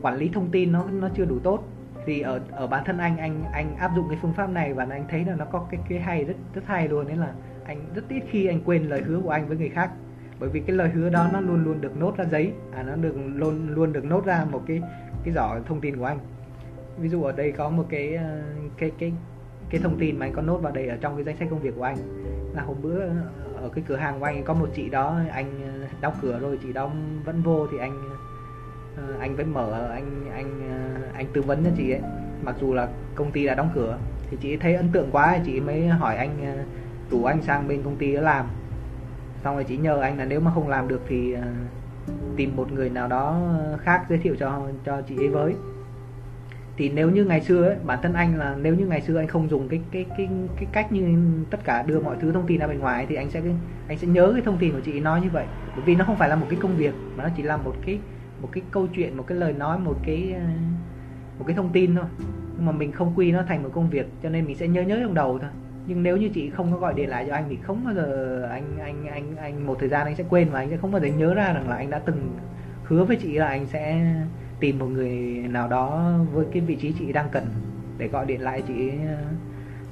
quản lý thông tin nó nó chưa đủ tốt. Thì ở ở bản thân anh anh anh áp dụng cái phương pháp này và anh thấy là nó có cái cái hay, rất rất hay luôn, đấy là anh rất ít khi anh quên lời hứa của anh với người khác. Bởi vì cái lời hứa đó nó luôn luôn được nốt ra giấy à nó được luôn luôn được nốt ra một cái cái giỏ thông tin của anh. Ví dụ ở đây có một cái ờ, cái cái cái thông tin mà anh có nốt vào đây ở trong cái danh sách công việc của anh. Là hôm bữa ờ, ở cái cửa hàng của anh có một chị đó, anh ờ, đóng cửa rồi, chị đó vẫn vô thì anh anh vẫn mở, anh anh anh tư vấn cho chị ấy. Mặc dù là công ty đã đóng cửa, thì chị thấy ấn tượng quá, chị mới hỏi anh rủ anh sang bên công ty đó làm. Xong rồi chị nhờ anh là nếu mà không làm được thì ờ, tìm một người nào đó khác giới thiệu cho cho chị ấy với. Thì nếu như ngày xưa ấy, bản thân anh là nếu như ngày xưa anh không dùng cái cái cái cái cách như tất cả đưa mọi thứ thông tin ra bên ngoài thì anh sẽ anh sẽ nhớ cái thông tin của chị nói như vậy. Bởi vì nó không phải là một cái công việc mà nó chỉ là một cái một cái câu chuyện một cái lời nói một cái ờ, một cái thông tin thôi. Nhưng mà mình không quy nó thành một công việc cho nên mình sẽ nhớ nhớ trong đầu thôi nhưng nếu như chị không có gọi điện lại cho anh thì không bao giờ anh anh anh anh một thời gian anh sẽ quên và anh sẽ không bao giờ nhớ ra rằng là anh đã từng hứa với chị là anh sẽ tìm một người nào đó với cái vị trí chị đang cần để gọi điện lại chị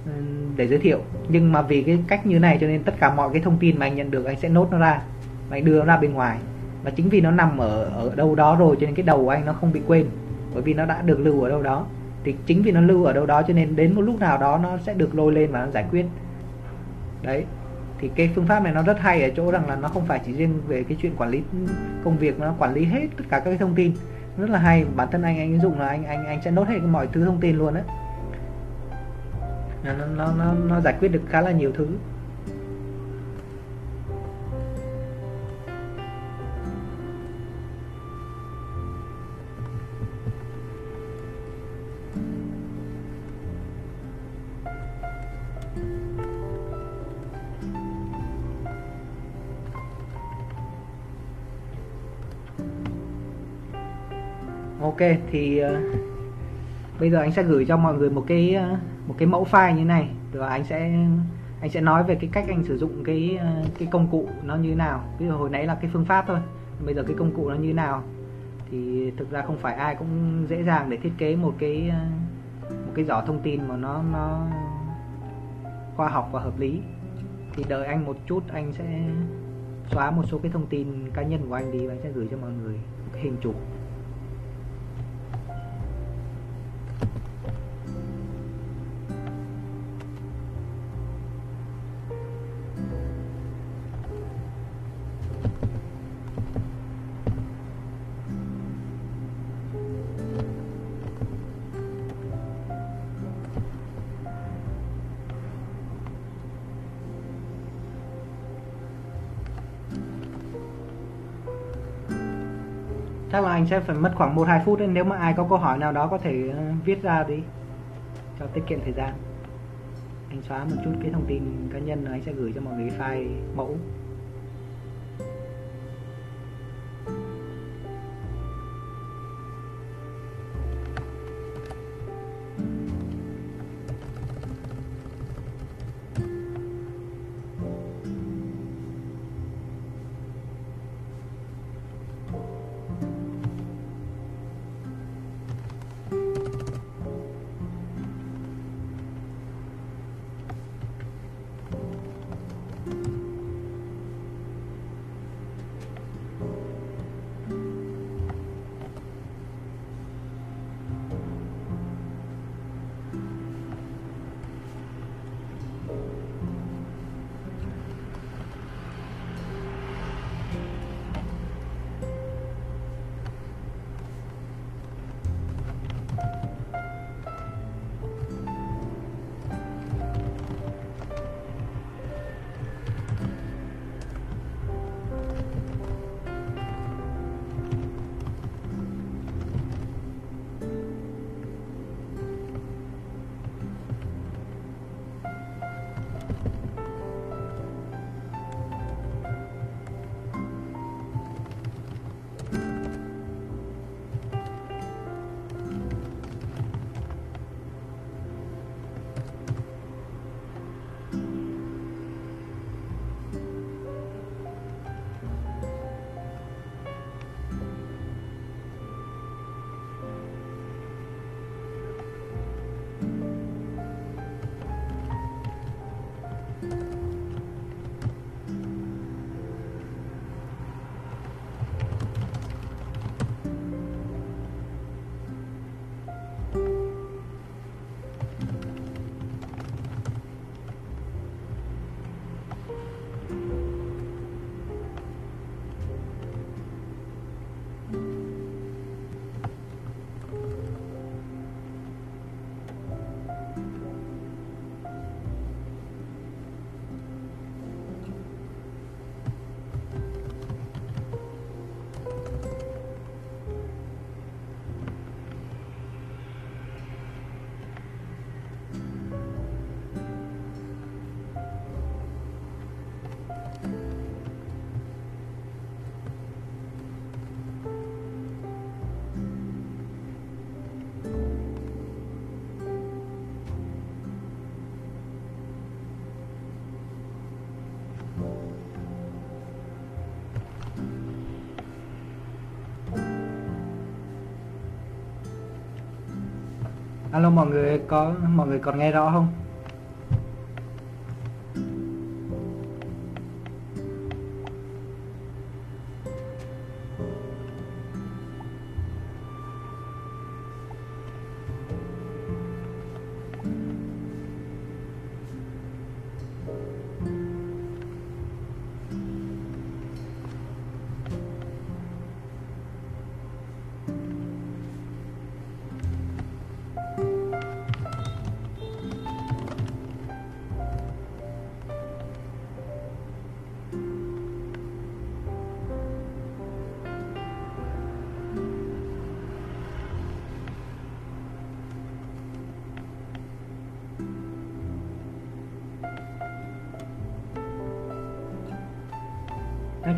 ờ, để giới thiệu. Nhưng mà vì cái cách như này cho nên tất cả mọi cái thông tin mà anh nhận được, anh sẽ nốt nó ra và anh đưa nó ra bên ngoài. Và chính vì nó nằm ở ở đâu đó rồi cho nên cái đầu của anh nó không bị quên bởi vì nó đã được lưu ở đâu đó thì chính vì nó lưu ở đâu đó cho nên đến một lúc nào đó nó sẽ được lôi lên và nó giải quyết. Đấy, thì cái phương pháp này nó rất hay ở chỗ rằng là nó không phải chỉ riêng về cái chuyện quản lý công việc, nó quản lý hết tất cả các cái thông tin. Rất là hay, bản thân anh anh ứng dụng là anh anh anh sẽ nốt hết mọi thứ thông tin luôn đấy nó nó nó nó giải quyết được khá là nhiều thứ. Ok thì uh, bây giờ anh sẽ gửi cho mọi người một cái uh, một cái mẫu file như này. Và anh sẽ anh sẽ nói về cái cách anh sử dụng cái uh, cái công cụ nó như nào. Ví dụ hồi nãy là cái phương pháp thôi bây giờ cái công cụ nó như nào thì thực ra không phải ai cũng dễ dàng để thiết kế một cái một cái giỏ thông tin mà nó nó khoa học và hợp lý. Thì đợi anh một chút anh sẽ xóa một số cái thông tin cá nhân của anh đi và anh sẽ gửi cho mọi người hình chụp. Anh sẽ phải mất khoảng 1-2 phút nên nếu mà ai có câu hỏi nào đó có thể ờ, viết ra đi, cho tiết kiệm thời gian. Anh xóa một chút cái thông tin cá nhân rồi anh sẽ gửi cho mọi người file mẫu. Hello mọi người có mọi người còn nghe rõ không?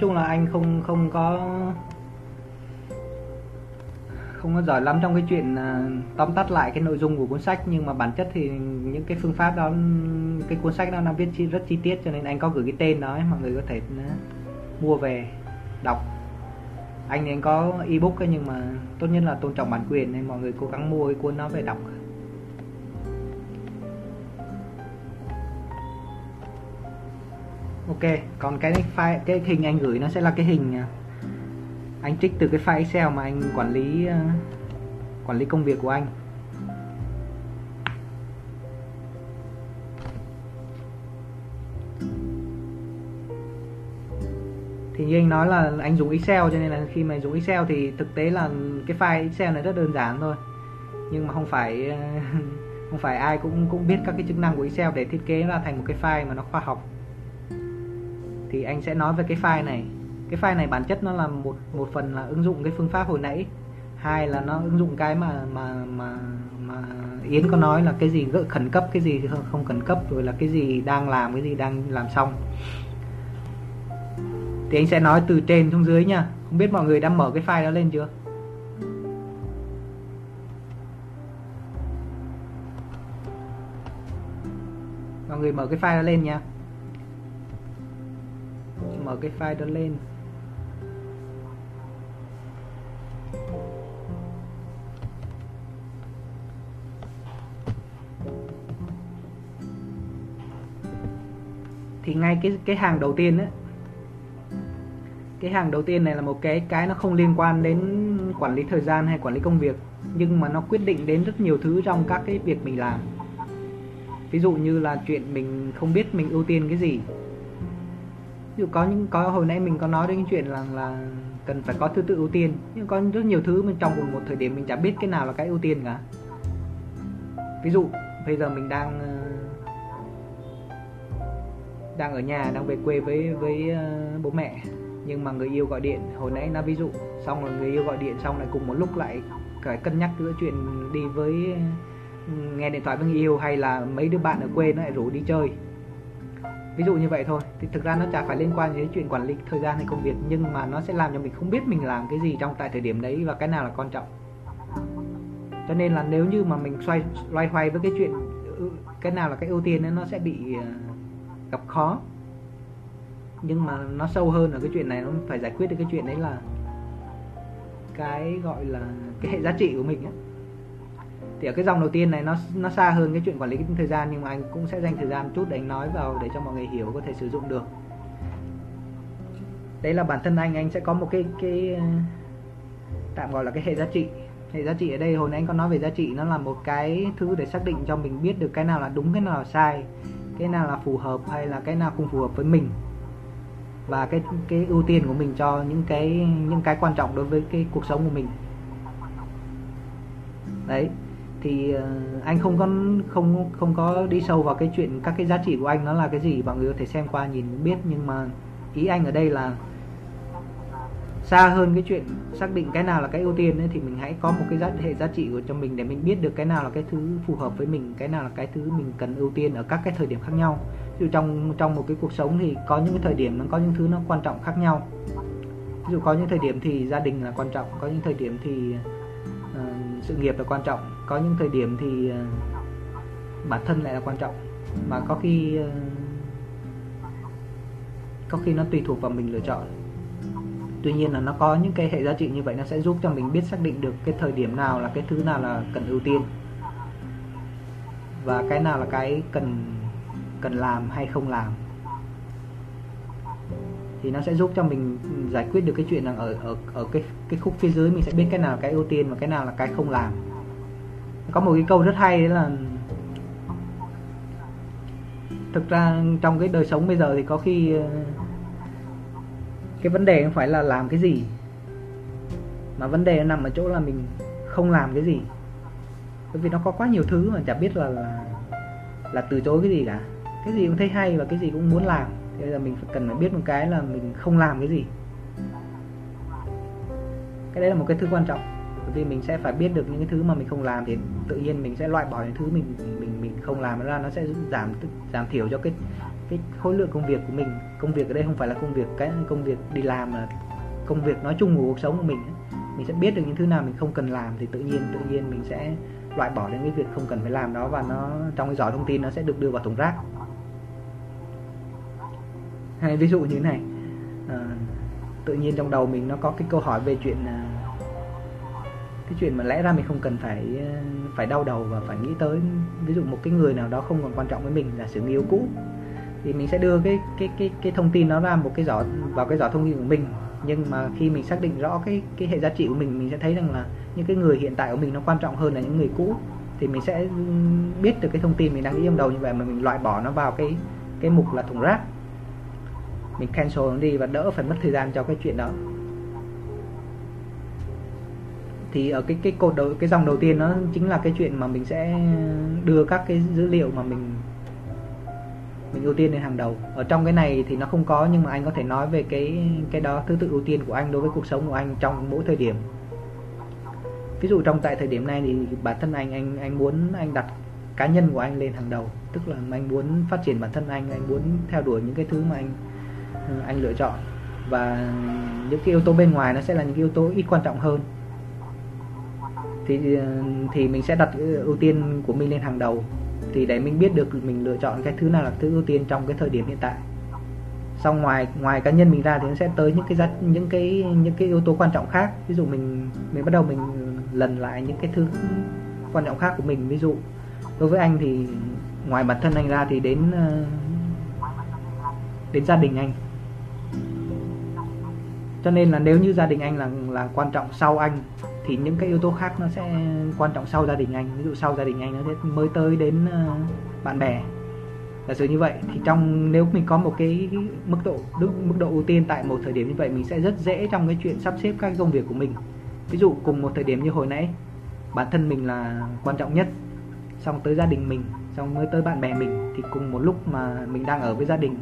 Chung là anh không không có không có giỏi lắm trong cái chuyện à, tóm tắt lại cái nội dung của cuốn sách nhưng mà bản chất thì những cái phương pháp đó cái cuốn sách đó nó viết chi, rất chi tiết cho nên anh có gửi cái tên đó ấy, mọi người có thể à, mua về đọc. Anh thì anh có ebook ấy, nhưng mà tốt nhất là tôn trọng bản quyền nên mọi người cố gắng mua cái cuốn nó về đọc. Ok, còn cái file, cái hình anh gửi nó sẽ là cái hình à, anh trích từ cái file excel mà anh quản lý à, quản lý công việc của anh. Thì như anh nói là anh dùng excel cho nên là khi mà dùng excel thì thực tế là cái file excel này rất đơn giản thôi. Nhưng mà không phải à, không phải ai cũng cũng biết các cái chức năng của excel để thiết kế ra thành một cái file mà nó khoa học thì anh sẽ nói về cái file này. Cái file này bản chất nó là một một phần là ứng dụng cái phương pháp hồi nãy. Hai là nó ứng dụng cái mà mà mà mà Yến có nói là cái gì gỡ khẩn cấp cái gì không, không khẩn cấp rồi là cái gì đang làm cái gì đang làm xong. Thì anh sẽ nói từ trên xuống dưới nha. Không biết mọi người đã mở cái file đó lên chưa? Mọi người mở cái file đó lên nha mở cái file đó lên. Thì ngay cái cái hàng đầu tiên ấy, cái hàng đầu tiên này là một cái cái nó không liên quan đến quản lý thời gian hay quản lý công việc, nhưng mà nó quyết định đến rất nhiều thứ trong các cái việc mình làm. Ví dụ như là chuyện mình không biết mình ưu tiên cái gì ví dụ có những, có, hồi nãy mình có nói đến cái chuyện là là cần phải có thứ tự ưu tiên. Nhưng có rất nhiều thứ mình trong cùng một thời điểm mình chả biết cái nào là cái ưu tiên cả. Ví dụ, bây giờ mình đang ờ, đang ở nhà, đang về quê với với ờ, bố mẹ. Nhưng mà người yêu gọi điện. Hồi nãy nó ví dụ, xong rồi người yêu gọi điện, xong lại cùng một lúc lại phải cân nhắc giữa chuyện đi với ừ, nghe điện thoại với người yêu hay là mấy đứa bạn ở quê nó lại rủ đi chơi ví dụ như vậy thôi. Thì thực ra nó chả phải liên quan đến chuyện quản lý thời gian hay công việc nhưng mà nó sẽ làm cho mình không biết mình làm cái gì trong tại thời điểm đấy và cái nào là quan trọng. Cho nên là nếu như mà mình xoay loay hoay với cái chuyện ừ, cái nào là cái ưu tiên ấy, nó sẽ bị ờ, gặp khó. Nhưng mà nó sâu hơn ở cái chuyện này nó phải giải quyết được cái chuyện đấy là cái gọi là cái hệ giá trị của mình ấy thì ở cái dòng đầu tiên này nó nó xa hơn cái chuyện quản lý thời gian, nhưng mà anh cũng sẽ dành thời gian chút để anh nói vào để cho mọi người hiểu có thể sử dụng được. Đấy là bản thân anh anh sẽ có một cái cái, tạm gọi là cái hệ giá trị. Hệ giá trị ở đây, hồi nãy anh có nói về giá trị, nó là một cái thứ để xác định cho mình biết được cái nào là đúng, cái nào là sai, cái nào là phù hợp hay là cái nào không phù hợp với mình. Và cái cái ưu tiên của mình cho những cái những cái quan trọng đối với cái cuộc sống của mình. Đấy thì ờ, anh không có không không có đi sâu vào cái chuyện các cái giá trị của anh nó là cái gì. Mọi người có thể xem qua nhìn biết nhưng mà ý anh ở đây là xa hơn cái chuyện xác định cái nào là cái ưu tiên ấy, thì mình hãy có một cái giá hệ giá trị của cho mình để mình biết được cái nào là cái thứ phù hợp với mình cái nào là cái thứ mình cần ưu tiên ở các cái thời điểm khác nhau. Ví dụ trong trong một cái cuộc sống thì có những cái thời điểm nó có những thứ nó quan trọng khác nhau. Ví dụ có những thời điểm thì gia đình là quan trọng có những thời điểm thì uh, sự nghiệp là quan trọng có những thời điểm thì ờ, bản thân lại là quan trọng. Mà có khi ờ, có khi nó tùy thuộc vào mình lựa chọn. Tuy nhiên là nó có những cái hệ giá trị như vậy nó sẽ giúp cho mình biết xác định được cái thời điểm nào là cái thứ nào là cần ưu tiên. Và cái nào là cái cần cần làm hay không làm. Thì nó sẽ giúp cho mình giải quyết được cái chuyện là ở ở ở cái cái khúc phía dưới mình sẽ biết cái nào là cái ưu tiên và cái nào là cái không làm có một cái câu rất hay là thực ra trong cái đời sống bây giờ thì có khi ờ, cái vấn đề không phải là làm cái gì mà vấn đề nó nằm ở chỗ là mình không làm cái gì. Bởi vì nó có quá nhiều thứ mà chả biết là là, là từ chối cái gì cả. Cái gì cũng thấy hay và cái gì cũng muốn làm. Thế là mình phải cần phải biết một cái là mình không làm cái gì. Cái đấy là một cái thứ quan trọng vì mình sẽ phải biết được những cái thứ mà mình không làm thì tự nhiên mình sẽ loại bỏ những thứ mình mình mình không làm ra nó sẽ giảm giảm thiểu cho cái cái khối lượng công việc của mình. Công việc ở đây không phải là công việc cái công việc đi làm mà công việc nói chung của cuộc sống của mình mình sẽ biết được những thứ nào mình không cần làm thì tự nhiên tự nhiên mình sẽ loại bỏ những cái việc không cần phải làm đó và nó trong cái giỏ thông tin nó sẽ được đưa vào thùng rác. Hay ví dụ như thế này à, tự nhiên trong đầu mình nó có cái câu hỏi về chuyện à, cái chuyện mà lẽ ra mình không cần phải ờ, phải đau đầu và phải nghĩ tới, ví dụ một cái người nào đó không còn quan trọng với mình là sự yêu cũ, thì mình sẽ đưa cái cái cái cái thông tin nó ra một cái giỏ, vào cái giỏ thông tin của mình. Nhưng mà khi mình xác định rõ cái cái hệ giá trị của mình mình sẽ thấy rằng là những cái người hiện tại của mình nó quan trọng hơn là những người cũ, thì mình sẽ ừ, biết được cái thông tin mình đang nghĩ trong đầu như vậy mà mình loại bỏ nó vào cái cái mục là thùng rác. Mình cancel nó đi và đỡ phải mất thời gian cho cái chuyện đó thì ở cái cái cột đầu, cái dòng đầu tiên nó chính là cái chuyện mà mình sẽ đưa các cái dữ liệu mà mình mình ưu tiên lên hàng đầu. Ở trong cái này thì nó không có, nhưng mà anh có thể nói về cái cái đó, thứ tự ưu tiên của anh đối với cuộc sống của anh trong mỗi thời điểm. Ví dụ trong tại thời điểm này thì bản thân anh anh anh muốn anh đặt cá nhân của anh lên hàng đầu. Tức là anh muốn phát triển bản thân anh anh muốn theo đuổi những cái thứ mà anh anh lựa chọn. Và những cái yếu tố bên ngoài nó sẽ là những cái yếu tố ít quan trọng hơn thì ờ, thì mình sẽ đặt ờ, ưu tiên của mình lên hàng đầu. Thì để mình biết được mình lựa chọn cái thứ nào là thứ ưu tiên trong cái thời điểm hiện tại. Xong ngoài ngoài cá nhân mình ra thì nó sẽ tới những cái giá, những cái những cái yếu tố quan trọng khác. Ví dụ mình mình bắt đầu mình lần lại những cái thứ quan trọng khác của mình. Ví dụ đối với anh thì ngoài bản thân anh ra thì đến ờ, đến gia đình anh. Cho nên là nếu như gia đình anh là là quan trọng sau anh thì những cái yếu tố khác nó sẽ quan trọng sau gia đình anh. Ví dụ sau gia đình anh nó sẽ mới tới đến ờ, bạn bè. Giả sử như vậy thì trong, nếu mình có một cái mức độ, đức, mức độ ưu tiên tại một thời điểm như vậy, mình sẽ rất dễ trong cái chuyện sắp xếp các công việc của mình. Ví dụ cùng một thời điểm như hồi nãy, bản thân mình là quan trọng nhất, xong tới gia đình mình, xong mới tới bạn bè mình, thì cùng một lúc mà mình đang ở với gia đình,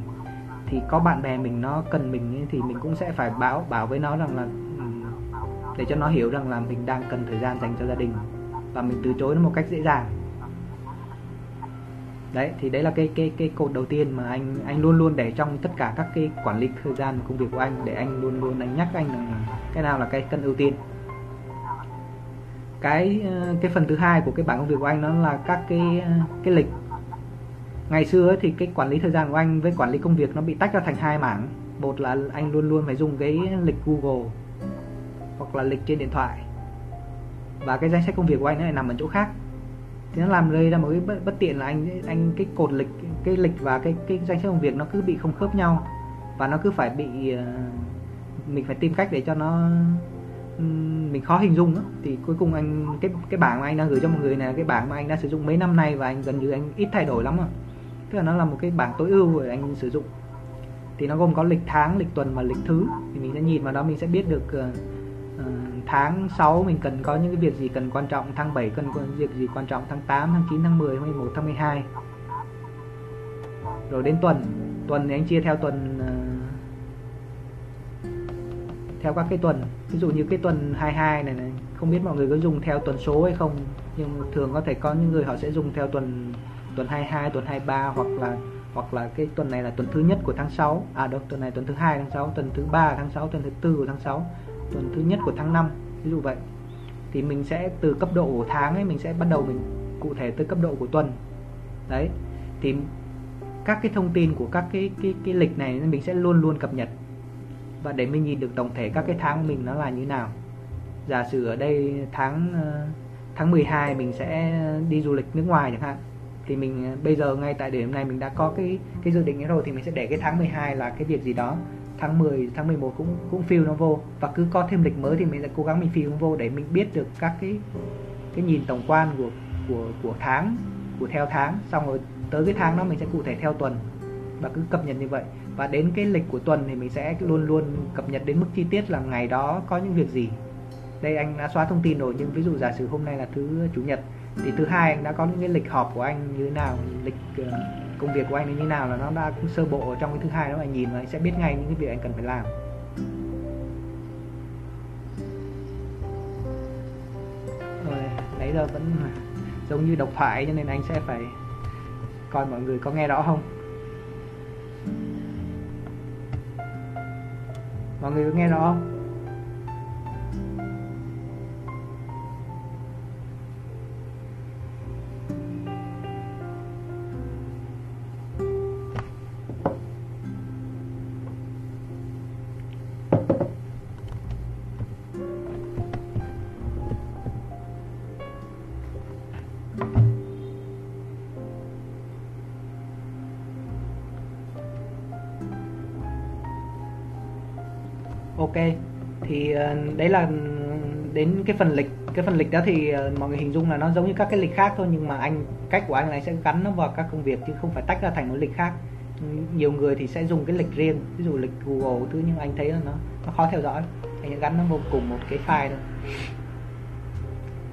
thì có bạn bè mình nó cần mình thì mình cũng sẽ phải báo, bảo với nó rằng là để cho nó hiểu rằng là mình đang cần thời gian dành cho gia đình và mình từ chối nó một cách dễ dàng. Đấy thì đấy là cái cái cái cột đầu tiên mà anh anh luôn luôn để trong tất cả các cái quản lý thời gian công việc của anh để anh luôn luôn anh nhắc anh rằng cái nào là cái cân ưu tiên. Cái ờ, cái phần thứ hai của cái bảng công việc của anh nó là các cái ờ, cái lịch. Ngày xưa ấy, thì cái quản lý thời gian của anh với quản lý công việc nó bị tách ra thành hai mảng. Một là anh luôn luôn phải dùng cái lịch Google hoặc là lịch trên điện thoại. Và cái danh sách công việc của anh nó lại nằm ở chỗ khác. Thì nó làm gây ra một cái bất, bất tiện là anh anh cái cột lịch cái lịch và cái cái danh sách công việc nó cứ bị không khớp nhau. Và nó cứ phải bị ờ, mình phải tìm cách để cho nó mình khó hình dung đó. thì cuối cùng anh cái cái bảng mà anh đang gửi cho một người này là cái bảng mà anh đã sử dụng mấy năm nay và anh gần như anh ít thay đổi lắm rồi tức là nó là một cái bảng tối ưu để anh sử dụng. Thì nó gồm có lịch tháng lịch tuần và lịch thứ. Thì mình sẽ nhìn vào đó mình sẽ biết được uh, Ờ, tháng 6 mình cần có những cái việc gì cần quan trọng, tháng 7 cần có việc gì quan trọng, tháng 8 tháng 9 tháng 10 11 tháng 12 rồi đến tuần tuần thì anh chia theo tuần ờ, theo các cái tuần. Ví dụ như cái tuần 22 này này, không biết mọi người có dùng theo tuần số hay không, nhưng thường có thể có những người họ sẽ dùng theo tuần tuần 22 tuần 23 hoặc là hoặc là cái tuần này là tuần thứ nhất của tháng 6 à đâu, tuần này tuần thứ hai tháng 6 tuần thứ ba tháng 6 tuần thứ tư của tháng 6 tuần thứ nhất của tháng 5 ví dụ vậy. Thì mình sẽ từ cấp độ của tháng ấy, mình sẽ bắt đầu mình cụ thể tới cấp độ của tuần. Đấy, thì các cái thông tin của các cái cái cái lịch này mình sẽ luôn luôn cập nhật. Và để mình nhìn được tổng thể các cái tháng của mình nó là như nào. Giả sử ở đây tháng ờ, tháng 12 mình sẽ đi du lịch nước ngoài chẳng hạn, thì mình ờ, bây giờ ngay tại điểm này mình đã có cái cái dự định ấy rồi thì mình sẽ để cái tháng 12 là cái việc gì đó tháng 10 tháng 11 cũng cũng fill nó vô. Và cứ có thêm lịch mới thì mình sẽ cố gắng mình fill nó vô để mình biết được các cái cái nhìn tổng quan của của của tháng của theo tháng. Xong rồi tới cái tháng đó mình sẽ cụ thể theo tuần và cứ cập nhật như vậy. Và đến cái lịch của tuần thì mình sẽ luôn luôn cập nhật đến mức chi tiết là ngày đó có những việc gì. Đây anh đã xóa thông tin rồi nhưng ví dụ giả sử hôm nay là thứ chủ nhật thì thứ hai anh đã có những cái lịch họp của anh như thế nào lịch uh, công việc của anh như thế nào là nó đã sơ bộ ở trong cái thứ hai đó, anh nhìn và anh sẽ biết ngay những cái việc anh cần phải làm. Rồi, nãy giờ vẫn giống như độc thoại cho nên anh sẽ phải coi mọi người có nghe rõ không? Mọi người có nghe rõ không? Thì ờ, đấy là đến cái phần lịch. Cái phần lịch đó thì ờ, mọi người hình dung là nó giống như các cái lịch khác thôi, nhưng mà anh, cách của anh là sẽ gắn nó vào các công việc chứ không phải tách ra thành một lịch khác. Nhiều người thì sẽ dùng cái lịch riêng, ví dụ lịch Google thứ nhưng anh thấy là nó nó khó theo dõi. Anh sẽ gắn nó vô cùng một cái file thôi.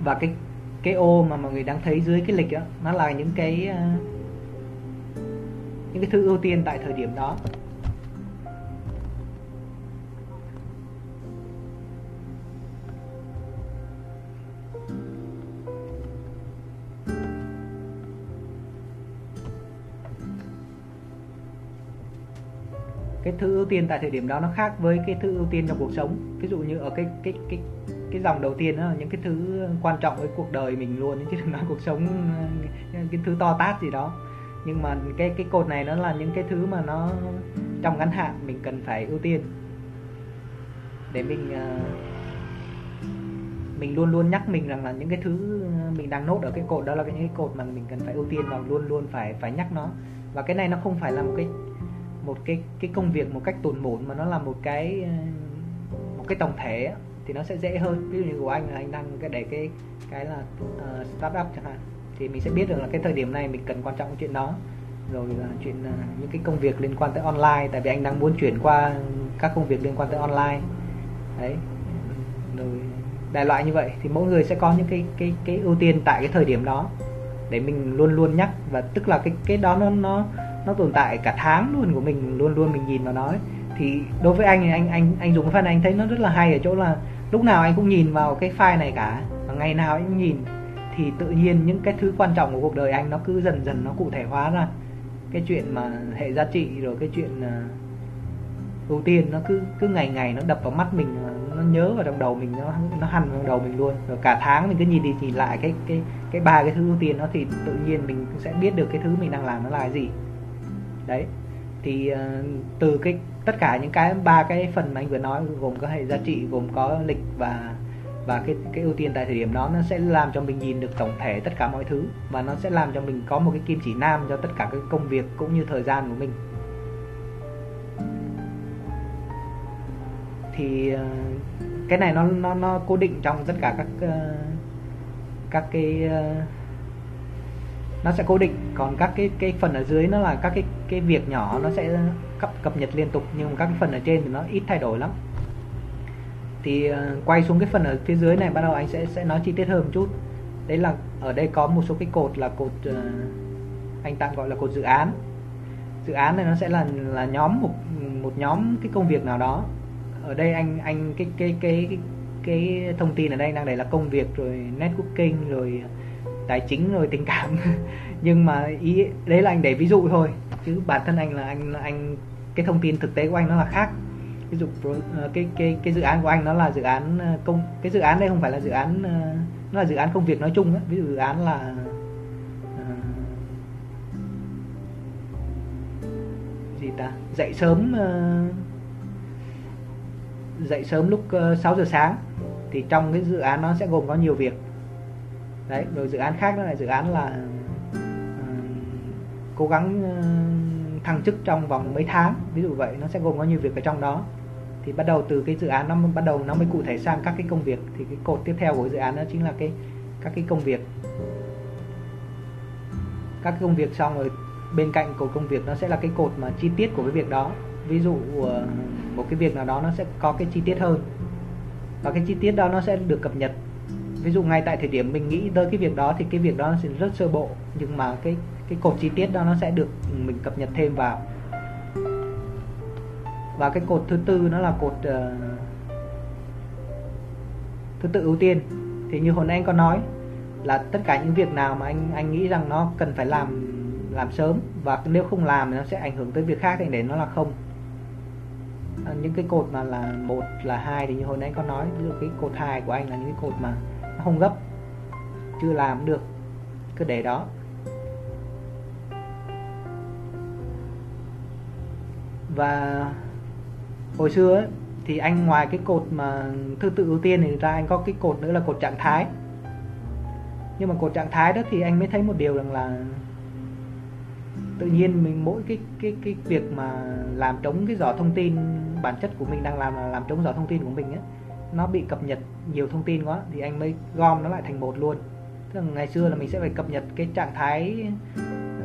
Và cái cái ô mà mọi người đang thấy dưới cái lịch đó nó là những cái ờ, những cái thứ ưu tiên tại thời điểm đó. Cái thứ ưu tiên tại thời điểm đó nó khác với cái thứ ưu tiên trong cuộc sống. Ví dụ như ở cái cái cái cái dòng đầu tiên đó là những cái thứ quan trọng với cuộc đời mình luôn chứ đừng nói cuộc sống, cái thứ to tát gì đó. Nhưng mà cái cái cột này nó là những cái thứ mà nó trong ngắn hạn mình cần phải ưu tiên. Để mình ờ, mình luôn luôn nhắc mình rằng là những cái thứ mình đang nốt ở cái cột đó là những cái cột mà mình cần phải ưu tiên và luôn luôn phải phải nhắc nó. Và cái này nó không phải là một cái một cái cái công việc một cách tồn mổn mà nó là một cái ờ, một cái tổng thể á, thì nó sẽ dễ hơn. Ví dụ như của anh là anh đang cái để cái cái là uh, startup chẳng hạn thì mình sẽ biết được là cái thời điểm này mình cần quan trọng cái chuyện đó. Rồi là chuyện uh, những cái công việc liên quan tới online tại vì anh đang muốn chuyển qua các công việc liên quan tới online. Đấy. Rồi đại loại như vậy thì mỗi người sẽ có những cái cái cái ưu tiên tại cái thời điểm đó để mình luôn luôn nhắc. Và tức là cái cái đó nó nó nó tồn tại cả tháng luôn của mình luôn luôn mình nhìn vào nó ấy. thì đối với anh thì anh anh anh dùng cái file này anh thấy nó rất là hay ở chỗ là lúc nào anh cũng nhìn vào cái file này cả và ngày nào anh cũng nhìn. Thì tự nhiên những cái thứ quan trọng của cuộc đời anh nó cứ dần dần nó cụ thể hóa ra. Cái chuyện mà hệ giá trị rồi cái chuyện uh, ưu tiên nó cứ cứ ngày ngày nó đập vào mắt mình à, nó nhớ vào trong đầu mình nó nó hằn vào đầu mình luôn. Rồi cả tháng mình cứ nhìn đi nhìn lại cái cái cái ba cái thứ ưu tiên nó thì tự nhiên mình sẽ biết được cái thứ mình đang làm nó là cái gì đấy. Thì uh, từ cái tất cả những cái ba cái phần mà anh vừa nói gồm có hệ giá trị gồm có lịch và và cái cái ưu tiên tại thời điểm đó nó sẽ làm cho mình nhìn được tổng thể tất cả mọi thứ và nó sẽ làm cho mình có một cái kim chỉ nam cho tất cả các công việc cũng như thời gian của mình. Thì uh, cái này nó nó nó cố định trong tất cả các uh, các cái uh, nó sẽ cố định. Còn các cái cái phần ở dưới nó là các cái cái việc nhỏ nó sẽ cập cập nhật liên tục nhưng các cái phần ở trên thì nó ít thay đổi lắm. Thì uh, quay xuống cái phần ở phía dưới này bắt đầu anh sẽ sẽ nói chi tiết hơn một chút. Đấy là ở đây có một số cái cột là cột uh, anh tạm gọi là cột dự án. Dự án này nó sẽ là là nhóm một một nhóm cái công việc nào đó. Ở đây anh anh cái cái cái cái, cái thông tin ở đây đang để là công việc rồi networking rồi tài chính rồi tình cảm. Nhưng mà ý đấy là anh để ví dụ thôi chứ bản thân anh là anh anh cái thông tin thực tế của anh nó là khác. Ví dụ ờ, cái cái cái dự án của anh nó là dự án ờ, công cái dự án đây không phải là dự án ờ, nó là dự án công việc nói chung ấy. ví dụ dự án là gì ta? Dậy sớm dậy sớm lúc 6 giờ sáng thì trong cái dự án nó sẽ gồm có nhiều việc. Đấy rồi dự án khác nó là dự án là uh, cố gắng ờ, thăng chức trong vòng mấy tháng. Ví dụ vậy, nó sẽ gồm có nhiêu việc ở trong đó. Thì bắt đầu từ cái dự án nó bắt đầu nó mới cụ thể sang các cái công việc. Thì cái cột tiếp theo của dự án đó chính là cái, các cái công việc. Các cái công việc xong rồi bên cạnh cột công việc nó sẽ là cái cột mà chi tiết của cái việc đó. Ví dụ ờ, một cái việc nào đó nó sẽ có cái chi tiết hơn. Và cái chi tiết đó nó sẽ được cập nhật. Ví dụ ngay tại thời điểm mình nghĩ tới cái việc đó thì cái việc đó nó sẽ rất sơ bộ. Nhưng mà cái cái cột chi tiết đó nó sẽ được mình cập nhật thêm vào. Và cái cột thứ tư nó là cột uh, thứ tự ưu tiên. Thì như hồi nãy anh có nói là tất cả những việc nào mà anh anh nghĩ rằng nó cần phải làm làm sớm và nếu không làm thì nó sẽ ảnh hưởng tới việc khác thì để nó là không. À, những cái cột mà là một là hai thì như hồi nãy anh có nói ví dụ cái cột hai của anh là những cái cột mà nó không gấp chưa làm được cứ để đó. Và hồi xưa ấy, thì anh ngoài cái cột mà thứ tự ưu tiên thì ra anh có cái cột nữa là cột trạng thái. Nhưng mà cột trạng thái đó thì anh mới thấy một điều rằng là tự nhiên mình mỗi cái cái cái việc mà làm trống cái giỏ thông tin bản chất của mình đang làm là làm trống giỏ thông tin của mình ấy nó bị cập nhật nhiều thông tin quá thì anh mới gom nó lại thành một luôn. Tức là ngày xưa là mình sẽ phải cập nhật cái trạng thái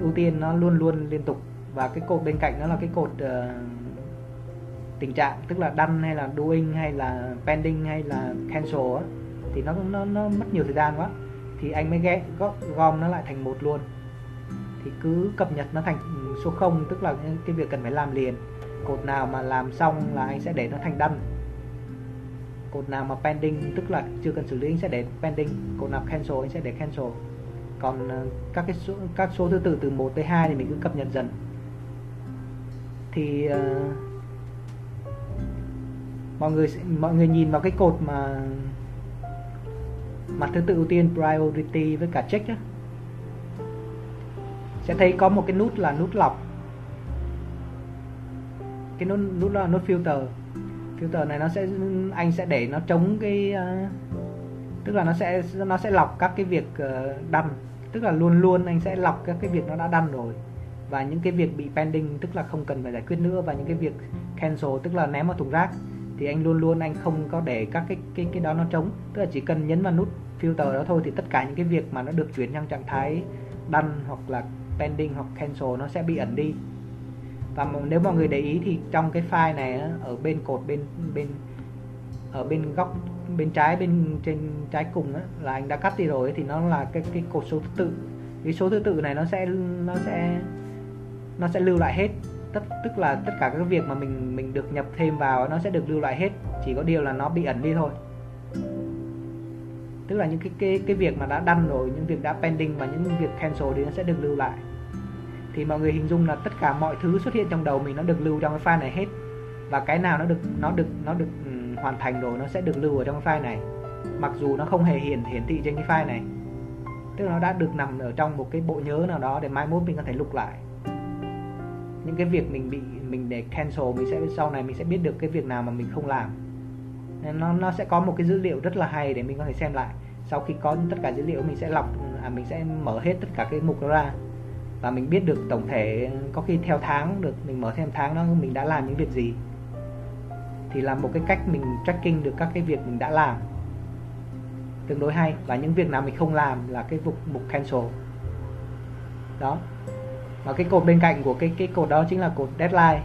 ưu tiên nó luôn luôn liên tục và cái cột bên cạnh nó là cái cột uh, tình trạng tức là đăng hay là doing hay là pending hay là cancel á thì nó nó nó mất nhiều thời gian quá. Thì anh mới ghé gom nó lại thành một luôn. Thì cứ cập nhật nó thành số 0 tức là cái việc cần phải làm liền. Cột nào mà làm xong là anh sẽ để nó thành đăng. Cột nào mà pending tức là chưa cần xử lý anh sẽ để pending. Cột nào cancel anh sẽ để cancel. Còn ờ, các cái số các số thứ tự từ 1 tới 2 thì mình cứ cập nhật dần thì uh, mọi người mọi người nhìn vào cái cột mà mặt thứ tự ưu tiên priority với cả check á sẽ thấy có một cái nút là nút lọc. Cái nút nút là nút filter. Filter này nó sẽ anh sẽ để nó chống cái uh, tức là nó sẽ nó sẽ lọc các cái việc ờ, uh, đăng tức là luôn luôn anh sẽ lọc các cái việc nó đã đăng rồi và những cái việc bị pending tức là không cần phải giải quyết nữa và những cái việc cancel tức là ném vào thùng rác thì anh luôn luôn anh không có để các cái cái cái đó nó trống. Tức là chỉ cần nhấn vào nút filter đó thôi thì tất cả những cái việc mà nó được chuyển sang trạng thái done hoặc là pending hoặc cancel nó sẽ bị ẩn đi. Và nếu mọi người để ý thì trong cái file này ở bên cột bên bên ở bên góc bên trái bên trên trái cùng á, là anh đã cắt đi rồi thì nó là cái cái cột số thứ tự. Cái số thứ tự này nó sẽ nó sẽ nó sẽ lưu lại hết. Tất tức là tất cả các việc mà mình mình được nhập thêm vào nó sẽ được lưu lại hết. Chỉ có điều là nó bị ẩn đi thôi. Tức là những cái cái cái việc mà đã đăng rồi những việc đã pending và những việc cancel thì nó sẽ được lưu lại. Thì mọi người hình dung là tất cả mọi thứ xuất hiện trong đầu mình nó được lưu trong cái file này hết. Và cái nào nó được nó được nó được um, hoàn thành rồi nó sẽ được lưu ở trong cái file này. Mặc dù nó không hề hiển hiển thị trên cái file này. Tức là nó đã được nằm ở trong một cái bộ nhớ nào đó để mai mốt mình có thể lục lại những cái việc mình bị mình để cancel mình sẽ sau này mình sẽ biết được cái việc nào mà mình không làm. Nên nó nó sẽ có một cái dữ liệu rất là hay để mình có thể xem lại. Sau khi có tất cả dữ liệu mình sẽ lọc à, mình sẽ mở hết tất cả cái mục đó ra. Và mình biết được tổng thể có khi theo tháng được mình mở thêm tháng đó mình đã làm những việc gì. Thì là một cái cách mình tracking được các cái việc mình đã làm. Tương đối hay. Và những việc nào mình không làm là cái mục mục cancel. Đó và cái cột bên cạnh của cái cái cột đó chính là cột deadline.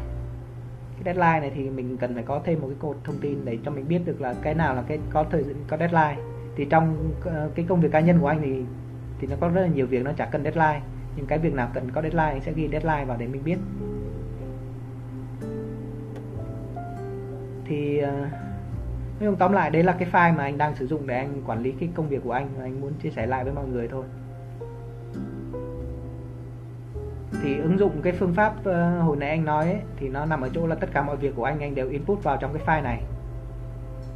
Cái deadline này thì mình cần phải có thêm một cái cột thông tin để cho mình biết được là cái nào là cái, có thời có deadline. Thì trong ờ, cái công việc cá nhân của anh thì thì nó có rất là nhiều việc nó chả cần deadline. Nhưng cái việc nào cần có deadline anh sẽ ghi deadline vào để mình biết. Thì ờ, nói tóm lại đấy là cái file mà anh đang sử dụng để anh quản lý cái công việc của anh và anh muốn chia sẻ lại với mọi người thôi. Thì ứng dụng cái phương pháp uh, hồi nãy anh nói ấy, thì nó nằm ở chỗ là tất cả mọi việc của anh anh đều input vào trong cái file này.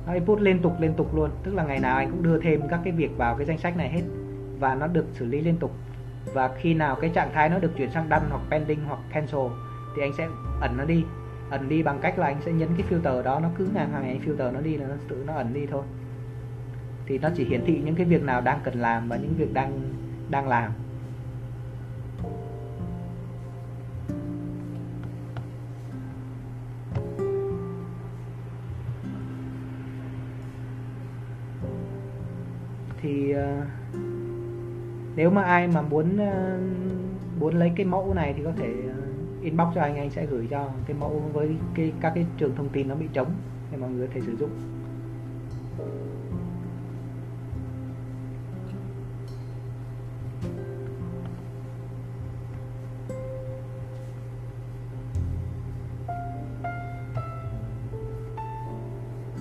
Nó input liên tục liên tục luôn. Tức là ngày nào anh cũng đưa thêm các cái việc vào cái danh sách này hết. Và nó được xử lý liên tục. Và khi nào cái trạng thái nó được chuyển sang done hoặc pending hoặc cancel thì anh sẽ ẩn nó đi. Ẩn đi bằng cách là anh sẽ nhấn cái filter đó nó cứ ngang hàng anh filter nó đi là nó tự nó ẩn đi thôi. Thì nó chỉ hiển thị những cái việc nào đang cần làm và những việc đang đang làm. Thì uh, nếu mà ai mà muốn uh, muốn lấy cái mẫu này thì có thể uh, inbox cho anh anh sẽ gửi cho cái mẫu với cái các cái trường thông tin nó bị trống để mọi người có thể sử dụng.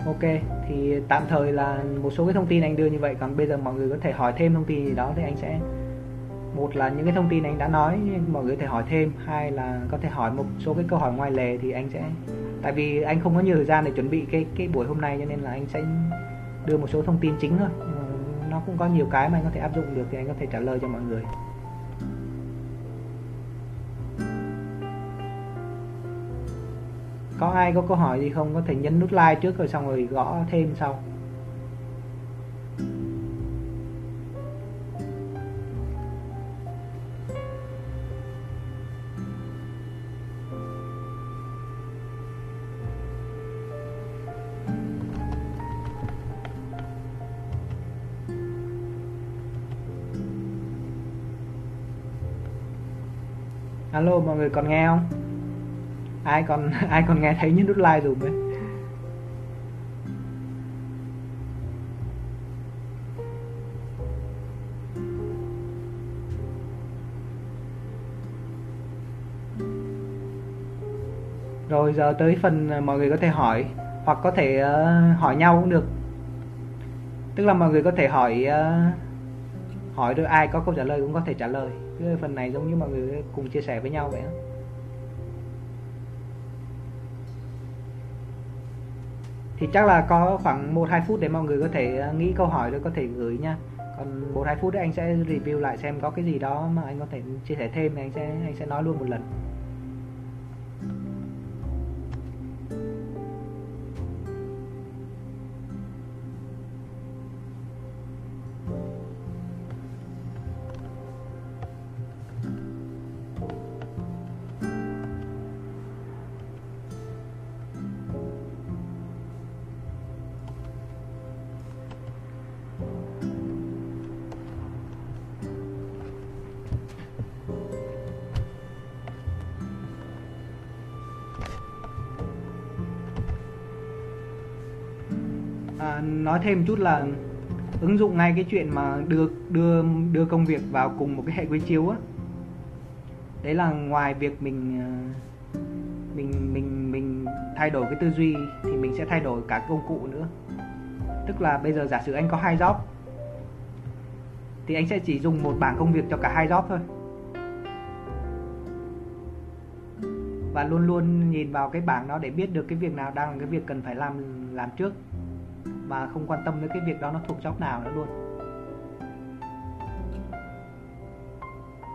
Ok, thì tạm thời là một số cái thông tin anh đưa như vậy. Còn bây giờ mọi người có thể hỏi thêm thông tin gì đó thì anh sẽ, một là những cái thông tin anh đã nói, mọi người có thể hỏi thêm. Hai là có thể hỏi một số cái câu hỏi ngoài lề thì anh sẽ, tại vì anh không có nhiều thời gian để chuẩn bị cái cái buổi hôm nay cho nên là anh sẽ đưa một số thông tin chính thôi. Nó cũng có nhiều cái mà anh có thể áp dụng được thì anh có thể trả lời cho mọi người. Có ai có câu hỏi gì không? Có thể nhấn nút like trước rồi xong rồi gõ thêm sau. Alo, mọi người còn nghe không? Ai còn ai còn nghe thấy những nút like dùm ấy rồi giờ tới phần à, mọi người có thể hỏi hoặc có thể uh, hỏi nhau cũng được. Tức là mọi người có thể hỏi uh, hỏi được ai có câu trả lời cũng có thể trả lời. Cái phần này giống như mọi người cùng chia sẻ với nhau vậy đó. Thì chắc là có khoảng 1-2 phút để mọi người có thể ờ, nghĩ câu hỏi rồi có thể gửi nha. Còn 1-2 phút đấy anh sẽ review lại xem có cái gì đó mà anh có thể chia sẻ thêm thì anh sẽ anh sẽ nói luôn một lần. Nói thêm chút là ứng dụng ngay cái chuyện mà đưa đưa đưa công việc vào cùng một cái hệ quy chiếu á. Đấy là ngoài việc mình ờ, mình mình mình thay đổi cái tư duy thì mình sẽ thay đổi cả công cụ nữa. Tức là bây giờ giả sử anh có hai job, thì anh sẽ chỉ dùng một bảng công việc cho cả hai job thôi. Và luôn luôn nhìn vào cái bảng đó để biết được cái việc nào đang là cái việc cần phải làm làm trước và không quan tâm đến cái việc đó nó thuộc job nào nữa luôn.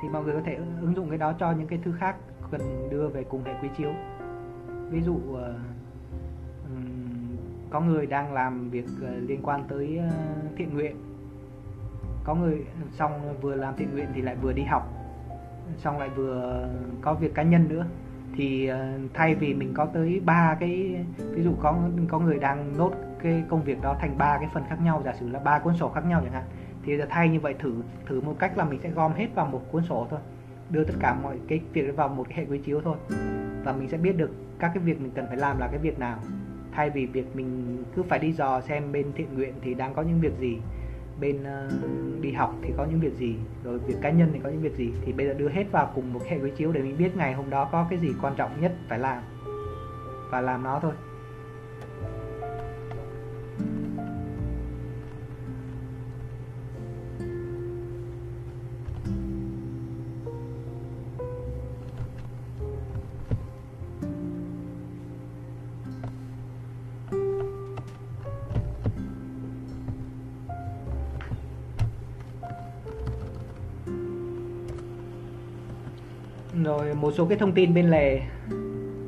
Thì mọi người có thể ứng dụng cái đó cho những cái thứ khác cần đưa về cùng hệ quy chiếu. Ví dụ uh, có người đang làm việc uh, liên quan tới uh, thiện nguyện. Có người xong vừa làm thiện nguyện thì lại vừa đi học xong lại vừa có việc cá nhân nữa. Thì thay vì mình có tới ba cái ví dụ có có người đang nốt cái công việc đó thành ba cái phần khác nhau giả sử là ba cuốn sổ khác nhau chẳng hạn thì giờ thay như vậy thử thử một cách là mình sẽ gom hết vào một cuốn sổ thôi đưa tất cả mọi cái việc vào một cái hệ quy chiếu thôi và mình sẽ biết được các cái việc mình cần phải làm là cái việc nào. Thay vì việc mình cứ phải đi dò xem bên thiện nguyện thì đang có những việc gì bên uh, đi học thì có những việc gì rồi việc cá nhân thì có những việc gì thì bây giờ đưa hết vào cùng một hệ quy chiếu để mình biết ngày hôm đó có cái gì quan trọng nhất phải làm và làm nó thôi. Một số cái thông tin bên lề.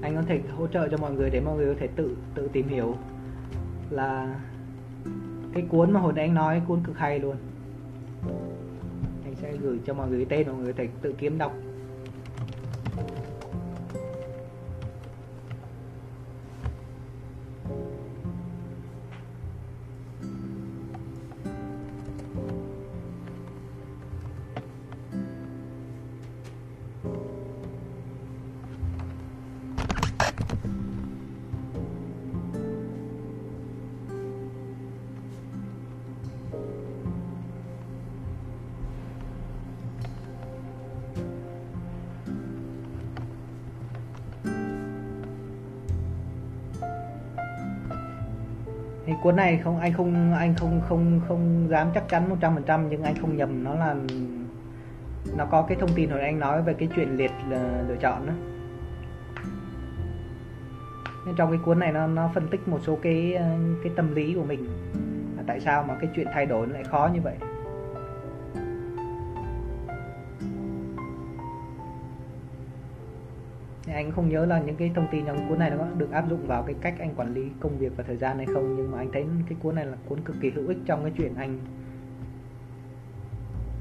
Anh có thể hỗ trợ cho mọi người để mọi người có thể tự tự tìm hiểu là cái cuốn mà hồi nãy anh nói, cuốn cực hay luôn. Anh sẽ gửi cho mọi người tên mọi người có thể tự kiếm đọc. Cuốn này không, anh không anh không không không dám chắc chắn 100% nhưng anh không nhầm, nó là, nó có cái thông tin hồi anh nói về cái chuyện liệt ờ, lựa chọn đó. Nên trong cái cuốn này nó nó phân tích một số cái ờ, cái tâm lý của mình. Là tại sao mà cái chuyện thay đổi nó lại khó như vậy? Anh không nhớ là những cái thông tin trong cuốn này nó được áp dụng vào cái cách anh quản lý công việc và thời gian hay không, nhưng mà anh thấy cái cuốn này là cuốn cực kỳ hữu ích trong cái chuyện anh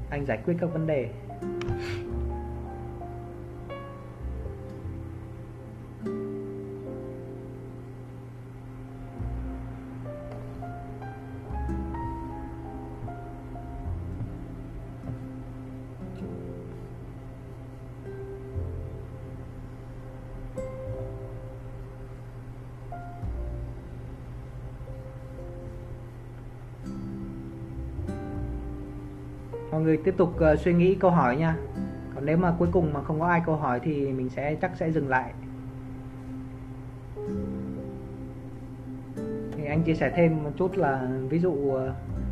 anh giải quyết các vấn đề. Tiếp tục uh, suy nghĩ câu hỏi nha. Còn nếu mà cuối cùng mà không có ai câu hỏi thì mình sẽ chắc sẽ dừng lại. Thì anh chia sẻ thêm một chút là ví dụ uh,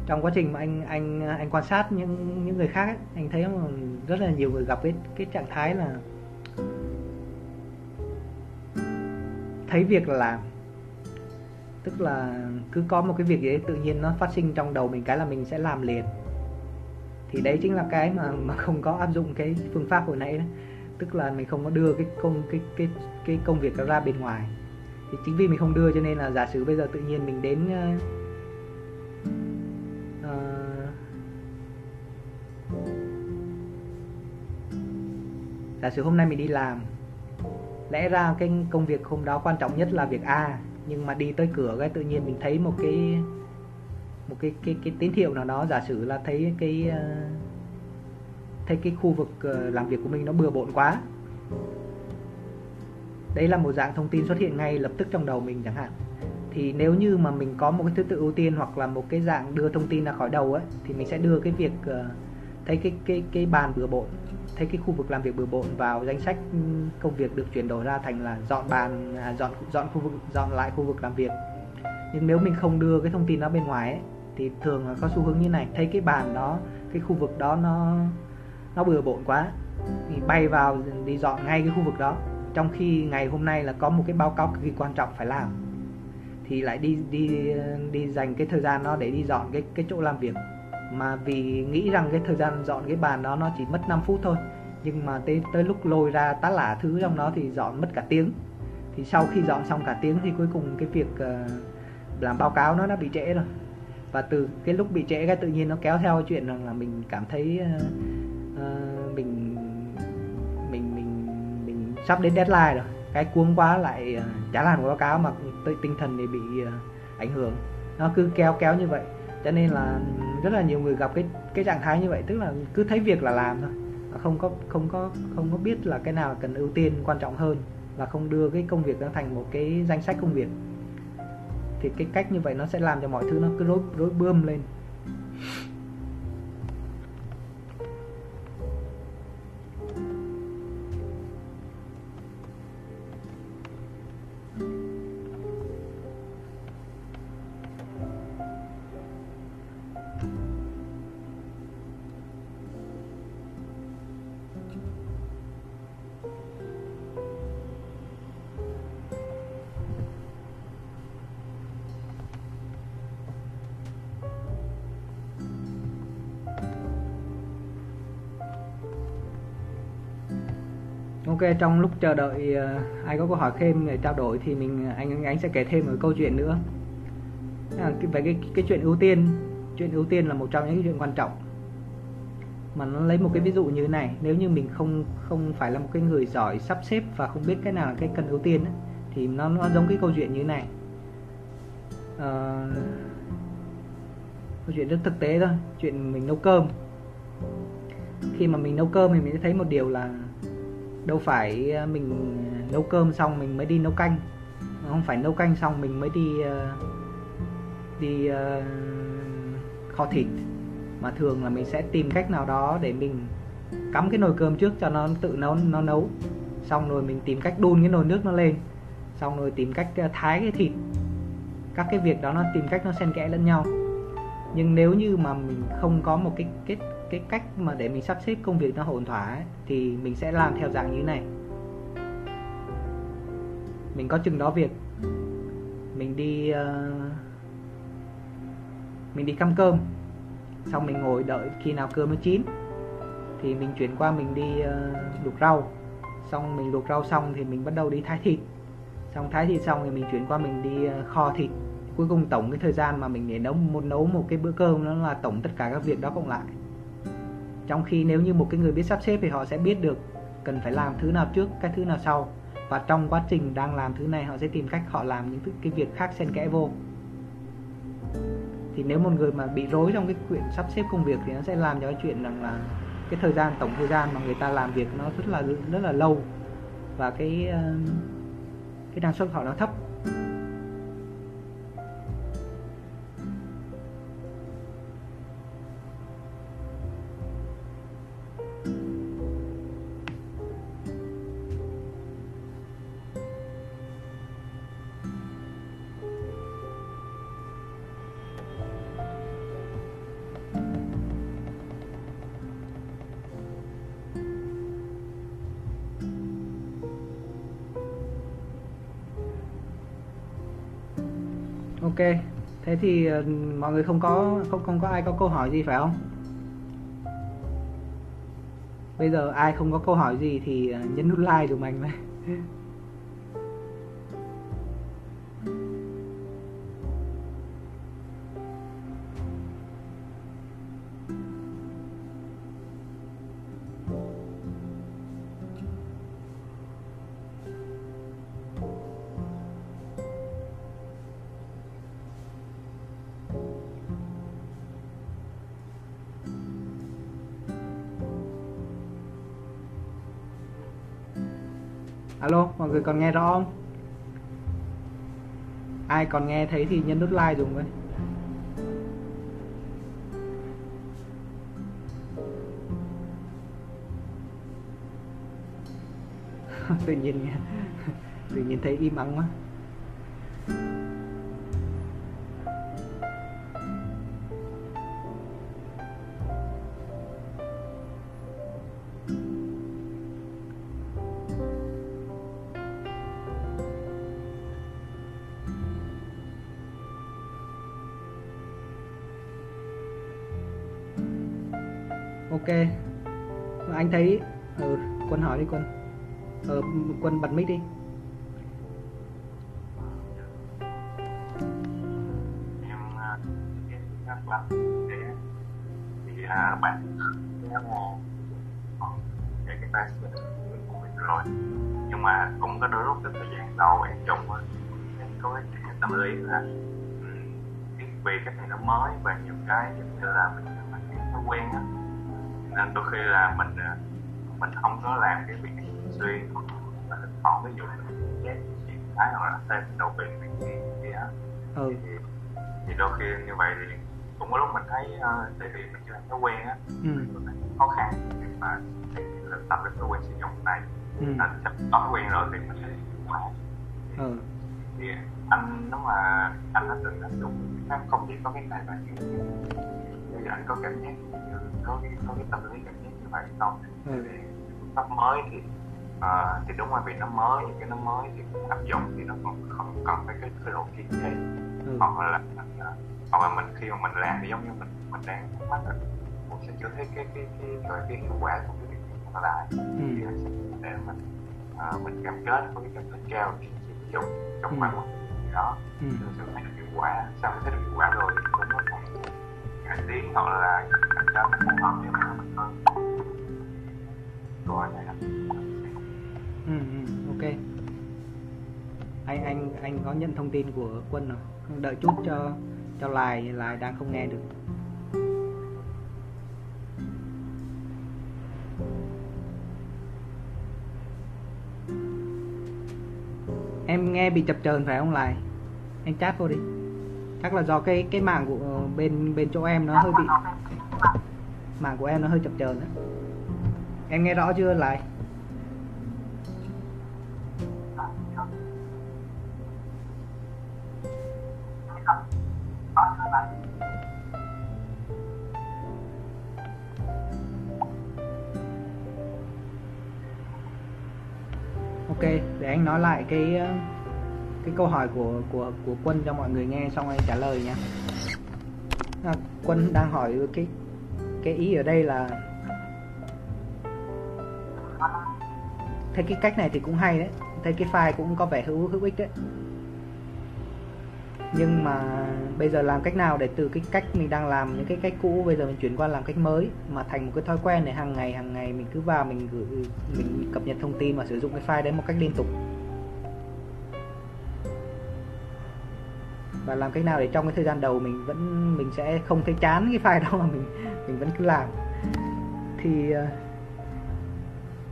trong quá trình mà anh anh anh quan sát những những người khác ấy, anh thấy rất là nhiều người gặp cái cái trạng thái là thấy việc là làm tức là cứ có một cái việc gì đấy tự nhiên nó phát sinh trong đầu mình cái là mình sẽ làm liền thì đấy chính là cái mà mà không có áp dụng cái phương pháp hồi nãy đó. Tức là mình không có đưa cái công cái cái cái công việc đó ra bên ngoài. Thì chính vì mình không đưa cho nên là giả sử bây giờ tự nhiên mình đến uh, uh, giả sử hôm nay mình đi làm lẽ ra cái công việc hôm đó quan trọng nhất là việc A nhưng mà đi tới cửa cái tự nhiên mình thấy một cái một cái cái cái tín hiệu nào đó. Giả sử là thấy cái ờ, thấy cái khu vực ờ, làm việc của mình nó bừa bộn quá. Đấy là một dạng thông tin xuất hiện ngay lập tức trong đầu mình chẳng hạn. Thì nếu như mà mình có một cái thứ tự ưu tiên hoặc là một cái dạng đưa thông tin ra khỏi đầu ấy thì mình sẽ đưa cái việc ờ, thấy cái cái cái bàn bừa bộn thấy cái khu vực làm việc bừa bộn vào danh sách công việc được chuyển đổi ra thành là dọn bàn à, dọn dọn khu vực dọn lại khu vực làm việc. Nhưng nếu mình không đưa cái thông tin đó bên ngoài ấy, thì thường là có xu hướng như này. Thấy cái bàn đó cái khu vực đó nó nó bừa bộn quá thì bay vào đi dọn ngay cái khu vực đó. Trong khi ngày hôm nay là có một cái báo cáo cực kỳ quan trọng phải làm. Thì lại đi đi đi dành cái thời gian đó để đi dọn cái cái chỗ làm việc. Mà vì nghĩ rằng cái thời gian dọn cái bàn đó nó chỉ mất 5 phút thôi nhưng mà tới tới lúc lôi ra tá lả thứ trong đó thì dọn mất cả tiếng. Thì sau khi dọn xong cả tiếng thì cuối cùng cái việc uh, làm báo cáo nó đã bị trễ rồi và từ cái lúc bị trễ cái tự nhiên nó kéo theo chuyện rằng là mình cảm thấy uh, uh, mình mình mình mình sắp đến deadline rồi. Cái cuống quá lại uh, chả làm báo cáo mà tinh thần thì bị uh, ảnh hưởng. Nó cứ kéo kéo như vậy. Cho nên là rất là nhiều người gặp cái cái trạng thái như vậy. Tức là cứ thấy việc là làm thôi. Không có không có không có biết là cái nào cần ưu tiên quan trọng hơn. Và không đưa cái công việc nó thành một cái danh sách công việc thì cái cách như vậy nó sẽ làm cho mọi thứ nó cứ rối rối bươm lên. Trong lúc chờ đợi uh, ai có câu hỏi thêm để trao đổi thì mình ờ, anh anh sẽ kể thêm một câu chuyện nữa. À, về cái cái chuyện ưu tiên chuyện ưu tiên là một trong những cái chuyện quan trọng. Mà nó lấy một cái ví dụ như thế này nếu như mình không không phải là một cái người giỏi sắp xếp và không biết cái nào là cái cần ưu tiên ấy, thì nó nó giống cái câu chuyện như thế này. À, câu chuyện rất thực tế thôi chuyện mình nấu cơm. Khi mà mình nấu cơm thì mình sẽ thấy một điều là đâu phải ờ, mình nấu cơm xong mình mới đi nấu canh. Không phải nấu canh xong mình mới đi ờ, đi ờ, kho thịt. Mà thường là mình sẽ tìm cách nào đó để mình cắm cái nồi cơm trước cho nó tự nấu nó nấu. Xong rồi mình tìm cách đun cái nồi nước nó lên. Xong rồi tìm cách thái cái thịt. Các cái việc đó nó tìm cách nó xen kẽ lẫn nhau. Nhưng nếu như mà mình không có một cái kết cái cách mà để mình sắp xếp công việc nó ổn thỏa ấy, thì mình sẽ làm theo dạng như này. Mình có chừng đó việc. Mình đi uh, mình đi căm cơm. Xong mình ngồi đợi khi nào cơm nó chín thì mình chuyển qua mình đi uh, luộc rau. Xong mình luộc rau xong thì mình bắt đầu đi thái thịt. Xong thái thịt xong thì mình chuyển qua mình đi uh, kho thịt. Cuối cùng tổng cái thời gian mà mình để nấu một nấu một cái bữa cơm nó là tổng tất cả các việc đó cộng lại trong khi nếu như một cái người biết sắp xếp thì họ sẽ biết được cần phải làm thứ nào trước, cái thứ nào sau. Và trong quá trình đang làm thứ này, họ sẽ tìm cách họ làm những cái việc khác xen kẽ vô. Thì nếu một người mà bị rối trong cái chuyện sắp xếp công việc thì nó sẽ làm cho cái chuyện rằng là cái thời gian, tổng thời gian mà người ta làm việc nó rất là rất là lâu. Và cái ờ, cái năng suất họ nó thấp. Thế thì ờ, mọi người không có, không không có ai có câu hỏi gì phải không? Bây giờ ai không có câu hỏi gì thì ờ, nhấn nút like dùm anh này người còn nghe rõ không? Ai còn nghe thấy thì nhấn nút like dùng với. Tự nhiên tự nhiên thấy im ắng quá. Ok. Anh thấy ừ, quân hỏi đi quân. Ừ, quân bật mic đi. Em ờ, rất lắm để thì à, bạn em để cái tay của mình rồi. Nhưng mà cũng có đôi lúc cái thời gian đầu em trùng em có cái tâm lý là ừ, vì cái này nó mới và nhiều cái giống như là mình mình quen á nên đôi khi là mình à, mình không có làm cái việc thường xuyên mà thỉnh thoảng ví dụ mình ghét chuyện thái hoặc là thêm đầu việc này kia á ừ. thì, thì đôi khi như vậy thì cũng có lúc mình thấy uh, tại vì mình chưa làm thói quen á ừ. mình khó khăn nhưng mà thì là tập cái thói quen sử dụng này ừ. nên chấp thói quen rồi thì mình sẽ quả ừ. thì anh nếu mà anh đã từng áp dụng không chỉ có cái này mà nhiều thì anh có cảm giác như có cái có cái tâm lý cảm giác như vậy không Ừ. thì nó mới thì à, thì đúng rồi vì nó mới những cái nó mới thì áp dụng thì nó còn không cần phải cái cái độ kiên trì ừ. hoặc là à, hoặc là mình khi mà mình làm thì giống như mình mình đang thắc mắc là mình sẽ chưa thấy cái cái cái cái, cái hiệu quả của cái việc mình làm Ừ. thì anh sẽ để mình à, mình cam kết có cái cam kết cao trì sử dụng trong Ừ. khoảng một gì đó Ừ. thì mình sẽ thấy được hiệu quả sau khi thấy được hiệu quả rồi thì cũng cách tiếng hoặc là cho nó phù hợp với mình hơn rồi này là ừ, ừ, ok. Anh anh anh có nhận thông tin của quân rồi đợi chút cho cho lại lại đang không nghe được. Em nghe bị chập chờn phải không lại anh chat vô đi chắc là do cái cái mạng của ờ, bên bên chỗ em nó hơi bị mạng của em nó hơi chập chờn á. Em nghe rõ chưa? Lại. Ok, để anh nói lại cái ờ, cái câu hỏi của của của quân cho mọi người nghe xong anh trả lời nha à, quân đang hỏi cái cái ý ở đây là thấy cái cách này thì cũng hay đấy. Thấy cái file cũng có vẻ hữu hữu ích đấy. Nhưng mà bây giờ làm cách nào để từ cái cách mình đang làm những cái cách cũ bây giờ mình chuyển qua làm cách mới mà thành một cái thói quen để hàng ngày hàng ngày mình cứ vào mình gửi mình cập nhật thông tin và sử dụng cái file đấy một cách liên tục? Và làm cách nào để trong cái thời gian đầu mình vẫn, mình sẽ không thấy chán cái file đó mà mình mình vẫn cứ làm. Thì ờ,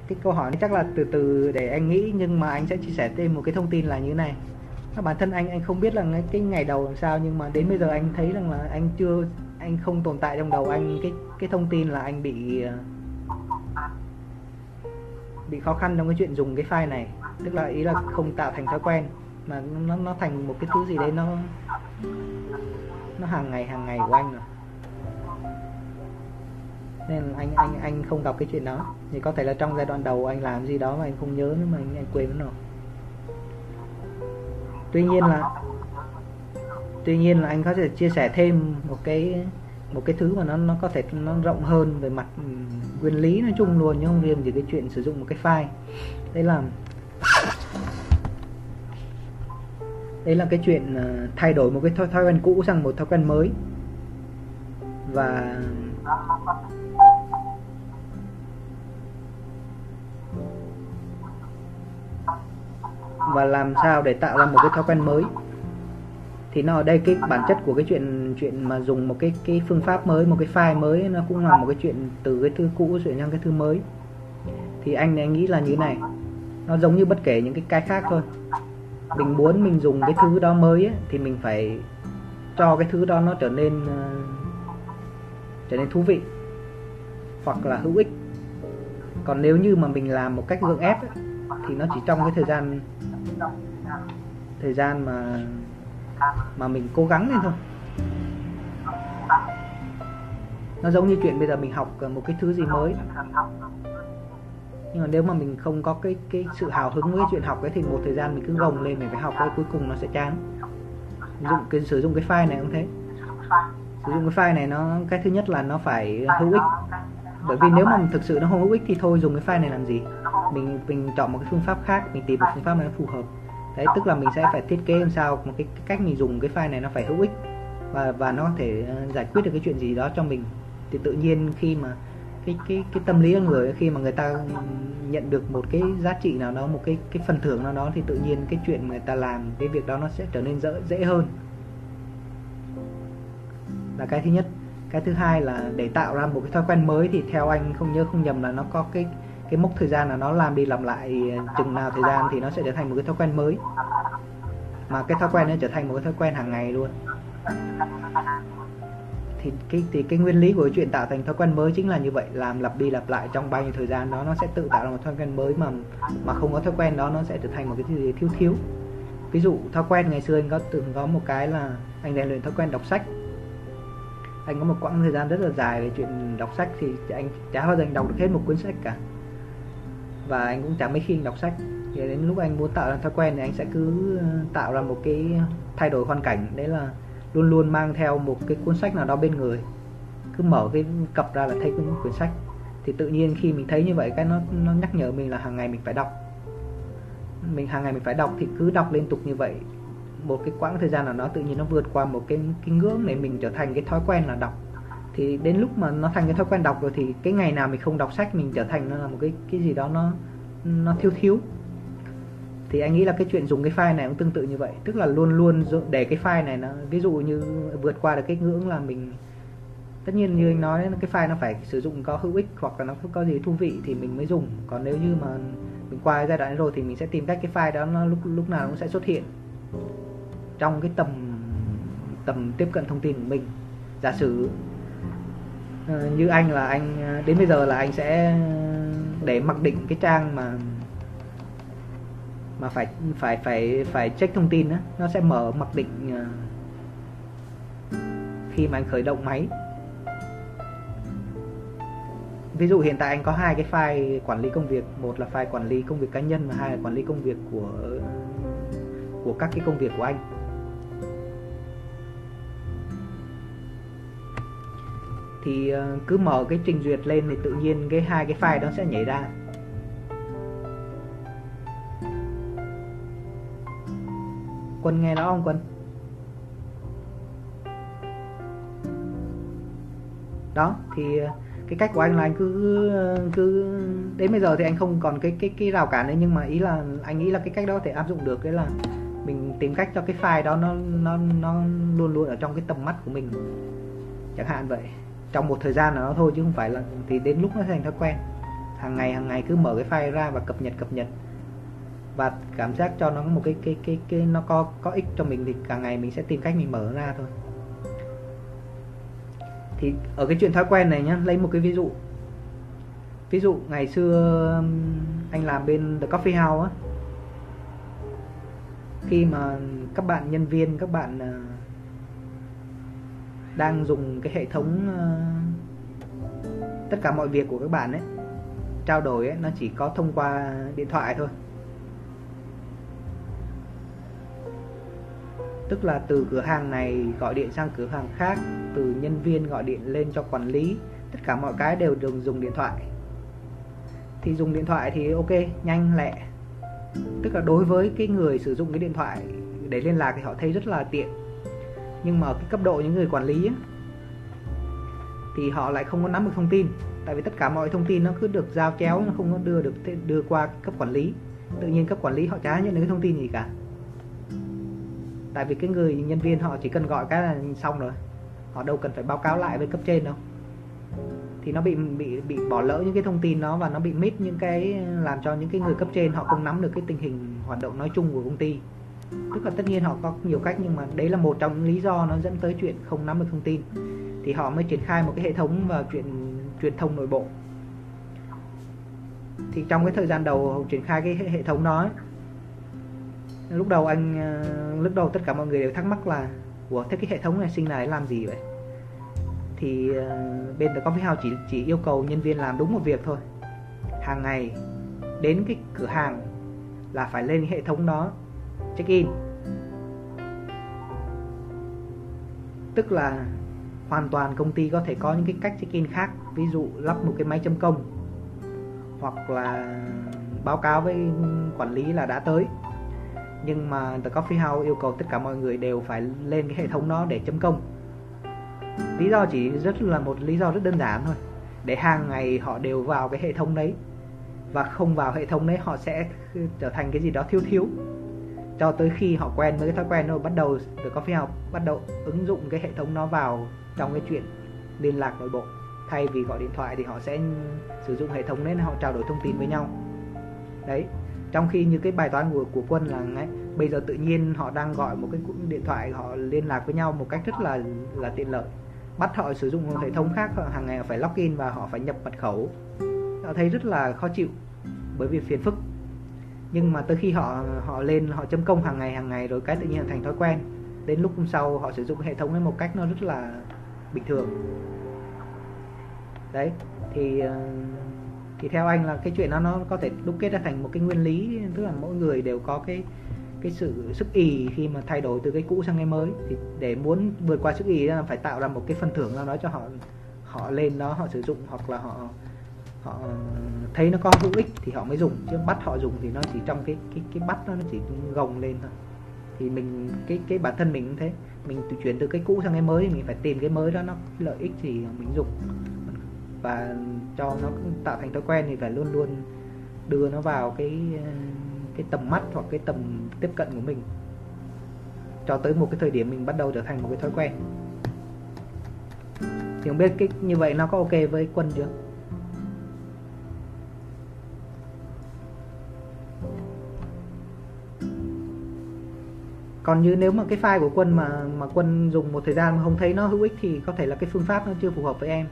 cái câu hỏi này chắc là từ từ để anh nghĩ, nhưng mà anh sẽ chia sẻ thêm một cái thông tin là như thế này bản thân anh anh không biết là cái ngày đầu làm sao, nhưng mà đến bây giờ anh thấy rằng là anh chưa, anh không tồn tại trong đầu anh. Cái cái thông tin là anh bị ờ, bị khó khăn trong cái chuyện dùng cái file này. Tức là ý là không tạo thành thói quen mà nó nó thành một cái thứ gì đấy nó nó hàng ngày hàng ngày của anh rồi. Nên là anh anh anh không gặp cái chuyện đó. Thì có thể là trong giai đoạn đầu anh làm gì đó mà anh không nhớ nữa mà anh, anh quên nó rồi. Tuy nhiên là tuy nhiên là anh có thể chia sẻ thêm một cái một cái thứ mà nó nó có thể nó rộng hơn về mặt ừ, nguyên lý nói chung luôn nhưng không riêng gì cái chuyện sử dụng một cái file. Đấy là đấy là cái chuyện ờ, thay đổi một cái thói, thói quen cũ sang một thói quen mới. Và và làm sao để tạo ra một cái thói quen mới? Thì nó ở đây cái bản chất của cái chuyện chuyện mà dùng một cái cái phương pháp mới một cái file mới nó cũng là một cái chuyện từ cái thứ cũ chuyển sang cái thứ mới. Thì anh anh nghĩ là như thế này nó giống như bất kể những cái cái khác thôi mình muốn mình dùng cái thứ đó mới ấy, thì mình phải cho cái thứ đó nó trở nên uh, trở nên thú vị hoặc là hữu ích. Còn nếu như mà mình làm một cách gượng ép ấy, thì nó chỉ trong cái thời gian thời gian mà mà mình cố gắng lên thôi. Nó giống như chuyện bây giờ mình học một cái thứ gì mới nhưng mà nếu mà mình không có cái cái sự hào hứng với chuyện học ấy thì một thời gian mình cứ gồng lên mình phải học ấy cuối cùng nó sẽ chán. Dụng cái sử dụng cái file này cũng thế. Sử dụng cái file này nó cái thứ nhất là nó phải hữu ích. Bởi vì nếu mà thực sự nó không hữu ích thì thôi dùng cái file này làm gì? Mình mình chọn một cái phương pháp khác mình tìm một phương pháp nào nó phù hợp. Đấy tức là mình sẽ phải thiết kế làm sao một cái, cái cách mình dùng cái file này nó phải hữu ích và và nó có thể ờ, giải quyết được cái chuyện gì đó cho mình. Thì tự nhiên khi mà cái cái cái tâm lý của người khi mà người ta nhận được một cái giá trị nào đó, một cái cái phần thưởng nào đó thì tự nhiên cái chuyện mà người ta làm, cái việc đó nó sẽ trở nên dễ dễ hơn. Là cái thứ nhất. Cái thứ hai là để tạo ra một cái thói quen mới thì theo anh không nhớ không nhầm là nó có cái cái mốc thời gian là nó làm đi làm lại, chừng nào thời gian thì nó sẽ trở thành một cái thói quen mới. Mà cái thói quen nó trở thành một cái thói quen hàng ngày luôn thì cái thì cái nguyên lý của chuyện tạo thành thói quen mới chính là như vậy, làm lặp đi lặp lại trong bao nhiêu thời gian đó nó sẽ tự tạo ra một thói quen mới mà mà không có thói quen đó nó sẽ trở thành một cái gì thiếu thiếu. Ví dụ, thói quen ngày xưa anh có từng có một cái là anh rèn luyện thói quen đọc sách. Anh có một quãng thời gian rất là dài về chuyện đọc sách thì anh chả bao giờ anh đọc được hết một cuốn sách cả. Và anh cũng chẳng mấy khi anh đọc sách. Thì đến lúc anh muốn tạo ra thói quen thì anh sẽ cứ ờ, tạo ra một cái thay đổi hoàn cảnh. Đấy là luôn luôn mang theo một cái cuốn sách nào đó bên người. Cứ mở cái cặp ra là thấy cái quyển sách. Thì tự nhiên khi mình thấy như vậy, cái nó nó nhắc nhở mình là hàng ngày mình phải đọc. Mình hàng ngày mình phải đọc thì cứ đọc liên tục như vậy. Một cái quãng thời gian nào nó tự nhiên nó vượt qua một cái cái ngưỡng để mình trở thành cái thói quen là đọc. Thì đến lúc mà nó thành cái thói quen đọc rồi thì cái ngày nào mình không đọc sách, mình trở thành nó là một cái cái gì đó nó nó thiếu thiếu thì anh nghĩ là cái chuyện dùng cái file này cũng tương tự như vậy. Tức là luôn luôn để cái file này nó ví dụ như vượt qua được cái ngưỡng là mình tất nhiên như anh nói, cái file nó phải sử dụng có hữu ích hoặc là nó có gì thú vị thì mình mới dùng. Còn nếu như mà mình qua giai đoạn rồi thì mình sẽ tìm cách cái file đó nó lúc lúc nào cũng sẽ xuất hiện trong cái tầm tầm tiếp cận thông tin của mình. Giả sử ờ, như anh là anh ờ, đến bây giờ là anh sẽ ờ, để mặc định cái trang mà mà phải phải phải phải check thông tin đó, nó sẽ mở mặc định ờ, khi mà anh khởi động máy. Ví dụ hiện tại anh có hai cái file quản lý công việc một là file quản lý công việc cá nhân và hai là quản lý công việc của của các cái công việc của anh. Thì ờ, cứ mở cái trình duyệt lên thì tự nhiên cái hai cái file đó sẽ nhảy ra. Quân nghe rõ không quân? Đó, thì ờ, cái cách của anh là anh cứ cứ, đến bây giờ thì anh không còn cái cái cái rào cản đấy nhưng mà ý là, anh nghĩ là cái cách đó có thể áp dụng được, đấy là mình tìm cách cho cái file đó nó nó nó luôn luôn ở trong cái tầm mắt của mình. Chẳng hạn vậy, trong một thời gian nào đó thôi, chứ không phải là, thì đến lúc nó thành thói quen, hàng ngày hàng ngày cứ mở cái file ra và cập nhật cập nhật và cảm giác cho nó một cái cái cái cái nó có có ích cho mình thì càng ngày mình sẽ tìm cách mình mở ra thôi. Thì ở cái chuyện thói quen này nhá, lấy một cái ví dụ. Ví dụ ngày xưa um, anh làm bên the coffee house á. Khi mà các bạn nhân viên, các bạn ờ, đang dùng cái hệ thống ờ, tất cả mọi việc của các bạn ấy, trao đổi ấy, nó chỉ có thông qua điện thoại thôi. Tức là từ cửa hàng này gọi điện sang cửa hàng khác từ nhân viên gọi điện lên cho quản lý. Tất cả mọi cái đều được dùng điện thoại. Thì dùng điện thoại thì ok nhanh lẹ. Tức là đối với cái người sử dụng cái điện thoại để liên lạc thì họ thấy rất là tiện. Nhưng mà ở cái cấp độ những người quản lý ấy, thì họ lại không có nắm được thông tin. Tại vì tất cả mọi thông tin nó cứ được giao chéo nó không có đưa được đưa qua cấp quản lý. Tự nhiên cấp quản lý họ chả nhận được cái thông tin gì cả tại vì cái người nhân viên họ chỉ cần gọi cái là xong rồi. Họ đâu cần phải báo cáo lại với cấp trên đâu. Thì nó bị bị bị bỏ lỡ những cái thông tin đó và nó bị miss những cái làm cho những cái người cấp trên họ không nắm được cái tình hình hoạt động nói chung của công ty. Tức là tất nhiên họ có nhiều cách nhưng mà đấy là một trong những lý do nó dẫn tới chuyện không nắm được thông tin. Thì họ mới triển khai một cái hệ thống và chuyện truyền thông nội bộ. Thì trong cái thời gian đầu triển khai cái hệ thống đó ấy, lúc đầu anh ờ, lúc đầu tất cả mọi người đều thắc mắc là của thế cái hệ thống này sinh này làm gì vậy? Thì ờ, bên The Coffee House chỉ chỉ yêu cầu nhân viên làm đúng một việc thôi. Hàng ngày, đến cái cửa hàng là phải lên cái hệ thống đó, check in. Tức là hoàn toàn công ty có thể có những cái cách check in khác, ví dụ lắp một cái máy chấm công, hoặc là báo cáo với quản lý là đã tới nhưng mà The Coffee House yêu cầu tất cả mọi người đều phải lên cái hệ thống đó để chấm công. Lý do chỉ rất là một lý do rất đơn giản thôi. Để hàng ngày họ đều vào cái hệ thống đấy. Và không vào hệ thống đấy, họ sẽ trở thành cái gì đó thiếu thiếu cho tới khi họ quen với cái thói quen rồi bắt đầu The Coffee House bắt đầu ứng dụng cái hệ thống nó vào trong cái chuyện liên lạc nội bộ. Thay vì gọi điện thoại thì họ sẽ sử dụng hệ thống đấy, họ trao đổi thông tin với nhau. Đấy trong khi như cái bài toán của của quân là ấy, bây giờ tự nhiên họ đang gọi một cái điện thoại họ liên lạc với nhau một cách rất là là tiện lợi. Bắt họ sử dụng một hệ thống khác hàng ngày phải login và họ phải nhập mật khẩu. Họ thấy rất là khó chịu bởi vì phiền phức. Nhưng mà tới khi họ họ lên họ chấm công hàng ngày hàng ngày rồi cái tự nhiên thành thói quen. Đến lúc hôm sau họ sử dụng hệ thống ấy một cách nó rất là bình thường. Đấy thì uh, thì theo anh là cái chuyện đó nó có thể đúc kết ra thành một cái nguyên lý, tức là mỗi người đều có cái cái sự sức ì khi mà thay đổi từ cái cũ sang cái mới. Thì để muốn vượt qua sức ì là phải tạo ra một cái phần thưởng nào đó cho họ họ lên đó, họ sử dụng hoặc là họ họ thấy nó có hữu ích thì họ mới dùng. Chứ bắt họ dùng thì nó chỉ trong cái cái cái bắt nó chỉ gồng lên thôi. Thì mình, cái cái bản thân mình cũng thế. Mình chuyển từ cái cũ sang cái mới thì mình phải tìm cái mới đó nó lợi ích gì mình dùng và cho nó tạo thành thói quen thì phải luôn luôn đưa nó vào cái cái tầm mắt hoặc cái tầm tiếp cận của mình. Cho tới một cái thời điểm mình bắt đầu trở thành một cái thói quen. Thì không biết cái, như vậy nó có ok với quân chưa? Còn như nếu mà cái file của quân mà mà quân dùng một thời gian mà không thấy nó hữu ích thì có thể là cái phương pháp nó chưa phù hợp với em.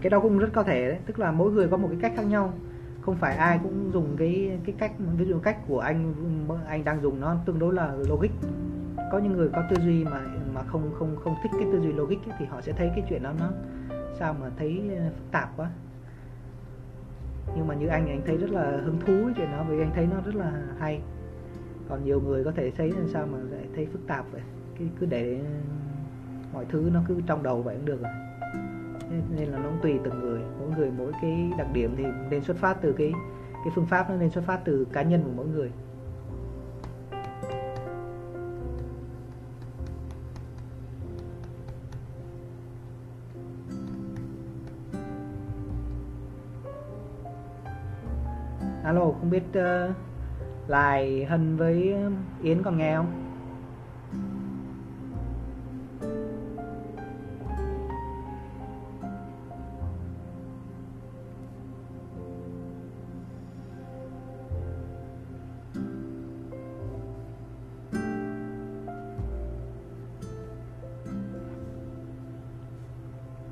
Cái đó cũng rất có thể đấy. Tức là mỗi người có một cái cách khác nhau. Không phải ai cũng dùng cái cái cách ví dụ cách của anh anh đang dùng nó tương đối là logic. Có những người có tư duy mà mà không không không thích cái tư duy logic ấy, thì họ sẽ thấy cái chuyện đó nó sao mà thấy ờ, phức tạp quá. Nhưng mà như anh thì anh thấy rất là hứng thú cái chuyện đó vì anh thấy nó rất là hay. Còn nhiều người có thể thấy làm sao mà lại thấy phức tạp vậy. Cứ cứ để ờ, mọi thứ nó cứ trong đầu vậy cũng được rồi nên là nó cũng tùy từng người. Mỗi người mỗi cái đặc điểm thì nên xuất phát từ cái cái phương pháp nó nên xuất phát từ cá nhân của mỗi người. Alo không biết ờ, uh, lại hân với yến còn nghe không?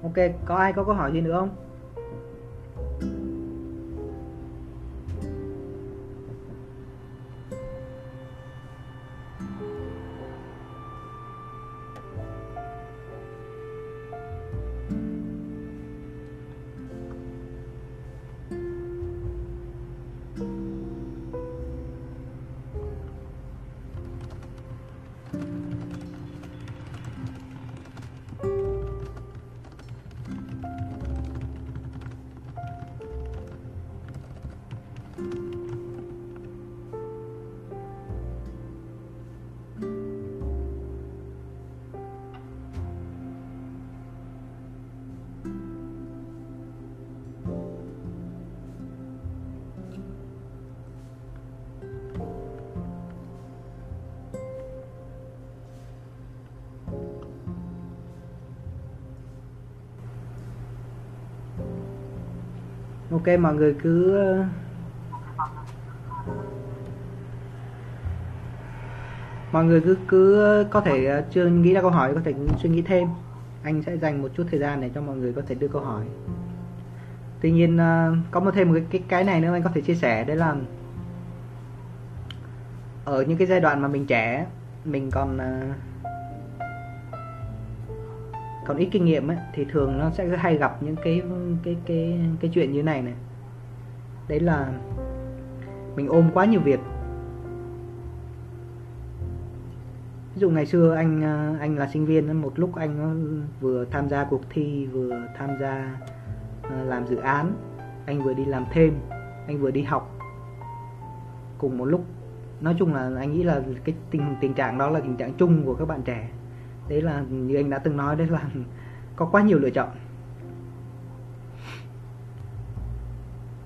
Ok có ai có câu hỏi gì nữa không? Ok mọi người cứ ờ, mọi người cứ cứ ờ, có thể ờ, chưa nghĩ ra câu hỏi có thể suy nghĩ thêm. Anh sẽ dành một chút thời gian để cho mọi người có thể đưa câu hỏi. Tuy nhiên có một thêm một cái cái, này nữa anh có thể chia sẻ đấy là ở những cái giai đoạn mà mình trẻ mình còn còn ít kinh nghiệm ấy, thì thường nó sẽ hay gặp những cái cái cái cái chuyện như này này. Đấy là mình ôm quá nhiều việc. Ví dụ ngày xưa anh anh là sinh viên một lúc anh vừa tham gia cuộc thi vừa tham gia ờ, làm dự án anh vừa đi làm thêm anh vừa đi học. Cùng một lúc nói chung là anh nghĩ là cái tình tình trạng đó là tình trạng chung của các bạn trẻ đấy là như anh đã từng nói, đấy là có quá nhiều lựa chọn.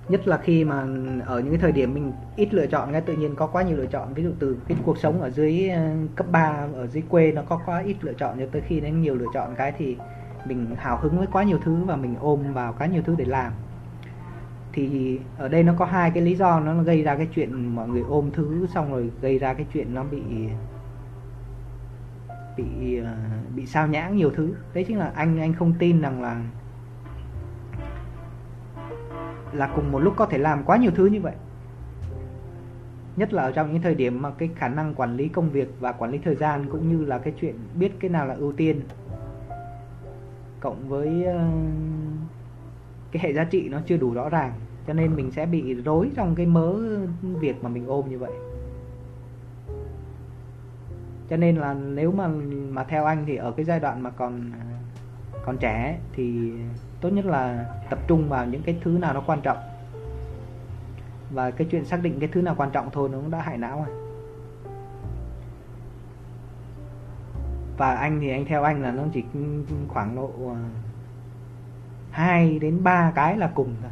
Nhất là khi mà ở những cái thời điểm mình ít lựa chọn ngay, tự nhiên có quá nhiều lựa chọn. Ví dụ từ cái cuộc sống ở dưới ờ, cấp 3 ở dưới quê nó có quá ít lựa chọn, cho tới khi nó nhiều lựa chọn cái thì mình hào hứng với quá nhiều thứ và mình ôm vào quá nhiều thứ để làm. Thì ở đây nó có hai cái lý do nó gây ra cái chuyện mọi người ôm thứ, xong rồi gây ra cái chuyện nó bị bị ờ, bị sao nhãng nhiều thứ. Đấy chính là anh anh không tin rằng là là cùng một lúc có thể làm quá nhiều thứ như vậy. Nhất là ở trong những thời điểm mà cái khả năng quản lý công việc và quản lý thời gian cũng như là cái chuyện biết cái nào là ưu tiên, cộng với ờ, cái hệ giá trị nó chưa đủ rõ ràng, cho nên mình sẽ bị rối trong cái mớ việc mà mình ôm như vậy cho nên là nếu mà mà theo anh thì ở cái giai đoạn mà còn còn trẻ thì tốt nhất là tập trung vào những cái thứ nào nó quan trọng. Và cái chuyện xác định cái thứ nào quan trọng thôi nó cũng đã hại não rồi. Và anh thì anh theo anh là nó chỉ khoảng độ à, 2 đến 3 cái là cùng thôi.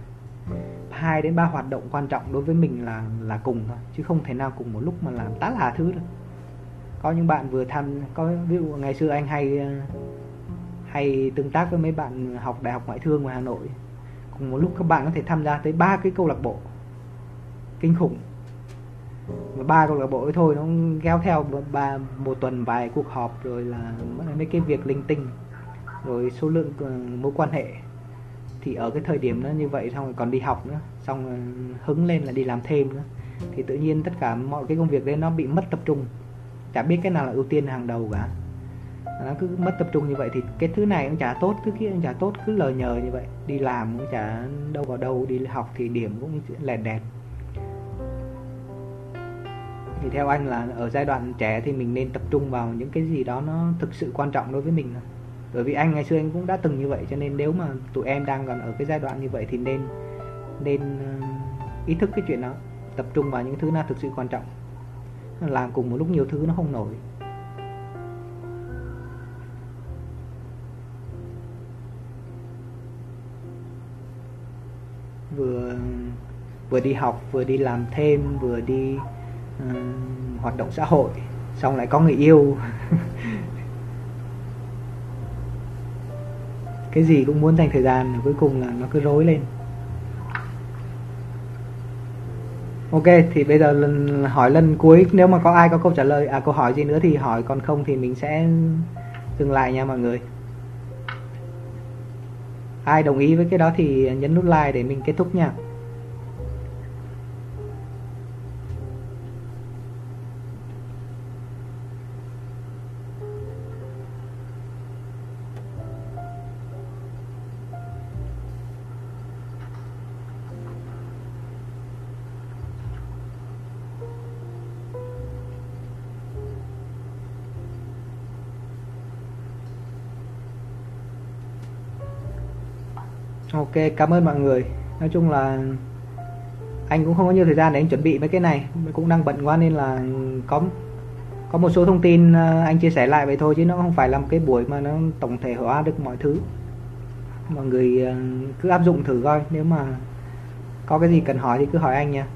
Hai đến ba hoạt động quan trọng đối với mình là là cùng thôi, chứ không thể nào cùng một lúc mà làm tá là thứ được có những bạn vừa tham, có ví dụ ngày xưa anh hay ờ, hay tương tác với mấy bạn học đại học ngoại thương ngoài Hà Nội. Cùng một lúc các bạn có thể tham gia tới ba cái câu lạc bộ kinh khủng. Và ba câu lạc bộ ấy thôi, nó kéo theo ba, một tuần vài cuộc họp rồi là mấy cái việc linh tinh, rồi số lượng ờ, mối quan hệ. Thì ở cái thời điểm nó như vậy, xong rồi còn đi học nữa, xong rồi hứng lên là đi làm thêm nữa. Thì tự nhiên tất cả mọi cái công việc đấy nó bị mất tập trung chả biết cái nào là ưu tiên hàng đầu cả. Nó cứ mất tập trung như vậy thì cái thứ này cũng chả tốt thứ kia cũng chả tốt, cứ lờ nhờ như vậy. Đi làm cũng chả đâu vào đâu, đi học thì điểm cũng lẹt đẹt thì theo anh là ở giai đoạn trẻ thì mình nên tập trung vào những cái gì đó nó thực sự quan trọng đối với mình bởi vì anh ngày xưa anh cũng đã từng như vậy, cho nên nếu mà tụi em đang còn ở cái giai đoạn như vậy thì nên nên ờ, ý thức cái chuyện đó. Tập trung vào những thứ nào thực sự quan trọng làm cùng một lúc nhiều thứ nó không nổi. Vừa vừa đi học vừa đi làm thêm vừa đi uh, hoạt động xã hội xong lại có người yêu. Cái gì cũng muốn dành thời gian cuối cùng là nó cứ rối lên. Ok, thì bây giờ lần hỏi lần cuối. Nếu mà có ai có câu trả lời à câu hỏi gì nữa thì hỏi, còn không thì mình sẽ dừng lại nha mọi người. Ai đồng ý với cái đó thì nhấn nút like để mình kết thúc nha. Ok, cảm ơn mọi người. Nói chung là anh cũng không có nhiều thời gian để anh chuẩn bị mấy cái này. Cũng đang bận quá nên là có có một số thông tin ờ, anh chia sẻ lại vậy thôi chứ nó không phải là một cái buổi mà nó tổng thể hóa được mọi thứ. Mọi người ờ, cứ áp dụng thử coi. Nếu mà có cái gì cần hỏi thì cứ hỏi anh nha.